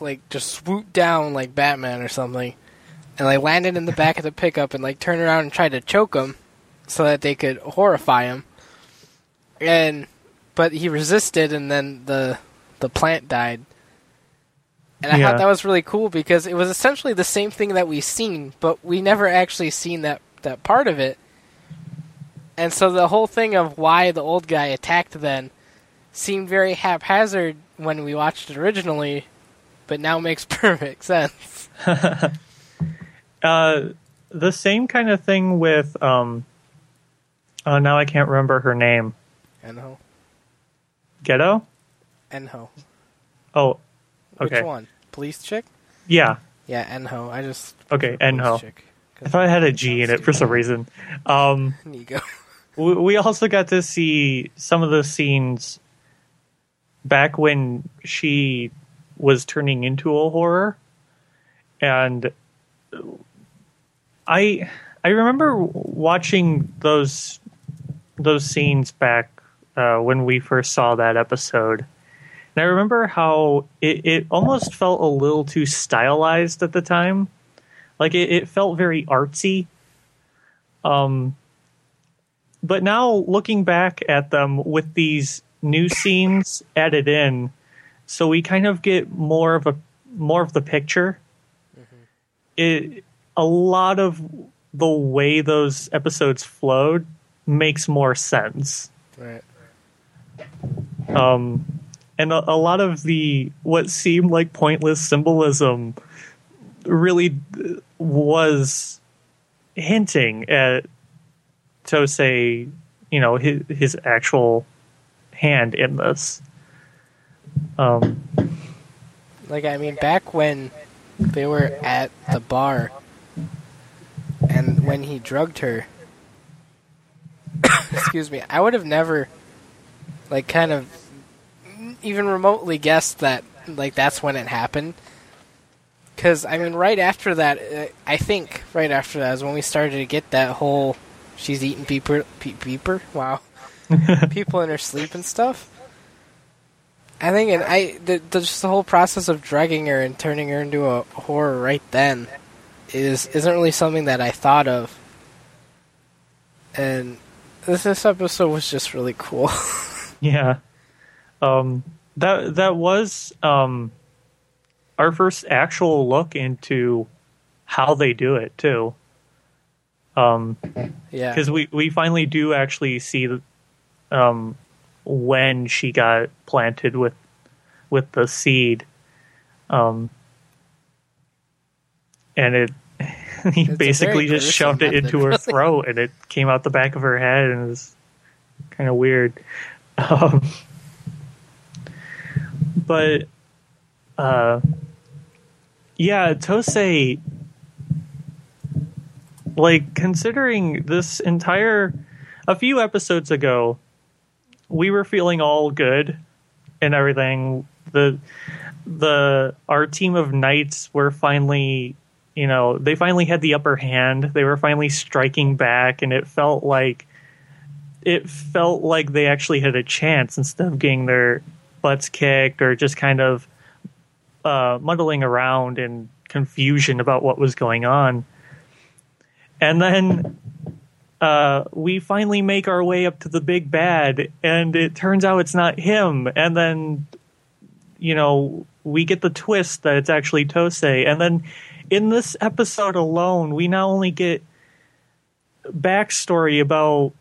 like, just swooped down like Batman or something, and like landed in the back of the pickup and like turned around and tried to choke him so that they could horrify him. And but he resisted, and then the the plant died. And I Yeah. thought that was really cool because it was essentially the same thing that we've seen, but we never actually seen that that part of it. And so the whole thing of why the old guy attacked then seemed very haphazard when we watched it originally, but now makes perfect sense. uh, the same kind of thing with um. Oh, now I can't remember her name. Enho. Ghetto. Enho. Oh, Which okay. one? Police chick? Yeah. Yeah, Enho. I just Okay, Enho. chick. I thought it had a G in it for some reason. Um, Nigo. we we also got to see some of the scenes back when she was turning into a horror and i i remember watching those those scenes back uh, when we first saw that episode. And i remember how it, it almost felt a little too stylized at the time. Like it, it felt very artsy. Um but now looking back at them with these new scenes added in so we kind of get more of a more of the picture. It a lot of the way those episodes flowed makes more sense Right. um and a, a lot of the what seemed like pointless symbolism really was hinting at Tosei, you know, his his actual hand in this. Um, Like I mean, back when they were at the bar, and when he drugged her. excuse me. I would have never, like, kind of, even remotely guessed that, like, that's when it happened. Because I mean, right after that, uh, I think right after that is when we started to get that whole she's eating peeper, pe- peeper. Wow, people in her sleep and stuff. I think, and I the, the, just the whole process of drugging her and turning her into a horror right then is isn't really something that I thought of. And this this episode was just really cool. Yeah. Um that that was um our first actual look into how they do it too. Um yeah, because we we finally do actually see um when she got planted with with the seed um and it he It's basically just shoved it into her throat and it came out the back of her head and it was kind of weird. Um but uh yeah Tosei like considering this entire a few episodes ago we were feeling all good and everything. The the our team of knights were finally you know they finally had the upper hand they were finally striking back and it felt like it felt like they actually had a chance instead of getting their butts kicked or just kind of uh, muddling around in confusion about what was going on and then uh, we finally make our way up to the big bad, and it turns out it's not him. And then, you know, we get the twist that it's actually Tosei. And then in this episode alone, we not only get backstory about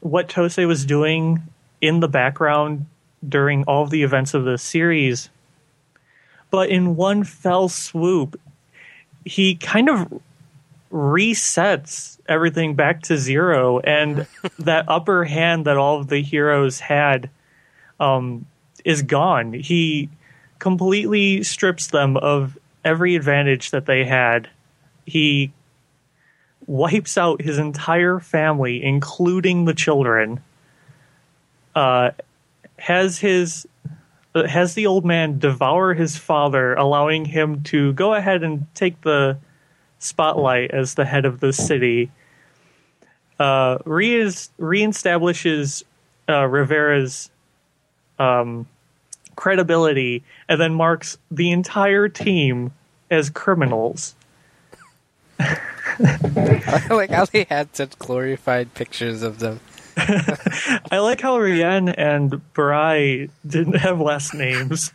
what Tosei was doing in the background during all of the events of the series, but in one fell swoop, he kind of resets everything back to zero and that upper hand that all of the heroes had um, is gone. He completely strips them of every advantage that they had he wipes out his entire family including the children uh, has his uh, has the old man devour his father allowing him to go ahead and take the spotlight as the head of the city. Uh, re- reestablishes uh, Rivera's um, credibility and then marks the entire team as criminals. I like how they had such glorified pictures of them. I like how Rian and Burai didn't have last names.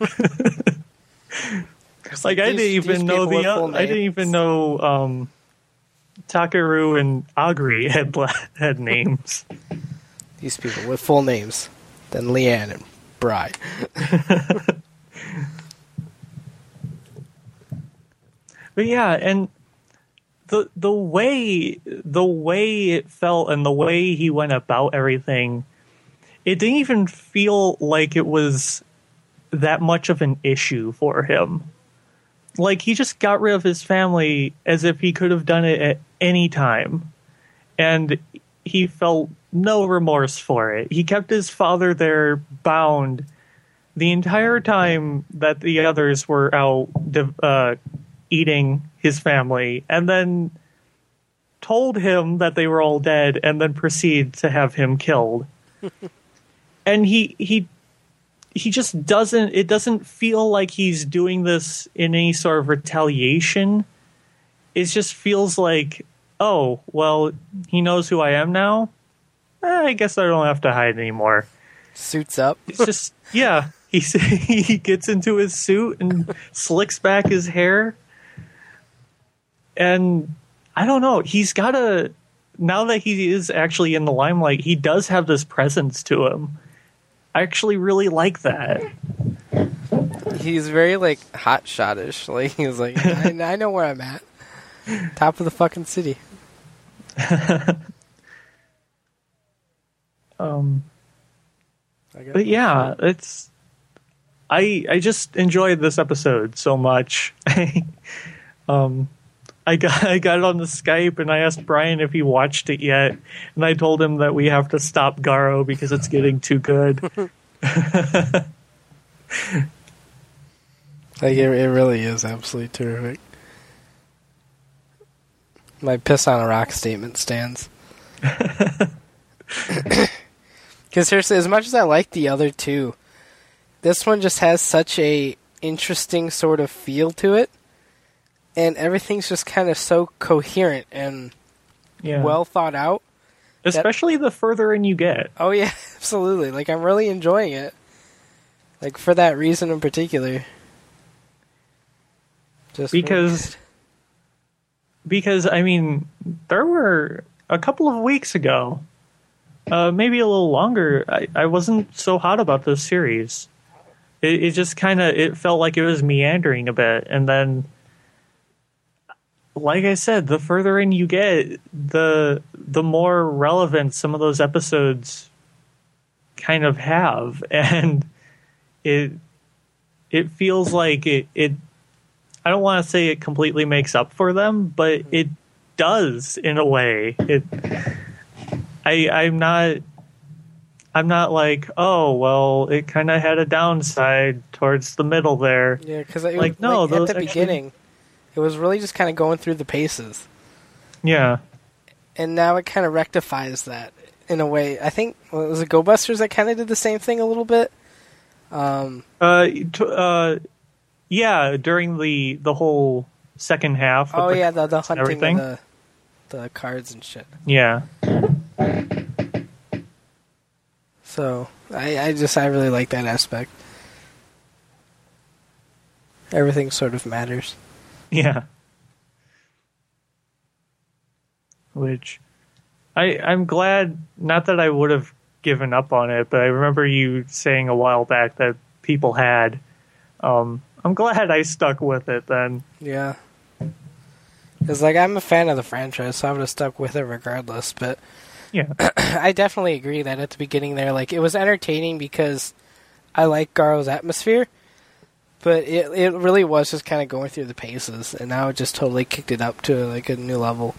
like I These- didn't even know the I didn't even know um, Takeru and Aguri had had names. These people with full names. Then Leanne and Bry. But yeah, and the the way the way it felt and the way he went about everything, it didn't even feel like it was that much of an issue for him. Like he just got rid of his family as if he could have done it at any time. And he felt no remorse for it. He kept his father there bound the entire time that the others were out uh, eating his family, and then told him that they were all dead, and then proceed to have him killed. and he he he just doesn't. It doesn't feel like he's doing this in any sort of retaliation. It just feels like, oh well, he knows who I am now. Eh, I guess I don't have to hide anymore. Suits up. It's just yeah. He he gets into his suit and slicks back his hair, and I don't know. He's got a now that he is actually in the limelight. He does have this presence to him. I actually really like that. He's very like hot shotish. Like he's like, I, I know where I'm at. Top of the fucking city. Um, I got but yeah, it's I I just enjoyed this episode so much. um, I got I got it on the Skype and I asked Brian if he watched it yet, and I told him that we have to stop Garo because it's getting too good. Like it, it really is absolutely terrific. My piss on a rock statement stands. Because seriously, as much as I like the other two, this one just has such a interesting sort of feel to it, and everything's just kind of so coherent and yeah. well thought out. especially the further in you get. Oh yeah, absolutely. Like I'm really enjoying it. Like for that reason in particular. Just because because I mean there were a couple of weeks ago, uh, maybe a little longer. I, I wasn't so hot about this series. It, it just kind of it felt like it was meandering a bit, and then, like I said, the further in you get, the the more relevant some of those episodes kind of have, and it it feels like it it I don't want to say it completely makes up for them, but it does in a way. It I I'm not I'm not like, oh well, it kind of had a downside towards the middle there. Yeah, because it Like, was, no, like, at the actually- beginning, it was really just kind of going through the paces, Yeah, and now it kind of rectifies that in a way. I think well, was it Go Busters that kind of did the same thing a little bit. Um, uh, t- uh, yeah. During the the whole second half. oh the yeah, the, the hunting everything. the the cards and shit. Yeah, So I, I just I really like that aspect. Everything sort of matters. yeah. Which I I'm glad. Not that I would have given up on it, but I remember you saying a while back that people had. Um, I'm glad I stuck with it then. Yeah. Because, like, I'm a fan of the franchise, so I would have stuck with it regardless. But Yeah. I definitely agree that at the beginning there, like, it was entertaining because I like Garo's atmosphere. But it it really was just kind of going through the paces, and now it just totally kicked it up to like a new level.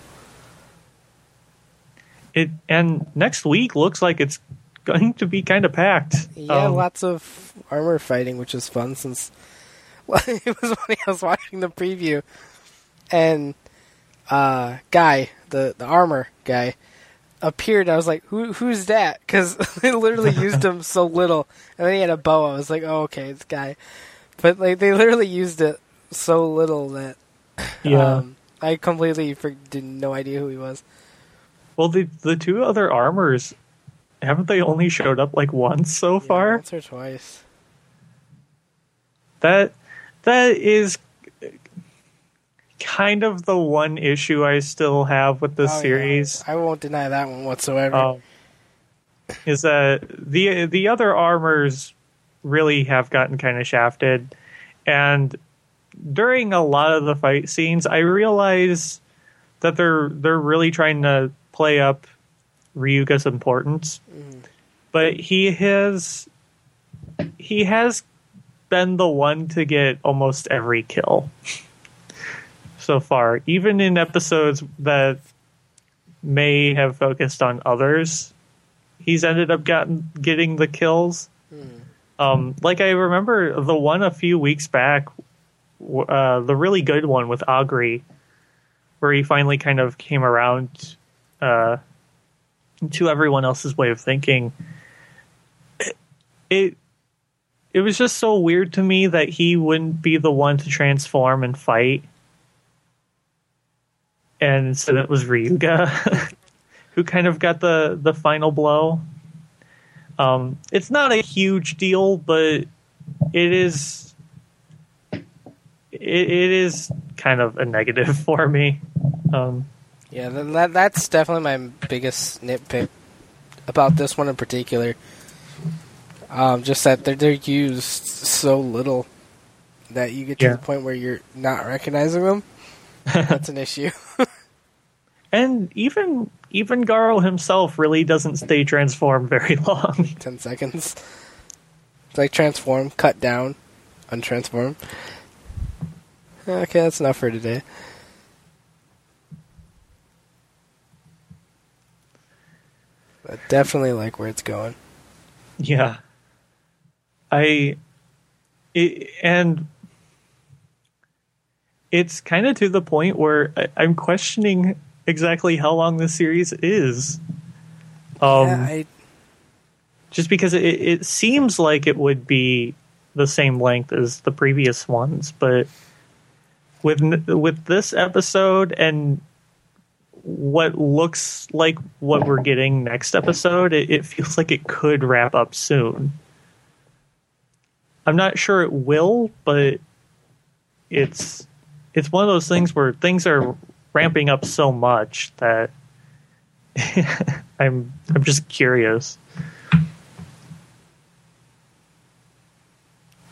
It and next week looks like it's going to be kind of packed. Yeah, Um, lots of armor fighting, which is fun. Since well, it was funny, I was watching the preview, and uh, guy, the the armor guy, appeared. I was like, "Who who's that?" Because they literally used him so little, and then he had a bow. I was like, "Oh, okay, this guy," but like they literally used it so little that yeah. um, I completely for, didn't no idea who he was. well, the the two other armors haven't they only showed up like once so Yeah, far? once or twice. That that is kind of the one issue I still have with this Oh, yeah. series. I won't deny that one whatsoever. um, is that the the other armors really have gotten kind of shafted, and during a lot of the fight scenes, I realize that they're they're really trying to play up Ryuga's importance, but he has he has been the one to get almost every kill so far, even in episodes that may have focused on others. He's ended up gotten getting the kills. Um, like I remember the one a few weeks back, uh, the really good one with Aguri, where he finally kind of came around uh, to everyone else's way of thinking. It, it it was just so weird to me that he wouldn't be the one to transform and fight, and so it was Ryuga, who kind of got the the final blow. Um, it's not a huge deal, but it is. It, it is kind of a negative for me. Um, Yeah, that that's definitely my biggest nitpick about this one in particular. Um, just that they're they're used so little that you get to Yeah. the point where you're not recognizing them. That's an issue. and even even Garo himself really doesn't stay transformed very long. Ten seconds. It's like transform, cut down, untransform. Okay, that's enough for today. I definitely like where it's going. Yeah. I it, and it's kind of to the point where I, I'm questioning exactly how long this series is. Um, yeah, I, just because it, it seems like it would be the same length as the previous ones, but with with this episode and what looks like what we're getting next episode, it, it feels like it could wrap up soon. I'm not sure it will, but it's it's one of those things where things are ramping up so much that I'm I'm just curious.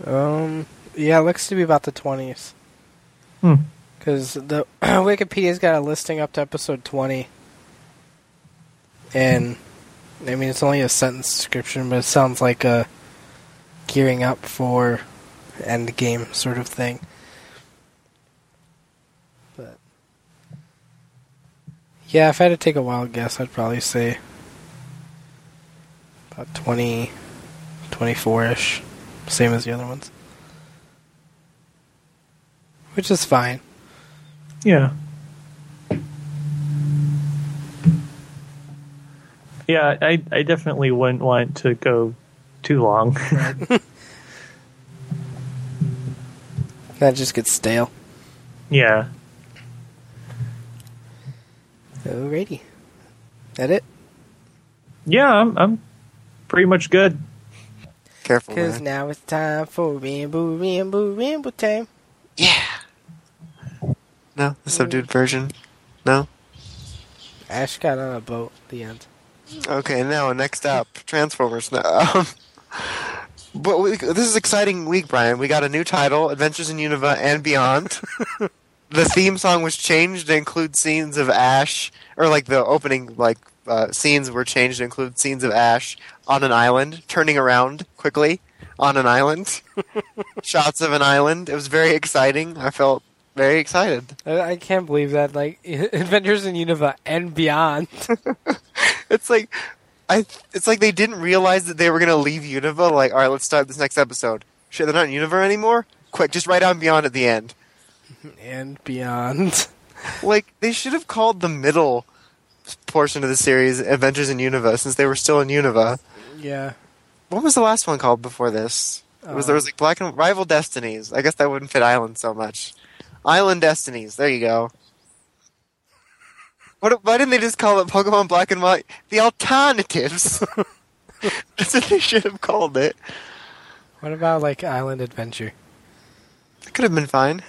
um, yeah, it looks to be about the twenties. Hmm. Because the Wikipedia's got a listing up to episode twenty, and I mean it's only a sentence description, but it sounds like a gearing up for end game sort of thing. Yeah, if I had to take a wild guess, I'd probably say about 20, 24-ish, same as the other ones, which is fine. Yeah. Yeah, I I definitely wouldn't want to go too long. That just gets stale. yeah. Alrighty, that it? Yeah, I'm I'm pretty much good. Careful, Cause now it's time for rainbow, rainbow, rainbow time. Yeah. No, the subdued version. No. Ash got on a boat. at The end. Okay, now next up, Transformers. No, Um, but we, this is exciting week, Brian. We got a new title, Adventures in Unova and Beyond. the theme song was changed to include scenes of Ash, or like the opening like uh, scenes were changed to include scenes of Ash on an island, turning around quickly on an island, shots of an island. It was very exciting. I felt very excited. I, I can't believe that. Like Adventures in Unova and beyond. It's like I it's like they didn't realize that they were gonna leave Unova. Like, all right, let's start this next episode. Shit, they're not in Unova anymore. Quick, just write on Beyond at the end. And beyond. Like they should have called the middle portion of the series Adventures in Unova, since they were still in Unova. yeah. What was the last one called before this? It was there was like Black and Rival Destinies. I guess that wouldn't fit Island so much. Island Destinies. There you go. What? Why didn't they just call it Pokemon Black and White? The alternatives. That's what they should have called it. What about like Island Adventure? It could have been fine.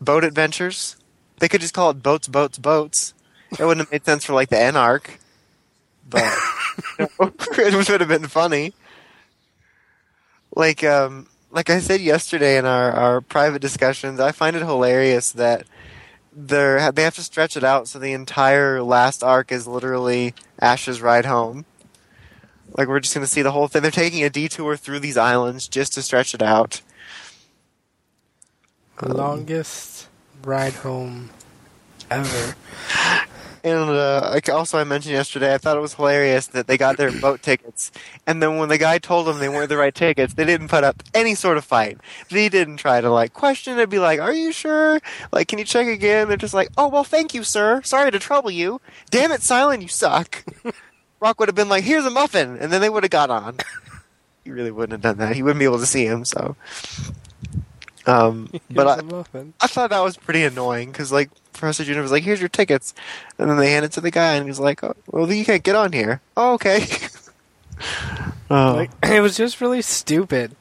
Boat Adventures. They could just call it Boats, Boats, Boats. It wouldn't have made sense for like the N arc. But it would have been funny. Like um like I said yesterday in our, our private discussions, I find it hilarious that they're they have to stretch it out so the entire last arc is literally Ash's ride home. Like we're just gonna see the whole thing. They're taking a detour through these islands just to stretch it out. Um, Longest ride home ever. And uh, like also I mentioned yesterday, I thought it was hilarious that they got their boat tickets, and then when the guy told them they weren't the right tickets, they didn't put up any sort of fight. They didn't try to like question it, be like, "Are you sure? Like, can you check again?" They're just like, "Oh well, thank you, sir. Sorry to trouble you. Damn it, Cilan, you suck." Brock would have been like, "Here's a muffin," and then they would have got on. he really wouldn't have done that. He wouldn't be able to see him, so. Um, but I. I thought that was pretty annoying because like Professor Juniper was like, "Here's your tickets," and then they hand it to the guy, and he's like, oh, "Well, you can't get on here." Oh, okay. oh, Like it was just really stupid.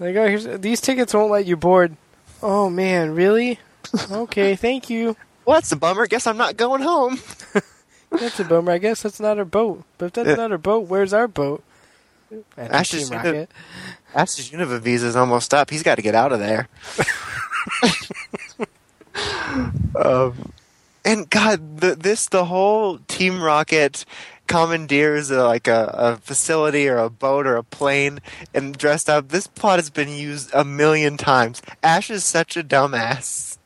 Like, oh, here's these tickets won't let you board. Oh man, really? Okay, thank you. well, that's a bummer. Guess I'm not going home. That's a bummer. I guess that's not our boat. But if that's Yeah. not our boat, where's our boat? At Ash Team Rocket. Ash's Unova visa's almost up. He's got to get out of there. um, and God, the, this the whole Team Rocket commandeers a, like a, a facility or a boat or a plane and dressed up. This plot has been used a million times. Ash is such a dumbass.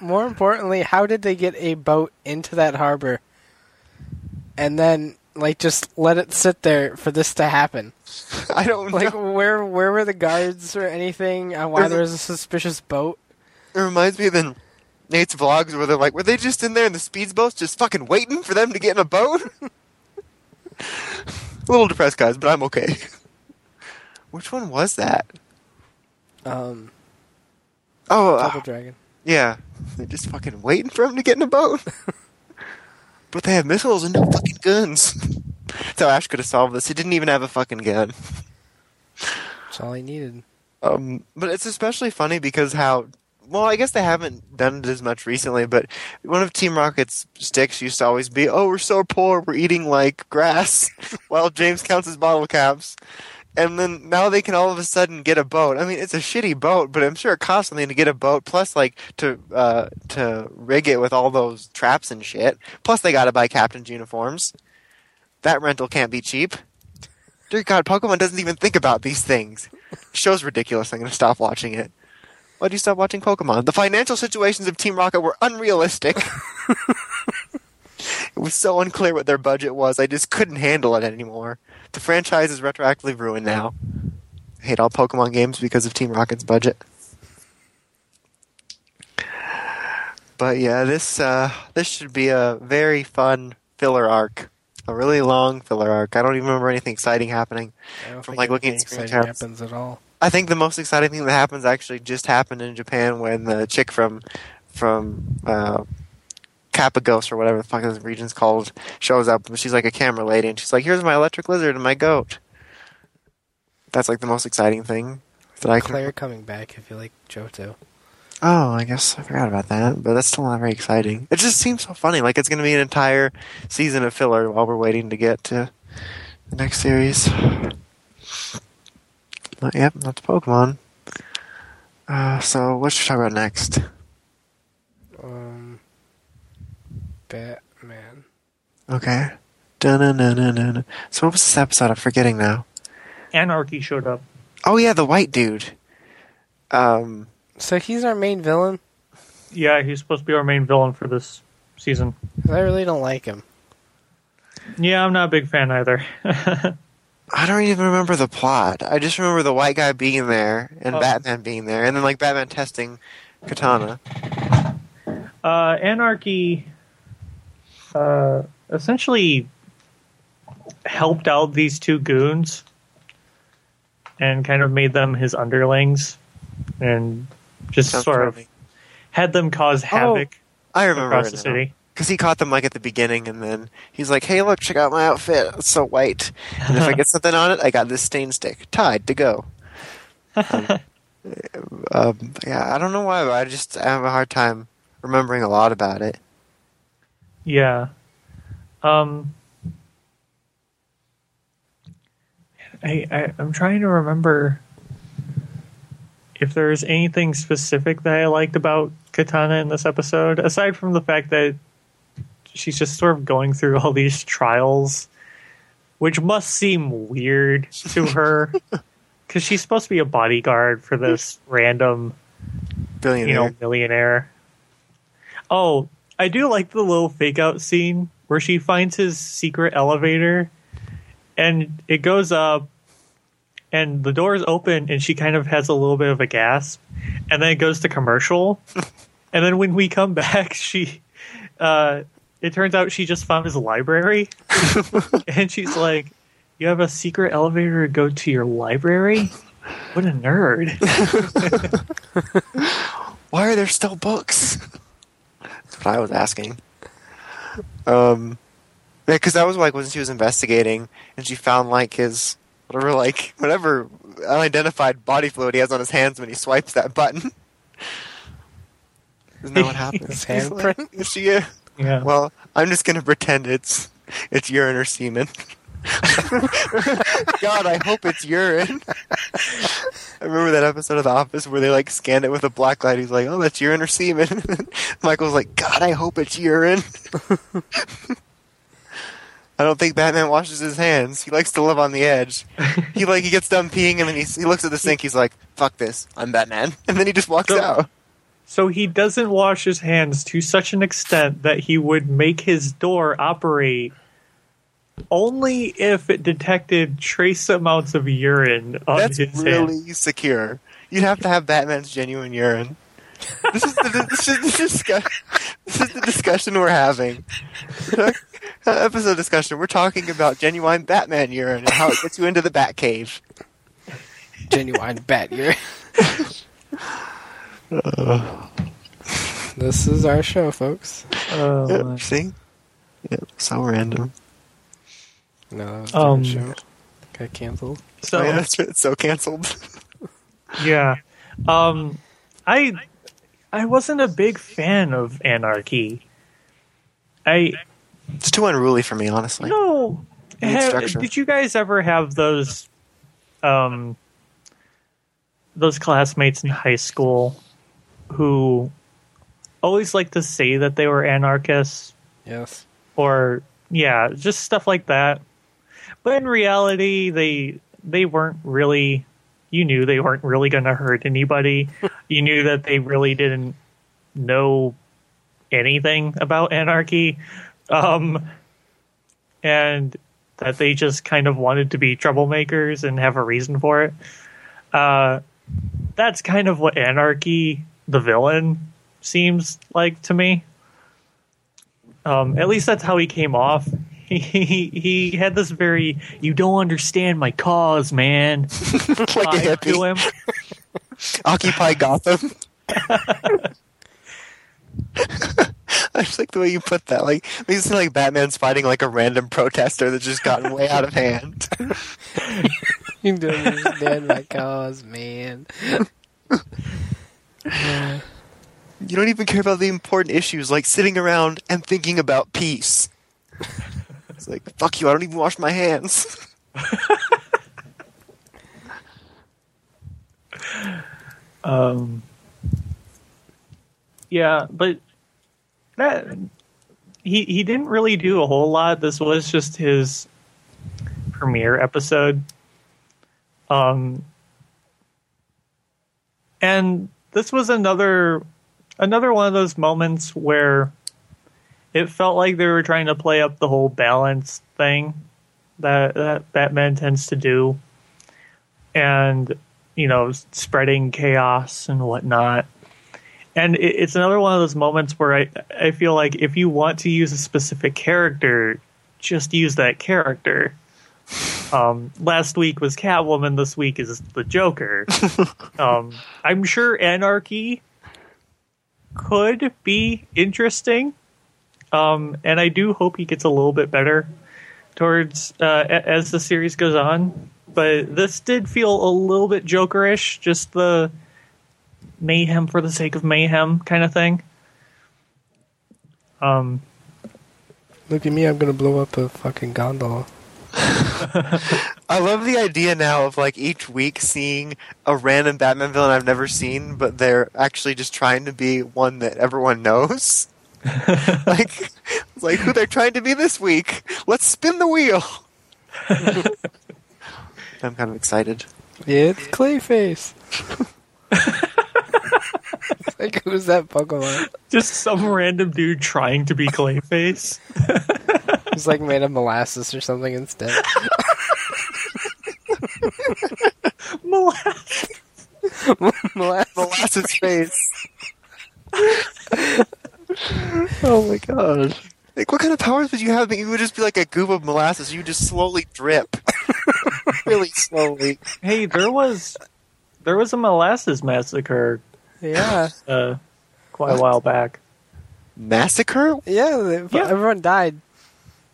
More importantly, how did they get a boat into that harbor? and then like just let it sit there for this to happen? I don't Like know. where where were the guards or anything on why There's a- there was a suspicious boat? It reminds me of then Nate's vlogs where they're like, were they just in there in the speedboats just fucking waiting for them to get in a boat? a little depressed, guys, but I'm okay. Which one was that? Um, Oh, uh, Double Dragon. yeah. They're just fucking waiting for him to get in a boat. But they have missiles and no fucking guns. That's how Ash could have solved this. He didn't even have a fucking gun. That's all he needed. Um, but it's especially funny because how well I guess they haven't done it as much recently. But one of Team Rocket's sticks used to always be, "Oh, we're so poor, we're eating like grass," while James counts his bottle caps. And then now they can all of a sudden get a boat. I mean, it's a shitty boat, but I'm sure it costs something to get a boat. Plus, like to uh, to rig it with all those traps and shit. Plus, they got to buy captain's uniforms. That rental can't be cheap. Dear God, Pokemon doesn't even think about these things. Show's ridiculous. I'm going to stop watching it. Why do you stop watching Pokemon? The financial situations of Team Rocket were unrealistic. it was so unclear what their budget was. I just couldn't handle it anymore. The franchise is retroactively ruined now. I hate all Pokemon games because of Team Rocket's budget. But yeah, this uh, this should be a very fun filler arc. A really long filler arc. I don't even remember anything exciting happening. From, like, looking at screen caps. happens at all. I think the most exciting thing that happens actually just happened in Japan when the chick from from uh, Kappa Ghost or whatever the fuck this region's called shows up. And she's like a camera lady, and she's like, "Here's my electric lizard and my goat." That's like the most exciting thing that I can. Claire coming back if you like Johto. Oh, I guess I forgot about that, but that's still not very exciting. It just seems so funny, like it's going to be an entire season of filler while we're waiting to get to the next series. But, yep, that's Pokemon. Uh, so what should we talk about next? Um, Batman. Okay. Dun-dun-dun-dun-dun. So what was this episode? I'm forgetting now. Anarchy showed up. Oh yeah, the white dude. Um, So he's our main villain. Yeah, he's supposed to be our main villain for this season. I really don't like him. Yeah, I'm not a big fan either. I don't even remember the plot. I just remember the white guy being there and Oh. Batman being there, and then like Batman testing Katana. uh, Anarchy uh, essentially helped out these two goons and kind of made them his underlings and just Sounds sort of had them cause havoc I remember across the city. Because he caught them like at the beginning, and then he's like, "Hey, look, check out my outfit. It's so white. And if I get something on it, I got this stain stick tied to go." Um, um, yeah, I don't know why, but I just I have a hard time remembering a lot about it. Yeah. Um I, I I'm trying to remember if there's anything specific that I liked about Katana in this episode, aside from the fact that she's just sort of going through all these trials, which must seem weird to her. Because she's supposed to be a bodyguard for this random Billionaire. you know, millionaire. Oh, I do like the little fake out scene where she finds his secret elevator and it goes up and the doors open and she kind of has a little bit of a gasp and then it goes to commercial. And then when we come back she uh it turns out she just found his library. And she's like you have a secret elevator to go to your library? What a nerd. Why are there still books? What I was asking. Um, yeah, because that was like when she was investigating, and she found like his whatever, like whatever unidentified body fluid he has on his hands when he swipes that button. Isn't that what happens? His He's like, handprint? "Is she a-" yeah Well, I'm just gonna pretend it's it's urine or semen. God, I hope it's urine. I remember that episode of The Office where they like scanned it with a black light. He's like, "Oh, that's urine or semen." Michael's like, "God, I hope it's urine." I don't think Batman washes his hands. He likes to live on the edge. He like he gets done peeing and then he he looks at the sink. He's like, "Fuck this, I'm Batman," and then he just walks So- out. So he doesn't wash his hands to such an extent that he would make his door operate only if it detected trace amounts of urine on That's his really hand. secure. You'd have to have Batman's genuine urine. This is the this is the, discuss, this is the discussion we're having. Episode discussion. We're talking about genuine Batman urine and how it gets you into the Batcave. Genuine bat urine. this is our show, folks. Oh, Yep, see? Yep, so random. No, that was Um, show. Got canceled. so oh, yeah, that's right. So canceled. yeah, um, I I wasn't a big fan of Anarchy. I It's too unruly for me, honestly. no. Need Have- did you guys ever have those um those classmates in high school who always like to say that they were anarchists Yes. or yeah, just stuff like that. But in reality, they they weren't really. You knew they weren't really going to hurt anybody. you knew that they really didn't know anything about anarchy, um, and that they just kind of wanted to be troublemakers and have a reason for it. Uh, that's kind of what anarchy, the villain, seems like to me. Um, at least that's how he came off. He, he he had this very you don't understand my cause, man. like a to hippie. him. Occupy Gotham. I just like the way you put that. Like, you see, like Batman's fighting like a random protester that's just gotten way out of hand. You don't understand my cause, man. You don't even care about the important issues like sitting around and thinking about peace. It's like, fuck you, I don't even wash my hands. Um, yeah, but that he he didn't really do a whole lot. This was just his premiere episode. Um, and this was another another one of those moments where it felt like they were trying to play up the whole balance thing that that Batman tends to do, and you know, spreading chaos and whatnot. And it, it's another one of those moments where I I feel like if you want to use a specific character, just use that character. Um, last week was Catwoman. This week is the Joker. um, I'm sure Anarchy could be interesting, um, and I do hope he gets a little bit better towards uh, a- as the series goes on. But this did feel a little bit Jokerish, just the mayhem for the sake of mayhem kind of thing. Um, Look at me, I'm gonna blow up a fucking gondola. I love the idea now of like each week seeing a random Batman villain I've never seen, but they're actually just trying to be one that everyone knows. like, it's like who they're trying to be this week. Let's spin the wheel. I'm kind of excited. It's Clayface. It's like, who's that Pokemon? just some random dude trying to be Clayface. He's like made of molasses or something instead. Molasses. molasses. Molasses face. oh my god. Like, what kind of powers would you have that you would just be like a goop of molasses? You would just slowly drip. really slowly. hey, there was there was a molasses massacre Yeah, uh, quite a while back. Massacre? yeah, they, Yeah. Everyone died.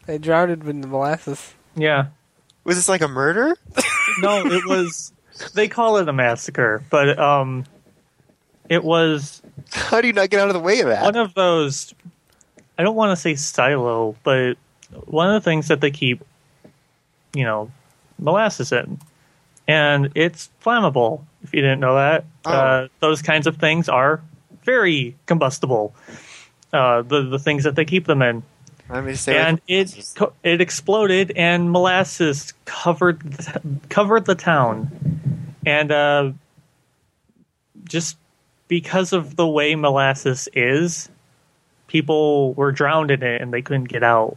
They drowned in the molasses. Yeah. Was this like a murder? No, it was. They call it a massacre, but um, it was How do you not get out of the way of that? one of those. I don't want to say silo, but one of the things that they keep, you know, molasses in, and it's flammable. If you didn't know that, Oh. uh, those kinds of things are very combustible. Uh, the the things that they keep them in, Let me say and it co- it exploded, and molasses covered the, covered the town, and uh, just because of the way molasses is, people were drowned in it and they couldn't get out.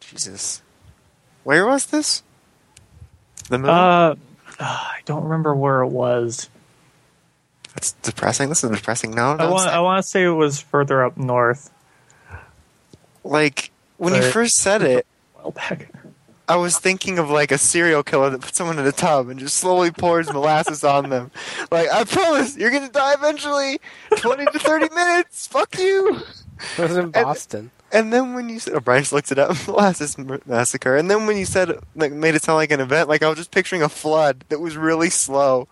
Jesus. Where was this? The? Uh, I don't remember where it was. That's depressing. This is a depressing No, I want I want to say it was further up north. like, when you first said it, Well back. I was thinking of like a serial killer that puts someone in a tub and just slowly pours molasses on them. Like, I promise, you're gonna die eventually. 20 to 30 minutes. Fuck you. It was in Boston. And then when you said, oh, Brian just looked it up, molasses massacre. And then when you said, like, made it sound like an event, like I was just picturing a flood that was really slow,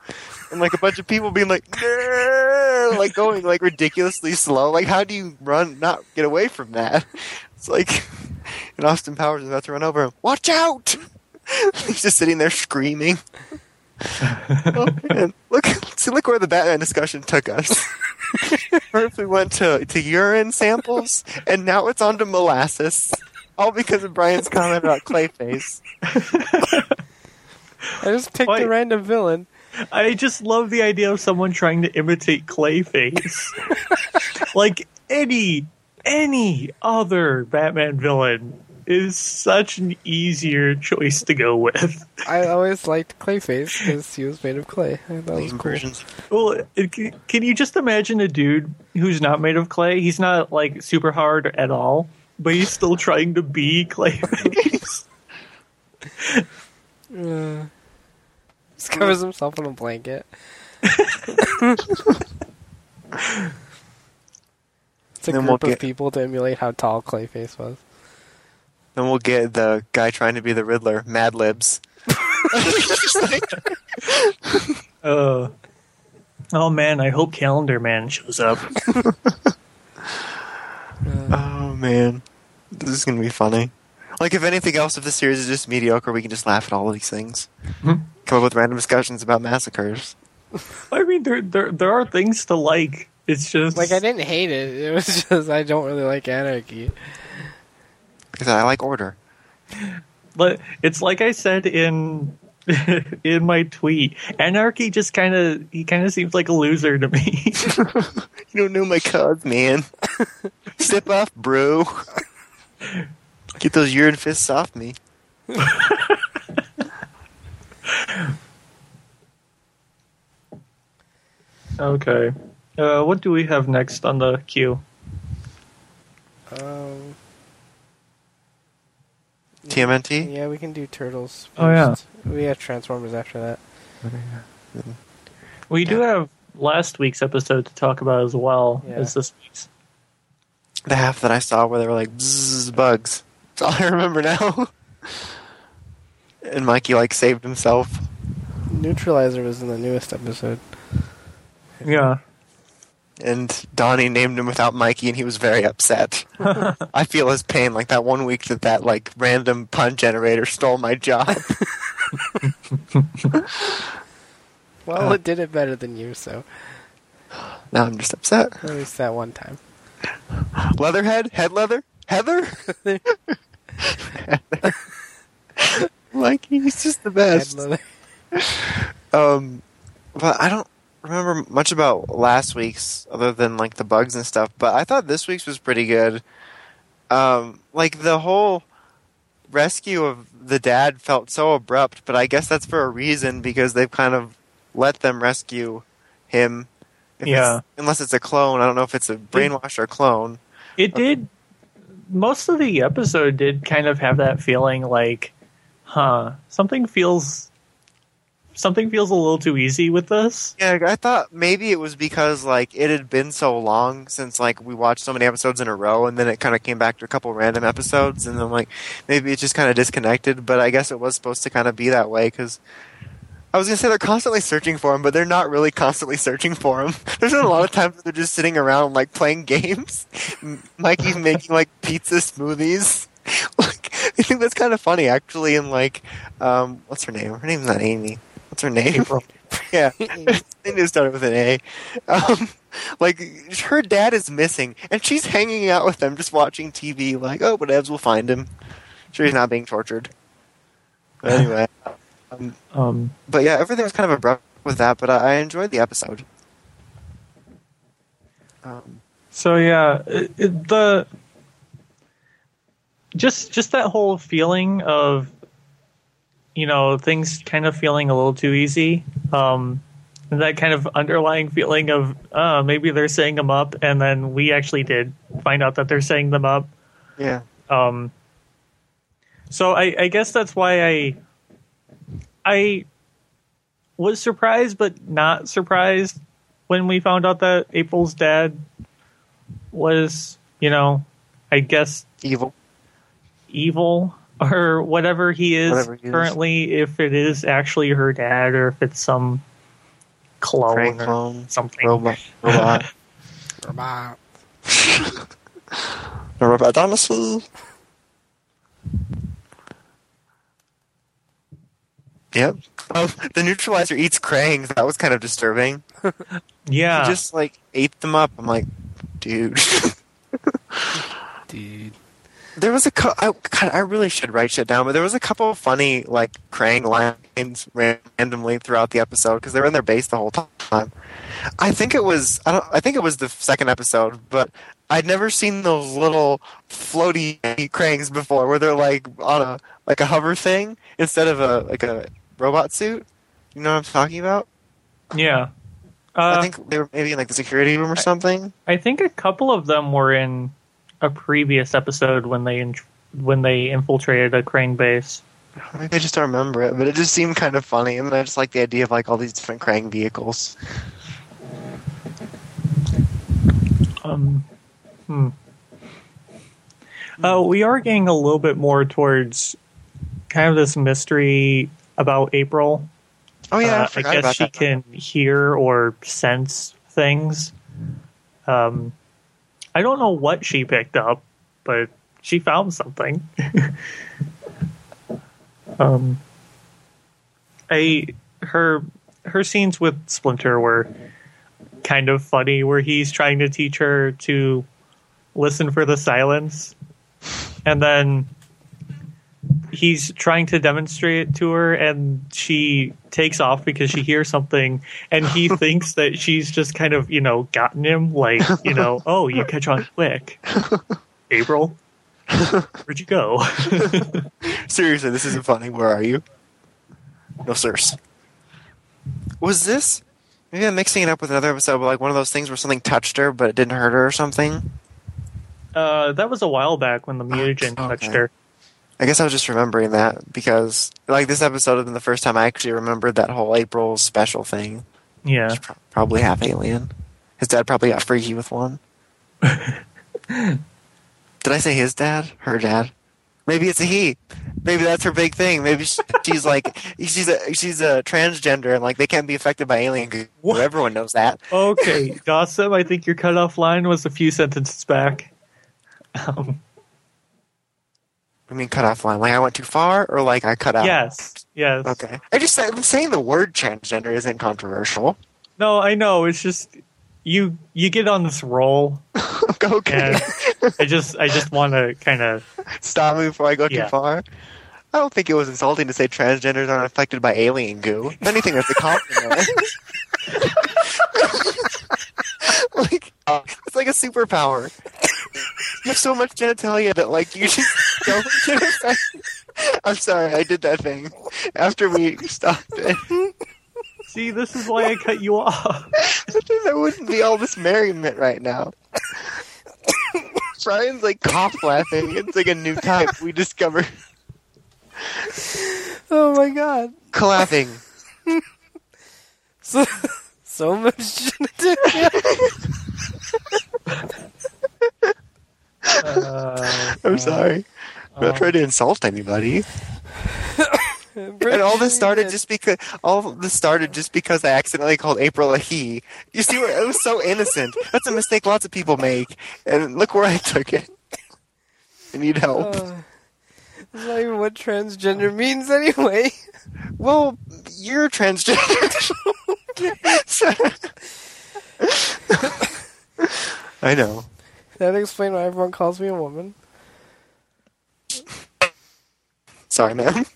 and like a bunch of people being like, like going like ridiculously slow. Like, how do you run, not get away from that? It's like, and Austin Powers is about to run over him. Watch out! He's just sitting there screaming. oh man, look! See, look where the Batman discussion took us. First, we went to to urine samples, and now it's on to molasses. All because of Brian's comment about Clayface. I just picked Wait. a random villain. I just love the idea of someone trying to imitate Clayface. like any any other Batman villain is such an easier choice to go with. I always liked Clayface because he was made of clay. I thought it was Name cool. Well, it- can can you just imagine a dude who's not made of clay? He's not like super hard at all, but he's still trying to be Clayface. Uh, just covers himself in a blanket. it's a Then group we'll of get- people to emulate how tall Clayface was. Then we'll get the guy trying to be the Riddler, Mad Libs. Uh, oh man, I hope Calendar Man shows up. Oh man, this is gonna be funny. Like, if anything else, if the series is just mediocre, we can just laugh at all of these things. Hmm. Come up with random discussions about massacres. I mean, there there there are things to like. It's just Like I didn't hate it. It was just I don't really like anarchy. Because I like order. But it's like I said in in my tweet. Anarchy just kind of he kind of seems like a loser to me. You don't know my cuz, man. Step off, bro. Get those urine fists off me. okay. Uh, what do we have next on the queue? Um, TMNT? yeah, we can do turtles. Oh, yeah. we have Transformers after that. We do have last week's episode to talk about as well Yeah. as this week's. The half that I saw where they were like, bzzz, bugs. That's all I remember now. and Mikey, like, saved himself. Neutralizer was in the newest episode. Yeah. And Donnie named him without Mikey, and he was very upset. I feel his pain, like that one week that that, like, random pun generator stole my job. Well, it did it better than you, so now I'm just upset. at least that one time. Leatherhead? Head leather? Heather? Mikey, he's just the best. Head leather. Um, but I don't remember much about last week's other than like the bugs and stuff. But I thought this week's was pretty good. Um, like the whole rescue of the dad felt so abrupt, but I guess that's for a reason because they've kind of let them rescue him. Yeah. it's- unless it's a clone, I don't know if it's a brainwash or a clone. It did. Most of the episode did kind of have that feeling like, huh, something feels. Something feels a little too easy with this. Yeah, I thought maybe it was because like it had been so long since like we watched so many episodes in a row, and then it kind of came back to a couple random episodes, and then like maybe it just kind of disconnected. But I guess it was supposed to kind of be that way because I was gonna say they're constantly searching for him, but they're not really constantly searching for him. There's been a lot of times they're just sitting around like playing games. Mikey's making like pizza smoothies. like I think that's kind of funny actually. And like, um, what's her name? Her name's not Amy. What's her name? yeah, they knew started with an A. Um, like her dad is missing, and she's hanging out with them, just watching TV. Like, oh, whatevs, we'll find him. Sure, he's not being tortured. But anyway, um, Um, but yeah, everything was kind of abrupt with that. But I, I enjoyed the episode. Um, so yeah, it, it- the just just that whole feeling of you know things kind of feeling a little too easy um and that kind of underlying feeling of uh maybe they're saying them up and then we actually did find out that they're saying them up Yeah. um so i i guess that's why i i was surprised but not surprised when we found out that april's dad was you know i guess Evil. evil or whatever he is Whatever he is. currently if it is actually her dad or if it's some clone Prank or clone. something Robot. Robot. Robot. A robot dinosaur. Yep. Oh, the neutralizer eats Krang. That was kind of disturbing. yeah He just like ate them up. I'm like, dude. Dude. There was a cou- I, God, I really should write shit down, but there was a couple of funny like Krang lines randomly throughout the episode because they were in their base the whole time. I think it was I don't I think it was the second episode, but I'd never seen those little floaty Krangs before, where they're like on a like a hover thing instead of a like a robot suit. You know what I'm talking about? yeah uh, I think they were maybe in like the security room or something. I think a couple of them were in a previous episode when they in, when they infiltrated a Krang base. Maybe I just don't remember it, but it just seemed kind of funny, and I just like the idea of like all these different Krang vehicles. Um, hmm. Uh, we are getting a little bit more towards kind of this mystery about April. Oh yeah, Uh, I, I guess about she that. can hear or sense things. Um, I don't know what she picked up, but she found something. um, I her her scenes with Splinter were kind of funny, where he's trying to teach her to listen for the silence, and then he's trying to demonstrate it to her and she takes off because she hears something and he thinks that she's just kind of you know gotten him like you know oh you catch on quick april where'd you go Seriously, this isn't funny. Where are you? No, sirs. Was this? Maybe I'm mixing it up with another episode, but like one of those things where something touched her, but it didn't hurt her or something. uh, that was a while back when the mutagen okay. touched her I guess I was just remembering that because like this episode had been the first time I actually remembered that whole April special thing. yeah pro- probably half alien. His dad probably got freaky with one. Did I say his dad? Her dad? Maybe it's a he. Maybe that's her big thing. Maybe she- she's like she's a she's a transgender and like they can't be affected by alien. What? Everyone knows that. okay gossip i think your cutoff line was a few sentences back um, I mean, cut off line. Like I went too far, or like I cut out. yes yes Okay. I just said saying the word transgender isn't controversial. no i know it's just you you get on this roll okay. i just i just want to kind of Stop me before I go Yeah. too far. I don't think it was insulting to say transgenders aren't affected by alien goo. If anything, that's a compliment. like it's like a superpower. You have so much genitalia that like you just don't get I'm sorry, I did that thing after we stopped it. see this is why i cut you off there wouldn't be all this merriment right now. Brian's like cough laughing. It's like a new type we discovered. Oh my god. Clapping. So, so much genitalia. Uh, I'm sorry. I'm not um, trying to insult anybody. And all this started just because all this started just because I accidentally called April a he. You see, where it was so innocent. That's a mistake lots of people make, and look where I took it. I need help. Uh, that's not even what transgender means anyway. well, you're transgender. I know. That explain why everyone calls me a woman. Sorry, man.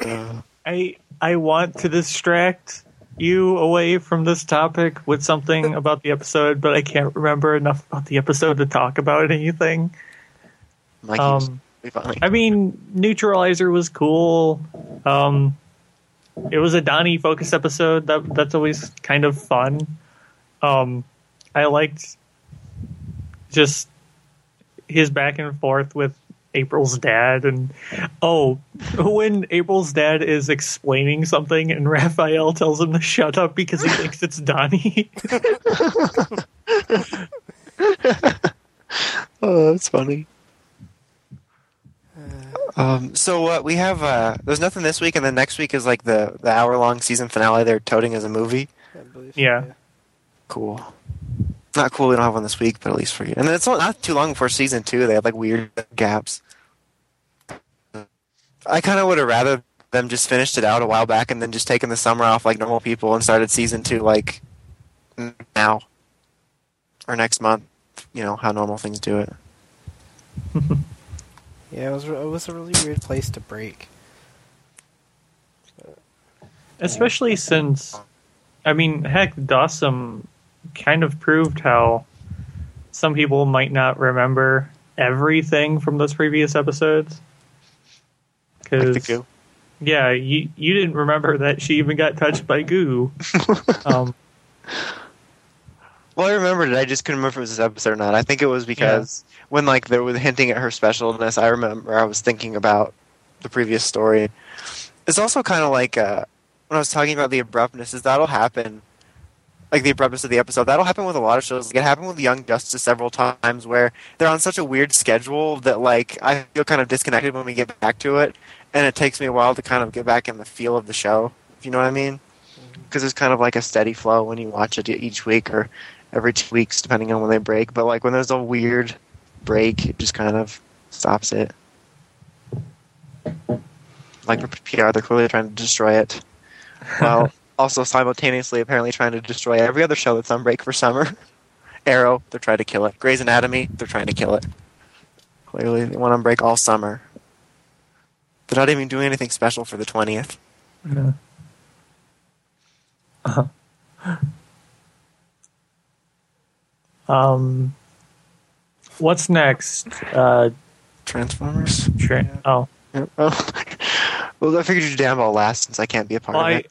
Uh, I I want to distract you away from this topic with something about the episode, but I can't remember enough about the episode to talk about anything. Mikey, Um, funny. I mean, Neutralizer was cool. Um, it was a Donnie focused episode. That that's always kind of fun. Um, I liked just his back and forth with April's dad, and oh, when April's dad is explaining something and Raphael tells him to shut up because he thinks it's Donnie. Oh, that's funny. Um, so uh, we have uh, there's nothing this week, and then next week is like the the hour long season finale. They're toting as a movie. I believe so, Yeah. Cool. Not cool. We don't have one this week, but at least for you. And then it's not, not too long before season two. They have like weird gaps. I kind of would have rather them just finished it out a while back and then just taken the summer off like normal people and started season two like now or next month. You know how normal things do it. Yeah, it was it was a really weird place to break. Especially since, I mean, heck, Dawson kind of proved how some people might not remember everything from those previous episodes. Because goo. yeah, you you didn't remember that she even got touched by goo. um, Well, I remembered it. I just couldn't remember if it was this episode or not. I think it was because when like they were hinting at her specialness, I remember I was thinking about the previous story. It's also kind of like uh, when I was talking about the abruptness. Is that'll happen, like the abruptness of the episode. That'll happen with a lot of shows. Like it happened with Young Justice several times, where they're on such a weird schedule that like I feel kind of disconnected when we get back to it, and it takes me a while to kind of get back in the feel of the show. If you know what I mean mm-hmm. because it's kind of like a steady flow when you watch it each week or every two weeks, depending on when they break. But like when there's a weird break, it just kind of stops it. Like PR, they're clearly trying to destroy it, while also simultaneously apparently trying to destroy every other show that's on break for summer. Arrow, they're trying to kill it. Grey's Anatomy, they're trying to kill it. Clearly, they went on break all summer. They're not even doing anything special for the twentieth. Yeah. Uh-huh. um, what's next? Uh, Transformers. tra- oh, Yep. Oh. well, I figured you'd damn all last since I can't be a part Well, of it.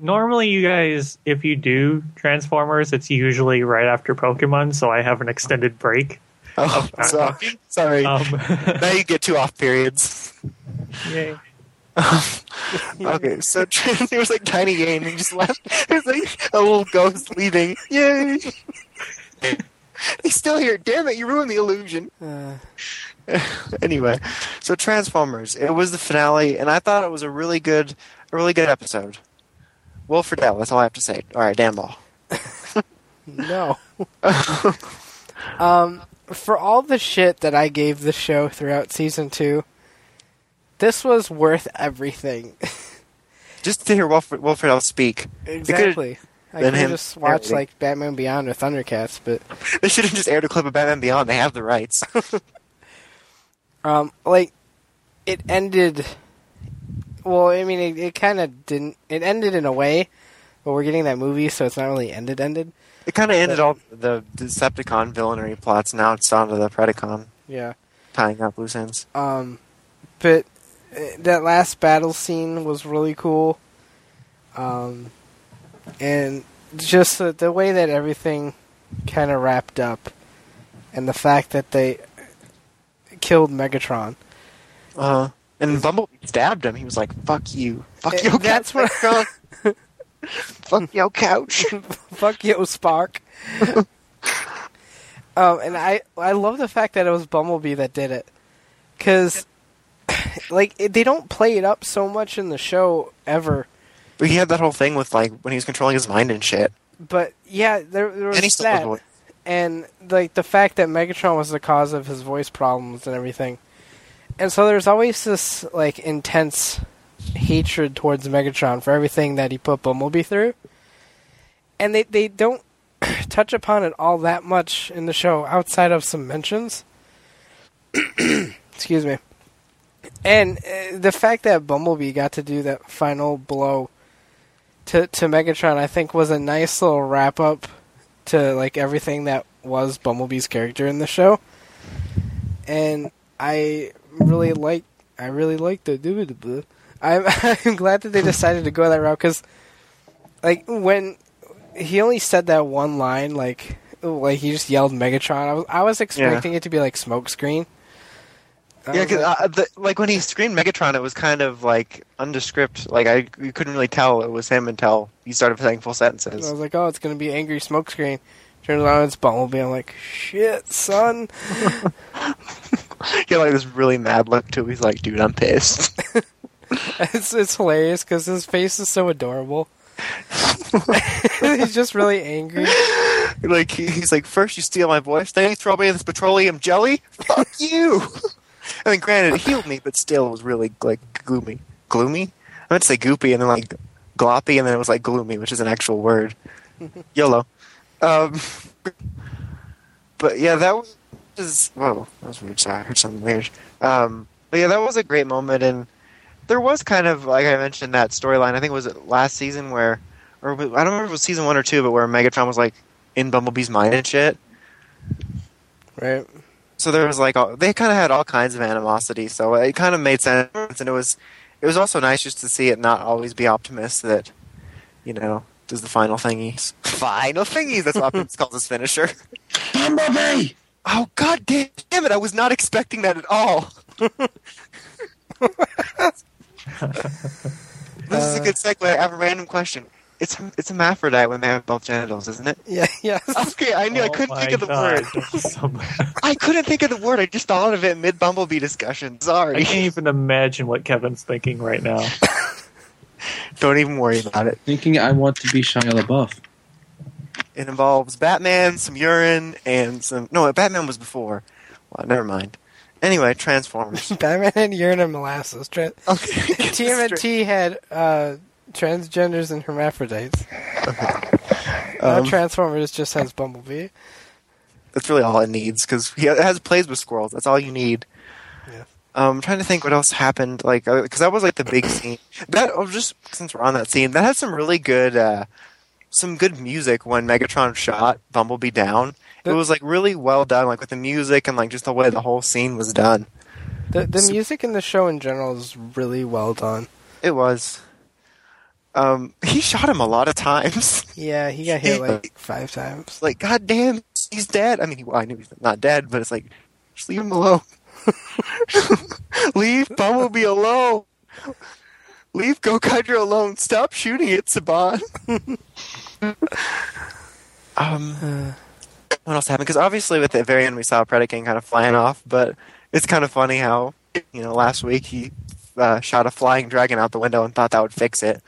Normally you guys, if you do Transformers, it's usually right after Pokemon, so I have an extended break. Oh, so- sorry. Um, now you get two off periods. yay. okay, so it was like Tiny Game and he just left. It was like a little ghost leaving. Yay! He's still here. Damn it! You ruined the illusion. Uh, anyway, so Transformers. It was the finale, and I thought it was a really good, a really good episode. Will Friedle. That's all I have to say. All right, damn ball. no. um, for all the shit that I gave the show throughout season two, this was worth everything. Just to hear Wilfred, Will Friedle speak. exactly. I could just watch like Batman Beyond or Thundercats, but They should have just aired a clip of Batman Beyond. They have the rights. um, like it ended. Well, I mean, it, it kind of didn't. It ended in a way, but we're getting that movie, so it's not really ended. Ended. It kind of ended all the Decepticon villainry plots. Now it's on to the Predacon Yeah. tying up loose ends. Um, but uh, that last battle scene was really cool. Um, and just the, the way that everything kind of wrapped up, and the fact that they killed Megatron. Uh, and Bumblebee stabbed him. He was like, "Fuck you, fuck your that's couch, what- fuck your couch." Fuck you, Spark. um, and I I love the fact that it was Bumblebee that did it, because like it, they don't play it up so much in the show ever. But he had that whole thing with like when he was controlling his mind and shit. But yeah, there, there was And that, was. and like the fact that Megatron was the cause of his voice problems and everything, and so there's always this like intense hatred towards Megatron for everything that he put Bumblebee through, and they they don't touch upon it all that much in the show outside of some mentions. Excuse me. And uh, the fact that Bumblebee got to do that final blow to to Megatron, I think, was a nice little wrap up to like everything that was Bumblebee's character in the show. And I really like I really like the do I'm I'm glad that they decided to go that route because like when he only said that one line like like he just yelled Megatron I was I was expecting it to be like smokescreen. Yeah, because like, uh, the, like when he screamed Megatron, it was kind of like undescript. Like I, you couldn't really tell it was him until he started saying full sentences. I was like, oh, it's gonna be angry smokescreen. Turns out it's Bumblebee. I'm like, shit, son. he had like this really mad look too. He's like, dude, I'm pissed. it's it's hilarious because his face is so adorable. He's just really angry. like he's like, first you steal my voice, then you throw me in this petroleum jelly. Fuck you. I mean, granted, it healed me, but still, it was really like gloomy. Gloomy? I meant to say goopy, and then like gloppy, and then it was like gloomy, which is an actual word. YOLO. Um, but yeah, that was whoa, that was weird. Sorry, I heard something weird. Um, but yeah, that was a great moment, and there was kind of like I mentioned that storyline. I think it was last season where, or I don't remember if it was season one or two, but where Megatron was like in Bumblebee's mind and shit. Right. So there was like all, they kind of had all kinds of animosity. So it kind of made sense, and it was it was also nice just to see it not always be Optimus that you know does the final thingies. Final thingies. That's what Optimus calls his finisher. Bumblebee! Oh god damn, damn it! I was not expecting that at all. this is a uh, good segue. I have a random question. It's it's a hermaphrodite when they have both genitals, isn't it? Yeah. Yes. Okay, I knew I Oh couldn't think of the God. word. I couldn't think of the word. I just thought of it mid Bumblebee discussion. Sorry. I can't even imagine what Kevin's thinking right now. Don't even worry about it. Thinking I want to be Shia LaBeouf. It involves Batman, some urine, and some. No, Batman was before. Well, never mind. Anyway, Transformers. Batman and urine and molasses. Tra- Okay. TMNT had uh, transgenders and hermaphrodites. Now Um, Transformers just has Bumblebee. That's really all it needs because he it has plays with squirrels. That's all you need. Um, I'm trying to think what else happened. Like, because that was like the big scene. That oh, just since we're on that scene, that had some really good, uh, some good music when Megatron shot Bumblebee down. It was like really well done, like with the music and like just the way the whole scene was done. The the So- music in the show in general is really well done. It was. Um, he shot him a lot of times. Yeah, he got hit like five times. like, God damn, he's dead. I mean, well, I knew he's not dead, but it's like, just leave him alone. leave Bumblebee alone. Leave Go Kydra alone. Stop shooting it, Saban. um, what else happened? Because obviously, with the very end, we saw Predaking kind of flying off, but it's kind of funny how, you know, last week he uh, shot a flying dragon out the window and thought that would fix it.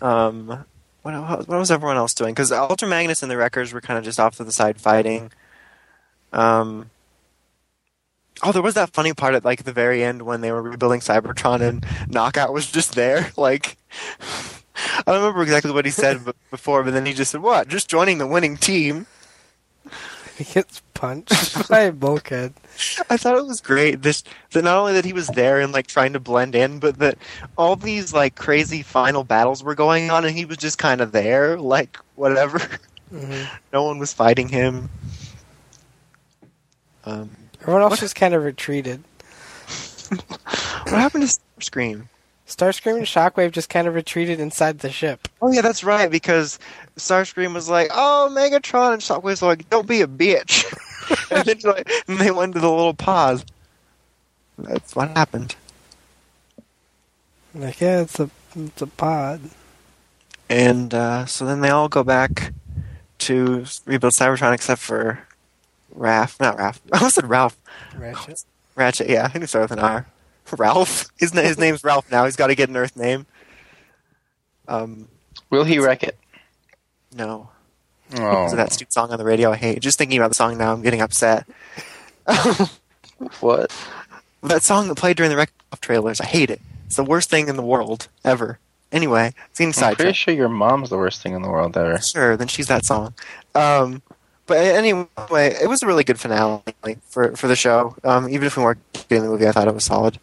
Um, what, what was everyone else doing? Because Ultra Magnus and the Wreckers were kind of just off to the side fighting. Um, oh, there was that funny part at like the very end when they were rebuilding Cybertron and Knockout was just there. Like, I don't remember exactly what he said before, but then he just said, "What? Just joining the winning team." He gets punched by a bulkhead. I thought it was great. This that not only that he was there and like trying to blend in, but that all these like crazy final battles were going on, and he was just kind of there, like whatever. hmm no one was fighting him. Um, Everyone else What? just kind of retreated. what happened to Starscream? Starscream and Shockwave just kind of retreated inside the ship. Oh yeah, that's right. Because Starscream was like, "Oh, Megatron," and Shockwave's like, "Don't be a bitch." and then like, and they went to the little pause. That's what happened. Like, yeah, it's a it's a pod. And uh, so then they all go back to rebuild Cybertron, except for Raph. Not Raph. I almost said Ralph. Ratchet. Ratchet. Yeah, I think it started with an R. Ralph. His his name's Ralph now. He's got to get an Earth name. Um, Will he wreck it? no. Oh, Because of that stupid song on the radio I hate. Just thinking about the song now, I'm getting upset. what? that song that played during the Wreck of trailers, I hate it. It's the worst thing in the world ever. Anyway, it's getting I'm pretty sidetracked. sure your mom's the worst thing in the world ever. Sure, then she's that song. Um, but anyway, it was a really good finale like, for for the show. Um, even if we weren't getting the movie, I thought it was solid.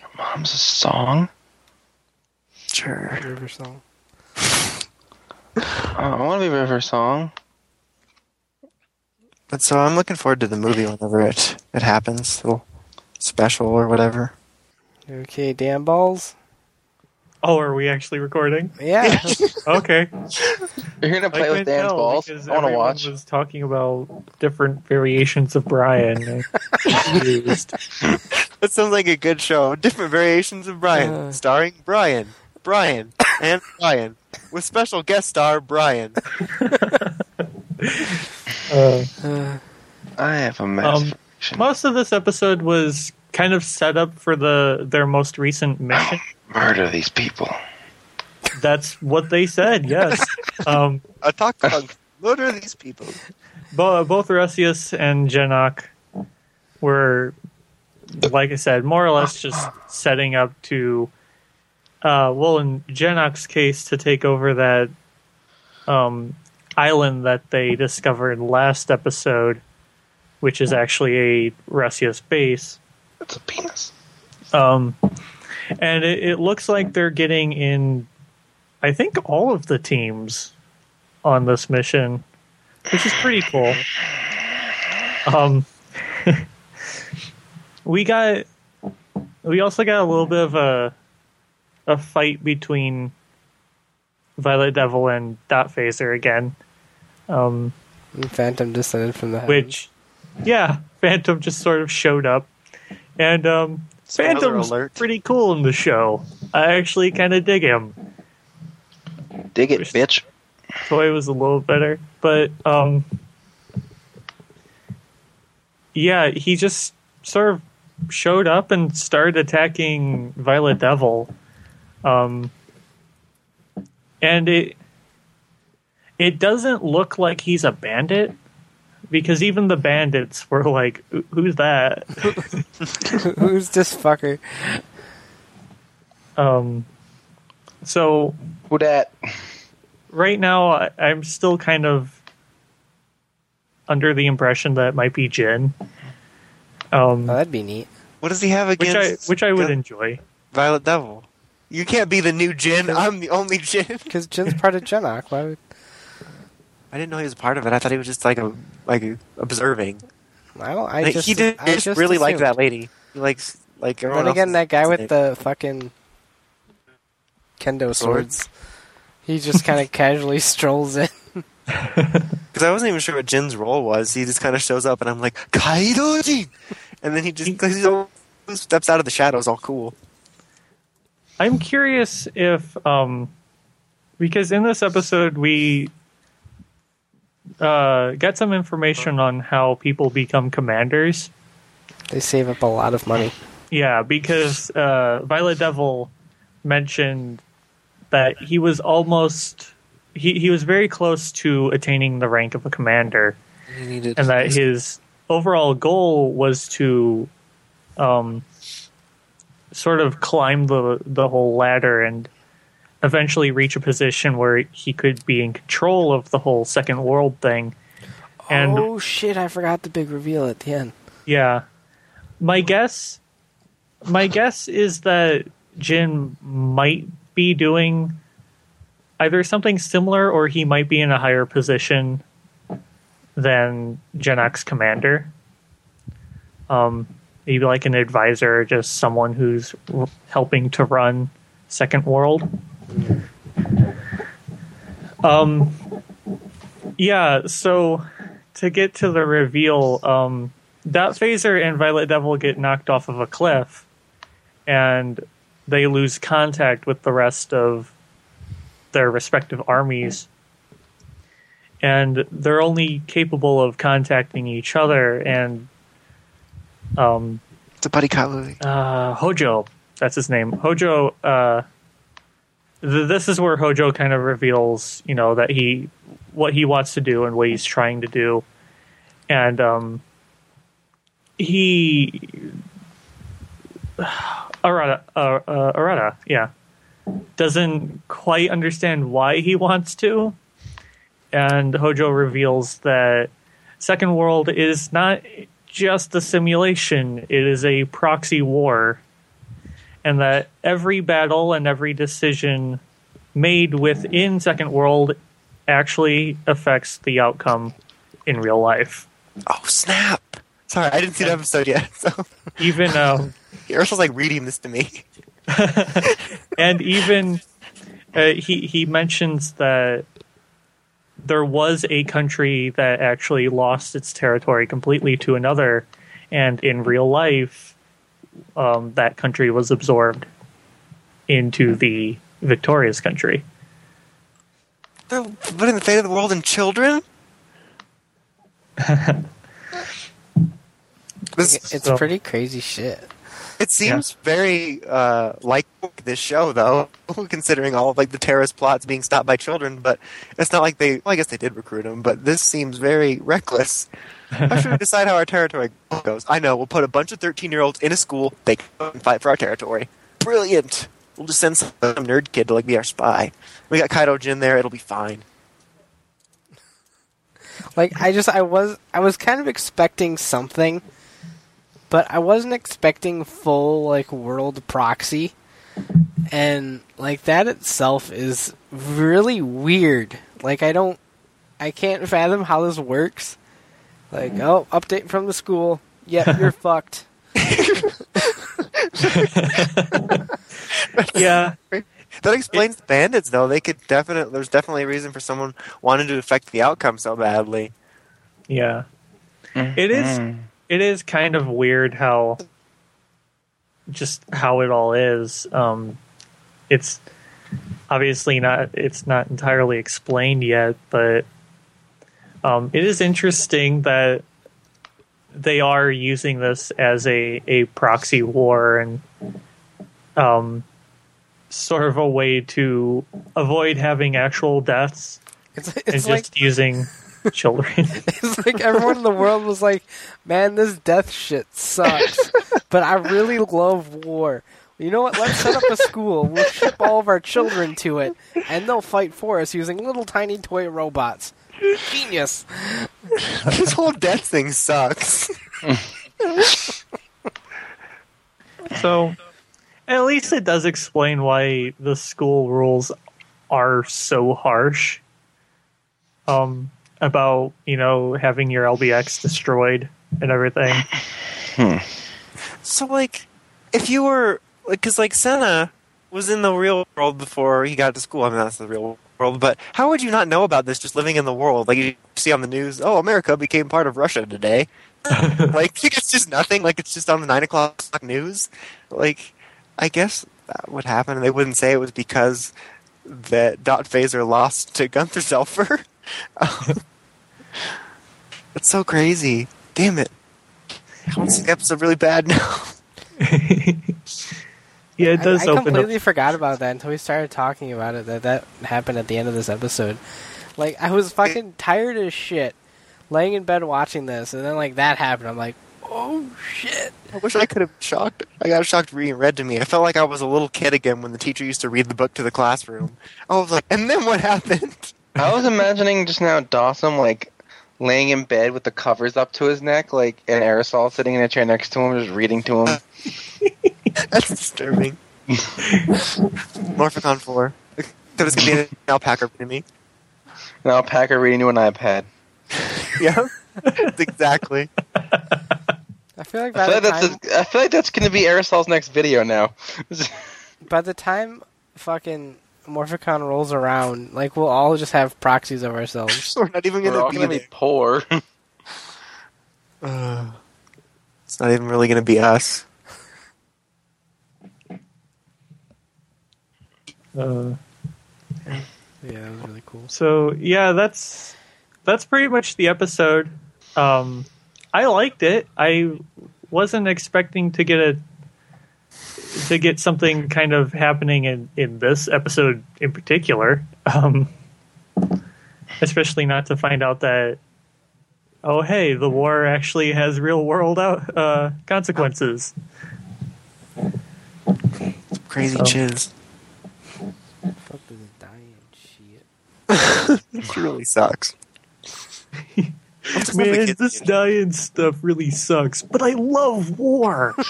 Your mom's a song? Sure. River song. Oh, I want to be River Song. But so I'm looking forward to the movie whenever it it happens, little special or whatever. Okay, damn balls. Oh, are we actually recording? Yeah. Okay. You're gonna play I with couldn't Dan's tell balls. I want to watch. Was talking about different variations of Brian. That sounds like a good show. Different variations of Brian, Uh. starring Brian, Brian, and Brian, with special guest star Brian. Uh, Uh, I have a Um, most of this episode was kind of set up for the their most recent mission. Murder these people. That's what they said. Yes. Um, A talk punk. Murder these people. Bo- both Russius and Genak were, like I said, more or less just setting up to, uh, well, in Genok's case, to take over that um, island that they discovered last episode, which is actually a Russius base. That's a penis. Um, and it, it looks like they're getting in, I think, all of the teams on this mission, which is pretty cool. Um, we got, we also got a little bit of a, a fight between Violet Devil and Dot Phaser again. Um, Phantom descended from the heavens. which, yeah, Phantom just sort of showed up, and um, Phantom's alert. pretty cool in the show. I actually kind of dig him. Dig it, bitch. Toy was a little better, but um, yeah, he just sort of showed up and started attacking Violet Devil, um, and it it doesn't look like he's a bandit because even the bandits were like, "Who's that?" Who's this fucker? Um, so Who that? right now I, I'm still kind of under the impression that it might be Jin. Um, Oh, that'd be neat. What does he have which I against which I would enjoy. Violet Devil? You can't be the new Jin. I'm the only Jin. Because Jin's part of Genak. Why would... I didn't know he was a part of it. I thought he was just like a like observing. I don't. I Like, just. he did I just, really like assumed. that lady. He likes like everyone Then again, else that guy with is- the fucking kendo swords. He just kind of casually strolls in. Because I wasn't even sure what Jin's role was. He just kind of shows up, and I'm like, Kaido Jin! And then he just he steps out of the shadows, all cool. I'm curious if um, because in this episode we uh, get some information on how people become commanders. They save up a lot of money. Yeah, because uh, Violet Devil mentioned that he was almost he, he was very close to attaining the rank of a commander, needed and that his overall goal was to um, sort of climb the the whole ladder and eventually reach a position where he could be in control of the whole second world thing. And oh shit! I forgot the big reveal at the end. yeah. My guess my guess is that Jin might be doing either something similar or he might be in a higher position than Genok's commander. Um maybe like an advisor, or just someone who's r- helping to run Second World. Um yeah, so to get to the reveal, um, Dot Phaser and Violet Devil get knocked off of a cliff, and they lose contact with the rest of their respective armies. And they're only capable of contacting each other. And um, It's a buddy cop movie. uh, Hojo, that's his name. Hojo. Uh, th- this is where Hojo kind of reveals, you know, that he what he wants to do and what he's trying to do, and um, he Arata, uh, uh, Arata, yeah, doesn't quite understand why he wants to, and Hojo reveals that Second World is not just a simulation; it is a proxy war, and that every battle and every decision made within Second World actually affects the outcome in real life. Oh snap! Sorry, I didn't see the episode yet. So Even um, Ursul's like reading this to me. and even uh, he he mentions that there was a country that actually lost its territory completely to another, and in real life, um, that country was absorbed into the victorious country. They're putting the fate of the world in children. this It's So- pretty crazy shit. it seems very uh, like this show, though, considering all of, like the terrorist plots being stopped by children. But it's not like they. Well, I guess they did recruit them, but this seems very reckless. How should we decide how our territory goes? I know we'll put a bunch of thirteen-year-olds in a school. They can fight for our territory. Brilliant. We'll just send some nerd kid to like be our spy. We got Kaido Jin there. It'll be fine. Like I just I was I was kind of expecting something, but I wasn't expecting full like world proxy, and like that itself is really weird. Like I don't, I can't fathom how this works. Like oh, update from the school. Yep, you're fucked. Yeah, That explains the bandits, though. They could definitely. There's definitely a reason for someone wanting to affect the outcome so badly. yeah. It is. It is kind of weird how just how it all is. Um, it's obviously not. It's not entirely explained yet, but um, it is interesting that they are using this as a a proxy war and um, sort of a way to avoid having actual deaths It's, and just like using children. it's like everyone in the world was like, "Man, this death shit sucks," but I really love war. You know what? Let's set up a school. We'll ship all of our children to it, and they'll fight for us using little tiny toy robots. Genius. this whole death thing sucks. So, at least it does explain why the school rules are so harsh. Um, about you know having your LBX destroyed and everything. So, like, if you were like, because like Senna was in the real world before he got to school. I mean, that's the real world. But how would you not know about this just living in the world? Like, you see on the news, oh, America became part of Russia today. like, it's just nothing. Like, it's just on the nine o'clock news. Like, I guess that would happen. They wouldn't say it was because that Dot Phaser lost to Gunther Zelfer. That's so crazy. Damn it. I want to see the episode really bad now. Yeah, it does I, I open completely up. forgot about that until we started talking about it. That that happened at the end of this episode. Like I was fucking tired as shit, laying in bed watching this, and then like that happened. I'm like, oh shit. I wish I could have shocked. I got shocked reading read to me. I felt like I was a little kid again when the teacher used to read the book to the classroom. I was like, and then what happened? I was imagining just now Dawson like laying in bed with the covers up to his neck, like an aerosol sitting in a chair next to him, just reading to him. That's disturbing. Morphicon 4. Could this be an alpaca to me? An alpaca reading to an iPad. Yeah, exactly. I feel like by I feel the like time that's, a, I feel like that's going to be Aerosol's next video now. by the time fucking Morphicon rolls around, like we'll all just have proxies of ourselves. We're not even We're all going to going be to be poor. Uh, it's not even really going to be us. Uh, Yeah, that was really cool. so yeah, that's that's pretty much the episode. Um, I liked it. I wasn't expecting to get a to get something kind of happening in in this episode in particular. Um, especially not to find out that oh hey, the war actually has real world out uh, consequences. Crazy So- chiz. Fuck with the dying shit. It really sucks. Let's just let the Man, this dying stuff really sucks, but I love war.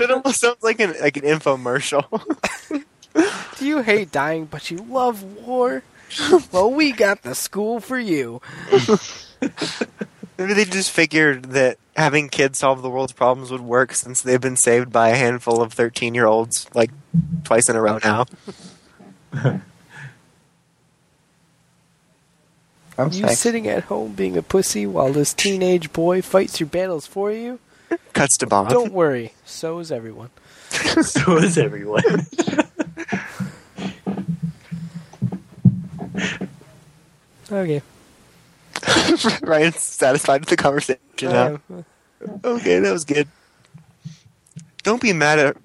It almost sounds like an like an infomercial. Do you hate dying, but you love war? well, we got the school for you. Maybe they just figured that having kids solve the world's problems would work since they've been saved by a handful of 13 year olds like twice in a row oh, now. I'm You thanks. sitting at home being a pussy while this teenage boy fights your battles for you? Cuts to Bob. Don't worry, so is everyone. so is everyone. Okay. Ryan's satisfied with the conversation now. Um, Okay, that was good. Don't be mad at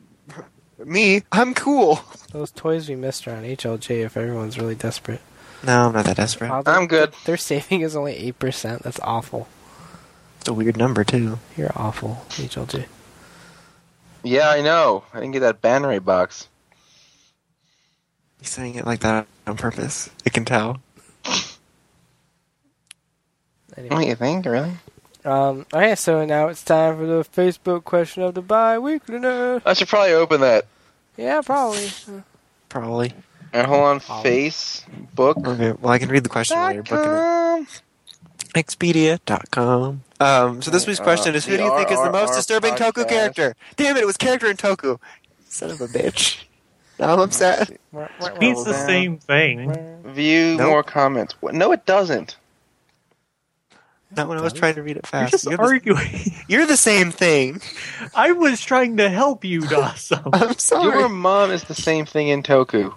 me. I'm cool. those toys we missed are on HLJ if everyone's really desperate. No, I'm not that desperate. Wow, I'm good. Their saving is only 8%. That's awful. It's a weird number, too. You're awful, HLJ. Yeah, I know. I didn't get that Bannery box. He's saying it like that on purpose. I can tell. Anyway. What do you think, really? Um, okay, so now it's time for the Facebook question of the bi-weekly nerd. I should probably open that. Yeah, probably. Probably. And hold on, Probably. Facebook. Okay, well, I can read the question while you're booking it. Expedia.com. Um, so this week's Uh, question is Who do you think is the most disturbing Toku character? Damn it, it was character in Toku. Son of a bitch. Now I'm upset. Means the same thing. View Nope. more comments. No, it doesn't. Not when I was trying to read it You're fast. just You're the, arguing. you're the same thing. I was trying to help you, Dawson. I'm sorry. Your mom is the same thing in Toku.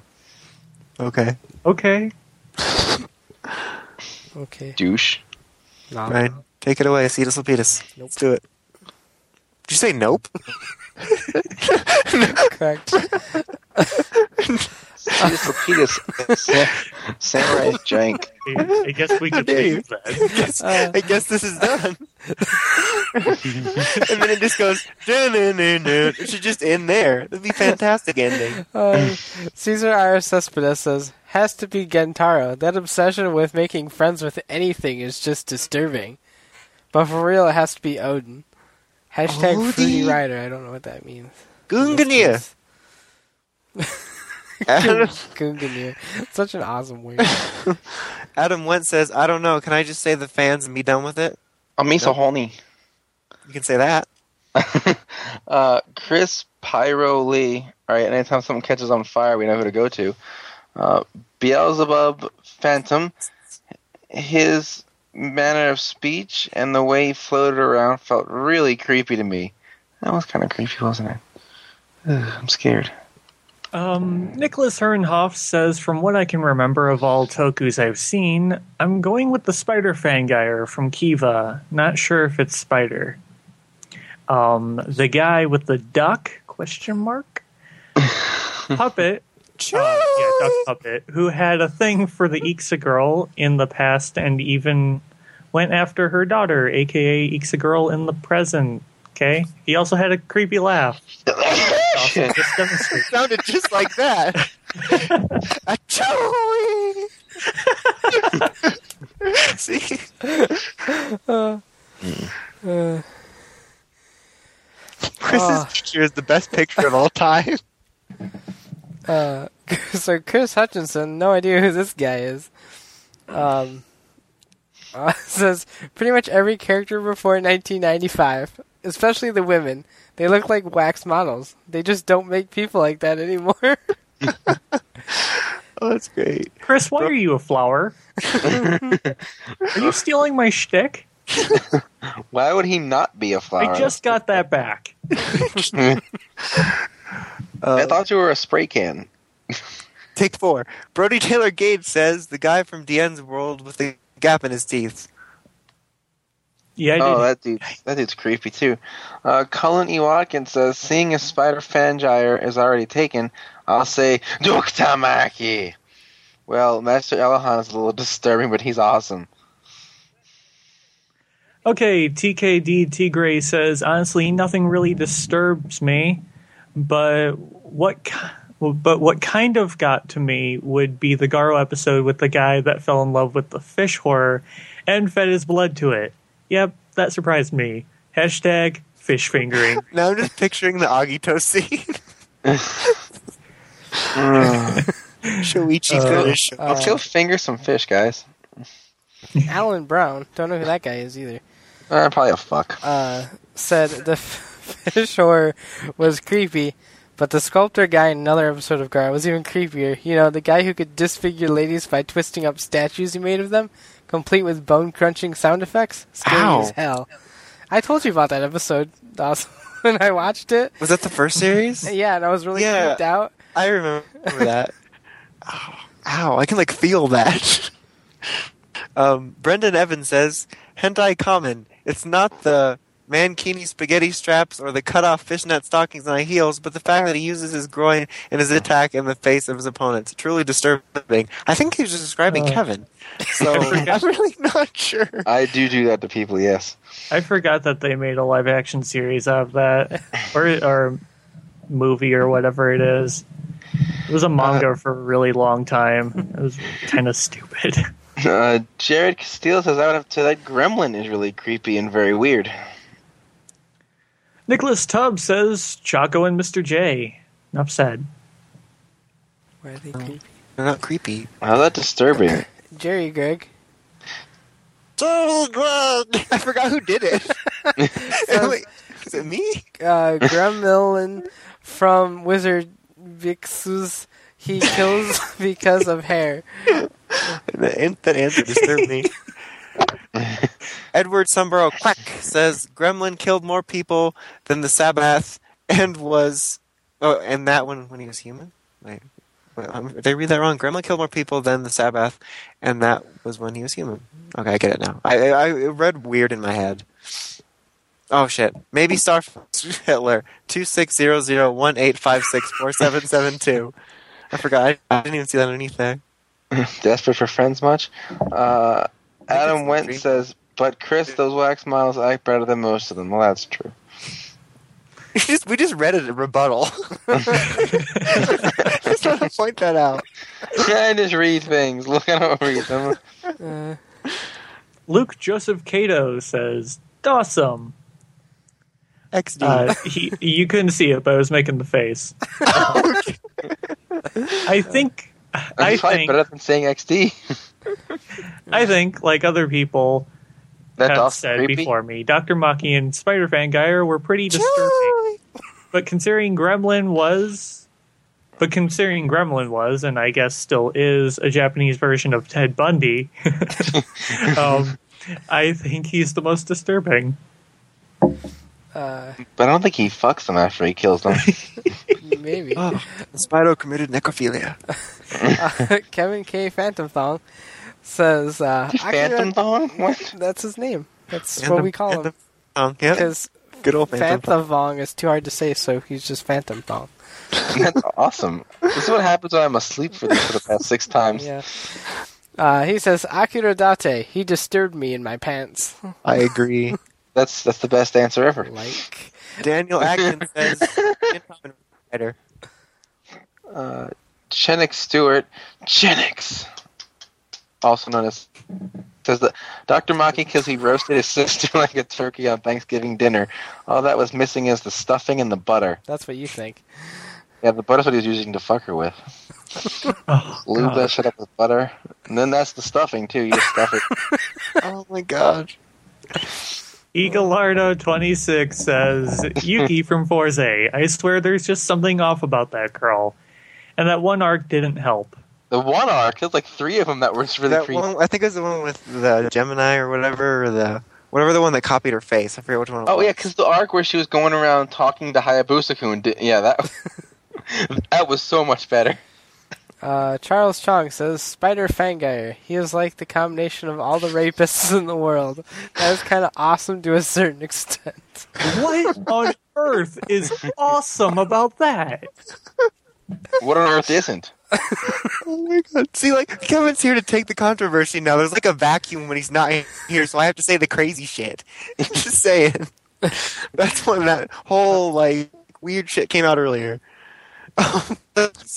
Okay, Okay. Okay. Douche. Nah. Ryan, take it away. Cetus Lapidus. Nope. Let's do it. Did you say nope? Correct. Cetus Lapidus. Sa- Samurai's jank. I guess we could dare you. leave that. Uh, I guess this is done. and then it just goes. It should just end there. It'd be fantastic ending. uh, Caesar Iris Cespedes says, has to be Gentaro. That obsession with making friends with anything is just disturbing. But for real, it has to be Odin. Hashtag Fruity Rider. I don't know what that means. Gunganir. Adam, Gunganir. Such an awesome word. Adam Wentz says, "I don't know. Can I just say the fans and be done with it? I'm Misa horny. You can say that." uh, Chris Pyro Lee. All right, anytime something catches on fire, we know who to go to. Uh, Beelzebub Phantom. His manner of speech and the way he floated around felt really creepy to me. That was kind of creepy, wasn't it? Ugh, I'm scared. Um, Nicholas Herrenhoff says, from what I can remember of all Tokus I've seen, I'm going with the Spider Fangire from Kiva. Not sure if it's Spider. Um, the guy with the duck question mark puppet. Uh, yeah, duck puppet who had a thing for the Ixa girl in the past and even went after her daughter, aka Ixa girl in the present. Okay, he also had a creepy laugh. Also just demonstrate. sounded just like that. Achoo! See, Uh, Chris's Ah. picture is the best picture of all time. uh, so Chris Hutchinson, no idea who this guy is. Um, uh, says pretty much every character before 1995, especially the women. They look like wax models. They just don't make people like that anymore. Oh, that's great. Chris, why are you a flower? are you stealing my shtick? Why would he not be a flower? I just got that back. I Uh, thought you were a spray can. take four. Brody Taylor Gage says the guy from DN's world with the gap in his teeth. Yeah, I Oh, that dude, that dude's creepy too. Uh, Cullen E. Watkins says, "Seeing a spider fangire is already taken. I'll say Duktamaki." Well, Master Elahan is a little disturbing, but he's awesome. Okay, TKD Tigray says, honestly, nothing really disturbs me, but what ki- but what kind of got to me would be the Garo episode with the guy that fell in love with the fish horror and fed his blood to it. Yep, that surprised me. Hashtag fish fingering. Now I'm just picturing the Agito scene. Shoichi Uh, finish. Uh, Let's go finger some fish, guys. Alan Brown, don't know who that guy is either. Uh, probably a fuck. Uh, said the f- fish horror was creepy, but the sculptor guy in another episode of Gar was even creepier. You know, the guy who could disfigure ladies by twisting up statues he made of them, complete with bone crunching sound effects. Scary Ow. as hell. I told you about that episode Dawson, when I watched it. Was that the first series? Yeah, and I was really Yeah. creeped out. I remember that. Ow, ow, I can like feel that. um, Brendan Evans says, hentai common. It's not the mankini spaghetti straps or the cut off fishnet stockings on heels, but the fact that he uses his groin in his attack in the face of his opponents. Truly disturbing. I think he was just describing Uh. Kevin. So I'm really not sure. I do do that to people, yes. I forgot that they made a live action series out of that, or or movie or whatever it is. It was a manga for a really long time. It was kind of stupid. Uh, Jared Castillo says, I would have to that gremlin is really creepy and very weird. Nicholas Tubbs says Chaco and Mr. J. Enough said. Why are they creepy? They're not creepy. How that disturbing? Jerry Greg. Jerry Greg. I forgot who did it. Wait, is it me? uh, Gremlin from Wizard Vixus. He kills because of hair. The, that answer disturbed me. Edward Sunborough Quack says Gremlin killed more people than the Sabbath and was oh and that one when he was human. Wait, wait um, did I read that wrong? Gremlin killed more people than the Sabbath, and that was when he was human. Okay, I get it now. I I, I read weird in my head. Oh shit! Maybe Star Hitler two six zero zero one eight five six four seven seven two. I forgot. I, I didn't even see that underneath there. Desperate for friends much? Uh, Adam Went dream. says, but Chris, those wax models act better than most of them. Well, that's true. We just, we just read it a rebuttal. just want to point that out. I just read things. Look, I don't read them. Uh, Luke Joseph Cato says Dawsome. XD. Uh, he, you couldn't see it, but I was making the face. I think. I That's probably think. better than saying XD. I think, like other people That's have said creepy. before me, Dr. Maki and Spider Fangire were pretty disturbing. But considering Gremlin was, but considering Gremlin was, and I guess still is, a Japanese version of Ted Bundy, um, I think he's the most disturbing. uh, But I don't think he fucks them after he kills them. maybe. Oh, Spyro committed necrophilia. Uh, Kevin K. Phantom Thong says, uh, Phantom Akira- Thong? What? That's his name. That's Phantom- what we call him. Phantom Thong, yeah. Because Good old Phantom. Phantom Thong is too hard to say, so he's just Phantom Thong. That's awesome. This is what happens when I'm asleep for, this for the past six times. Yeah. Uh, he says, Akira Date, he disturbed me in my pants. I agree. That's that's the best answer ever. like, Daniel Atkins says Kamen Rider. Uh, Chenix Stewart, Chenix, also known as, says that Dr. Maki because he roasted his sister like a turkey on Thanksgiving dinner. All that was missing is the stuffing and the butter. that's what you think. Yeah, the butter's what he's using to fuck her with. Oh, Lube that shit up with butter, and then that's the stuffing too. You just stuff it. Oh my god. Eagleardo26 says, Yuki from Fourze, I swear there's just something off about that girl. And that one arc didn't help. The one arc, there's like three of them that were just really that creepy. one, I think it was the one with the Gemini or whatever, or the whatever the one that copied her face. I forget which one. It Oh was. yeah, because the arc where she was going around talking to Hayabusa-kun, yeah, that that was so much better. Uh, Charles Chong says, Spider Fangire, he is like the combination of all the rapists in the world. That is kind of awesome to a certain extent. What on earth is awesome about that? What on earth isn't? Oh my god. See, like Kevin's here to take the controversy now. There's like a vacuum when he's not here, so I have to say the crazy shit. Just saying. That's when that whole like weird shit came out earlier.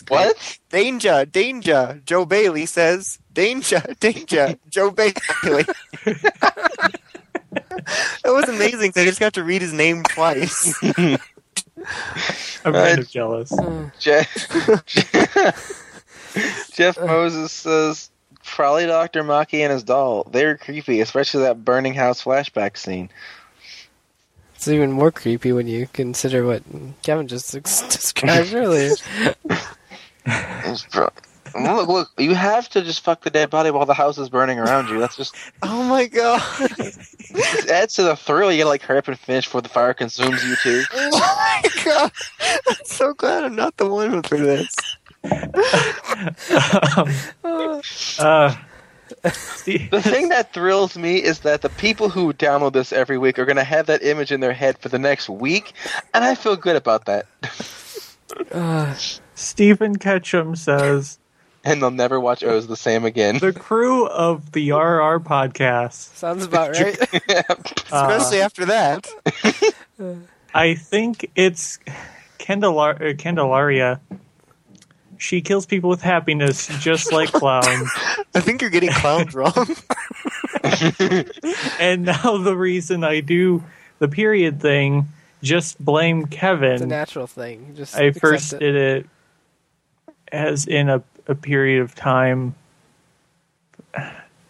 What? Danger, danger. Joe Bailey says, danger, danger. Joe Bailey. that was amazing. I just got to read his name twice. I'm kind of jealous. Uh. Je- Jeff uh. Moses says probably Dr. Maki and his doll. They're creepy, especially that burning house flashback scene. It's even more creepy when you consider what Kevin just ex- described earlier. It's pro- look, look, you have to just fuck the dead body while the house is burning around you. That's just Oh my god. it adds to the thrill. You gotta like hurry up and finish before the fire consumes you too. oh my god. I'm so glad I'm not the one for this. um, uh, Steve, The thing that thrills me is that the people who download this every week are gonna have that image in their head for the next week, and I feel good about that. Uh, Stephen Ketchum says And they'll never watch OOO the same again. the crew of the RR podcast. sounds about right. uh, Especially after that. I think it's Candelar- uh, Candelaria. She kills people with happiness, just like clowns. I think you're getting clowns wrong. and now the reason I do the period thing, just blame Kevin. It's a natural thing. Just I first it. did it as in a, a period of time.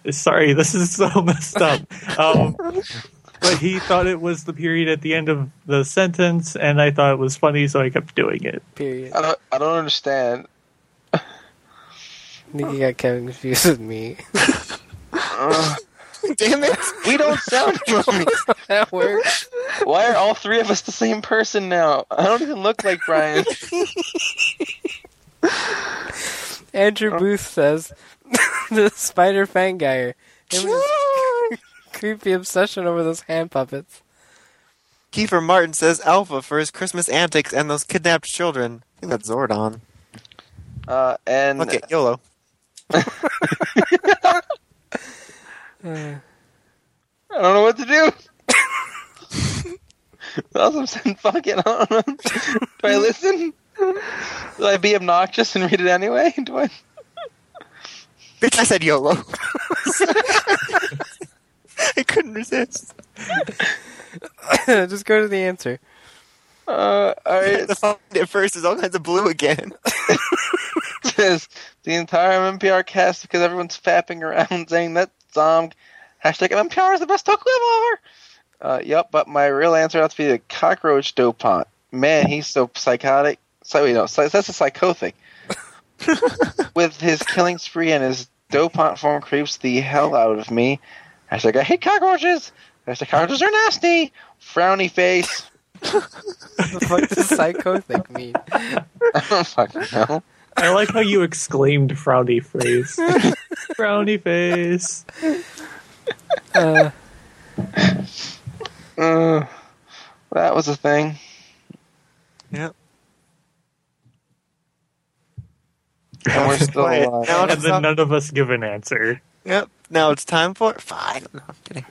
Sorry, this is so messed up. Um, but he thought it was the period at the end of the sentence, and I thought it was funny, so I kept doing it. Period. I don't, I don't understand. I think you got Kevin confused with me. Uh, Damn it. we don't sound right. that works. Why are all three of us the same person now? I don't even look like Brian. Andrew Booth says the Spider Fangire. Him creepy obsession over those hand puppets. Kiefer Martin says Alpha for his Christmas antics and those kidnapped children. I think that's Zordon. Uh, and Okay, YOLO. Uh, I don't know what to do. also, I'm saying, fuck it. I don't know. Do I listen? Do I be obnoxious and read it anyway? Do I? Bitch, I said YOLO. I couldn't resist. just go to the answer. Uh, alright. The find at first is all kinds of blue again. It says the entire MPR cast because everyone's fapping around saying that Zom hashtag MPR is the best Toku ever. Uh, yep, but my real answer has to be the cockroach dopant. Man, he's so psychotic. So wait, no, so that's a psychothic. With his killing spree and his dopant form creeps the hell out of me. Hashtag I hate cockroaches. Hashtag cockroaches are nasty. Frowny face. What the fuck does psychothic mean? I don't fucking know. I like how you exclaimed frowny face. frowny face. Uh, Uh, that was a thing. Yep. And we're still Quiet. alive. Now And it's then up- none of us give an answer. Yep. Now it's time for five. No, I'm kidding.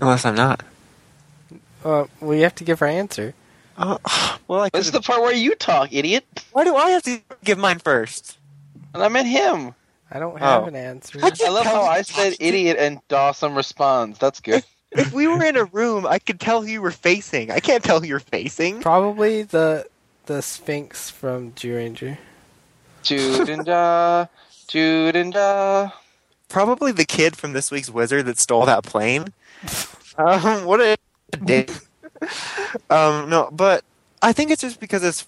Unless I'm not. Uh, well, we have to give our answer. Oh, well, I This is could. the part where you talk, idiot. Why do I have to give mine first? And I meant him. I don't have Oh. an answer. I I love how I said idiot and Dawson responds. That's good. If we were in a room, I could tell who you were facing. I can't tell who you're facing. Probably the the Sphinx from Zyuranger. And Ja. Probably the kid from this week's Wizard that stole that plane. Um, what a dick. um, no, but I think it's just because it's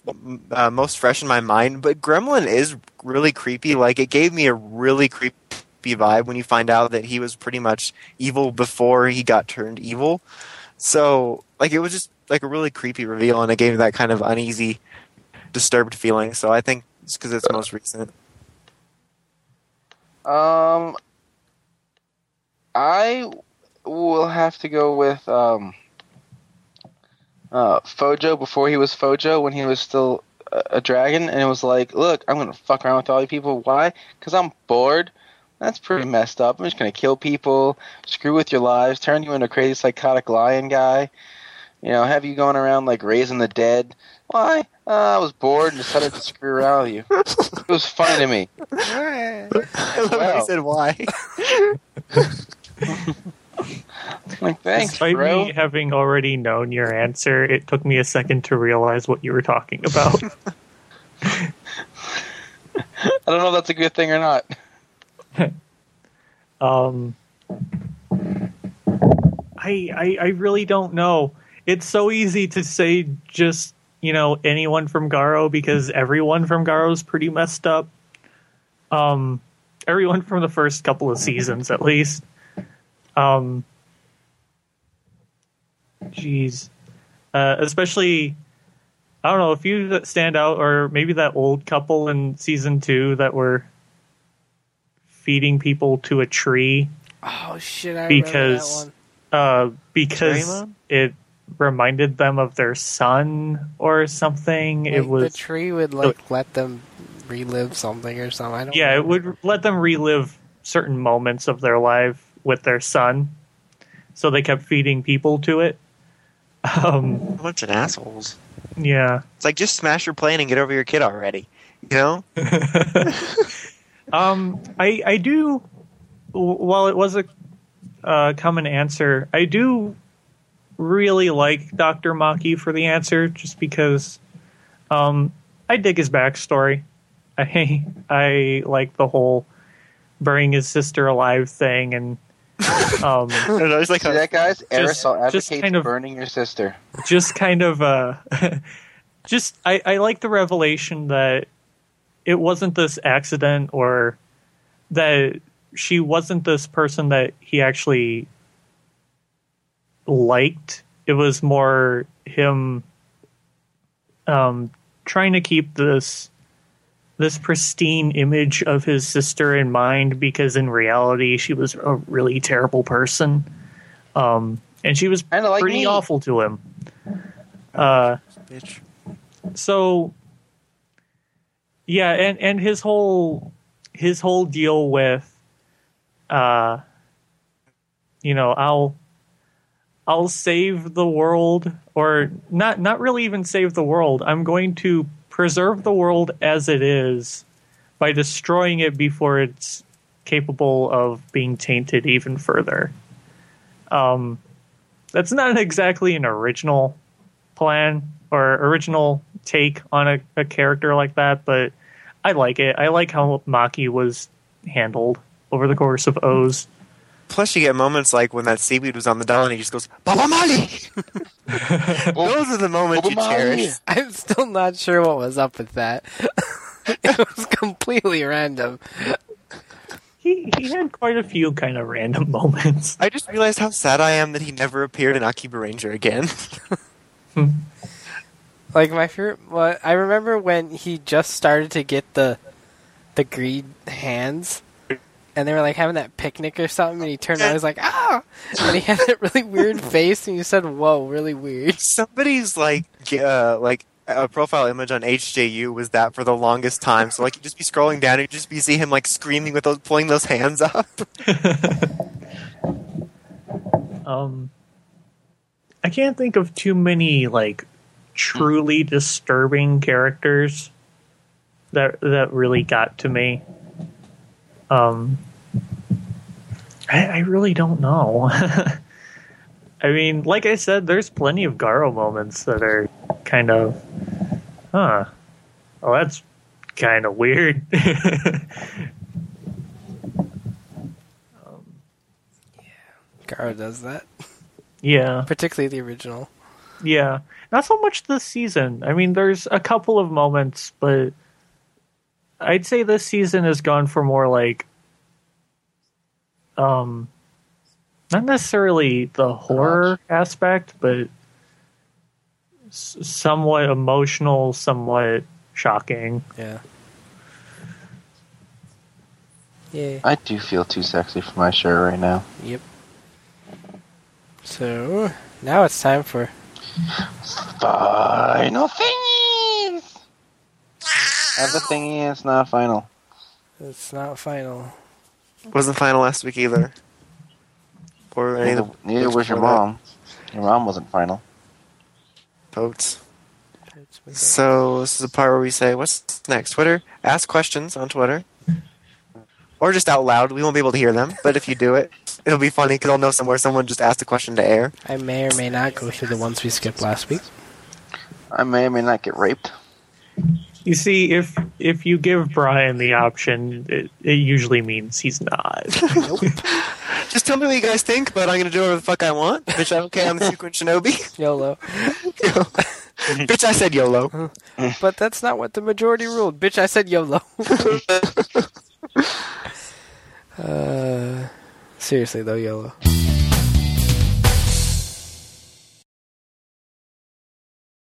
uh, most fresh in my mind. But Gremlin is really creepy. Like it gave me a really creepy vibe when you find out that he was pretty much evil before he got turned evil. So like it was just like a really creepy reveal, and it gave me that kind of uneasy, disturbed feeling. So I think it's because it's most recent. Um, I will have to go with um, uh, Fojo before he was Fojo when he was still a, a dragon, and it was like, look, I'm gonna fuck around with all you people. Why? Because I'm bored. That's pretty messed up. I'm just gonna kill people, screw with your lives, turn you into a crazy psychotic lion guy. You know, have you going around like raising the dead. Why? Uh, I was bored and decided to screw around with you. It was funny to me. I love how Wow. you said why. Like, thanks, Despite bro. me having already known your answer, it took me a second to realize what you were talking about. I don't know if that's a good thing or not. Um, I, I I really don't know. It's so easy to say just you know anyone from Garo because everyone from Garo is pretty messed up. Um, everyone from the first couple of seasons, at least. Um, jeez, uh, especially I don't know a few that stand out, or maybe that old couple in season two that were feeding people to a tree Oh shit! I Because- uh, because Doraemon? it reminded them of their son or something. one. it was the tree would like let them relive something or something. I don't. yeah, know. it would let them relive certain moments of their life with their son. So they kept feeding people to it. Um, A bunch of assholes. yeah. It's like just smash your plane and get over your kid already. You know? Um, I I do. While it was a uh, common answer, I do really like Doctor Maki for the answer, just because um, I dig his backstory. I I like the whole burying his sister alive thing, and um, No, no, it's like See that, guys? Aerosol just advocates kind of- burning your sister. just kind of uh just I, I like the revelation that it wasn't this accident or that she wasn't this person that he actually liked it was more him um trying to keep this this pristine image of his sister in mind because in reality she was a really terrible person um and she was like pretty me. awful to him uh bitch. so yeah and and his whole his whole deal with uh you know i'll i'll save the world or not not really even save the world i'm going to preserve the world as it is by destroying it before it's capable of being tainted even further um that's not exactly an original plan or original take on a, a character like that, but I like it. I like how Maki was handled over the course of OOO. Plus, you get moments like when that seaweed was on the doll and he just goes, Baba Mali! Those are the moments you Baba Mali. cherish. I'm still not sure what was up with that. it was completely random. He he had quite a few kind of random moments. I just realized how sad I am that he never appeared in Akiba Ranger again. Like my favorite, well, I remember when he just started to get the the greed hands, and they were like having that picnic or something, and he turned around, he was like, "Ah!" and he had that really weird face, and you said, "Whoa, really weird." Somebody's like, uh, like a profile image on HJU was that for the longest time. So like, you just be scrolling down and you just be see him like screaming with those, pulling those hands up. Um, I can't think of too many like truly disturbing characters that that really got to me. Um, I, I really don't know. I mean, like I said, there's plenty of Garo moments that are kind of, huh? Well, that's kind of weird. Um, yeah, Garo does that, yeah. particularly the original. Yeah, not so much this season. I mean, there's a couple of moments, but I'd say this season has gone for more like, um, not necessarily the horror aspect, but s- somewhat emotional, somewhat shocking. Yeah. Yeah. I do feel too sexy for my shirt right now. Yep. So now it's time for Final thingies! Have the thingy, it's not final. it's not final. Wasn't final last week either. Or any Neither, of the neither was your before that. mom. Your mom wasn't final. Totes. So this is the part where we say, "What's next?" Twitter. Ask questions on Twitter, or just out loud. We won't be able to hear them, but if you do it, it'll be funny because I'll know somewhere someone just asked a question to air. I may or may not go through the ones we skipped last week. I may or may not get raped. You see, if if you give Brian the option, it, it usually means he's not. Just tell me what you guys think, but I'm gonna do whatever the fuck I want. Bitch, I don't care. I'm the sequin Shinobi. YOLO. Bitch, I said YOLO. But that's not what the majority ruled. Bitch, I said YOLO. uh, seriously though, YOLO.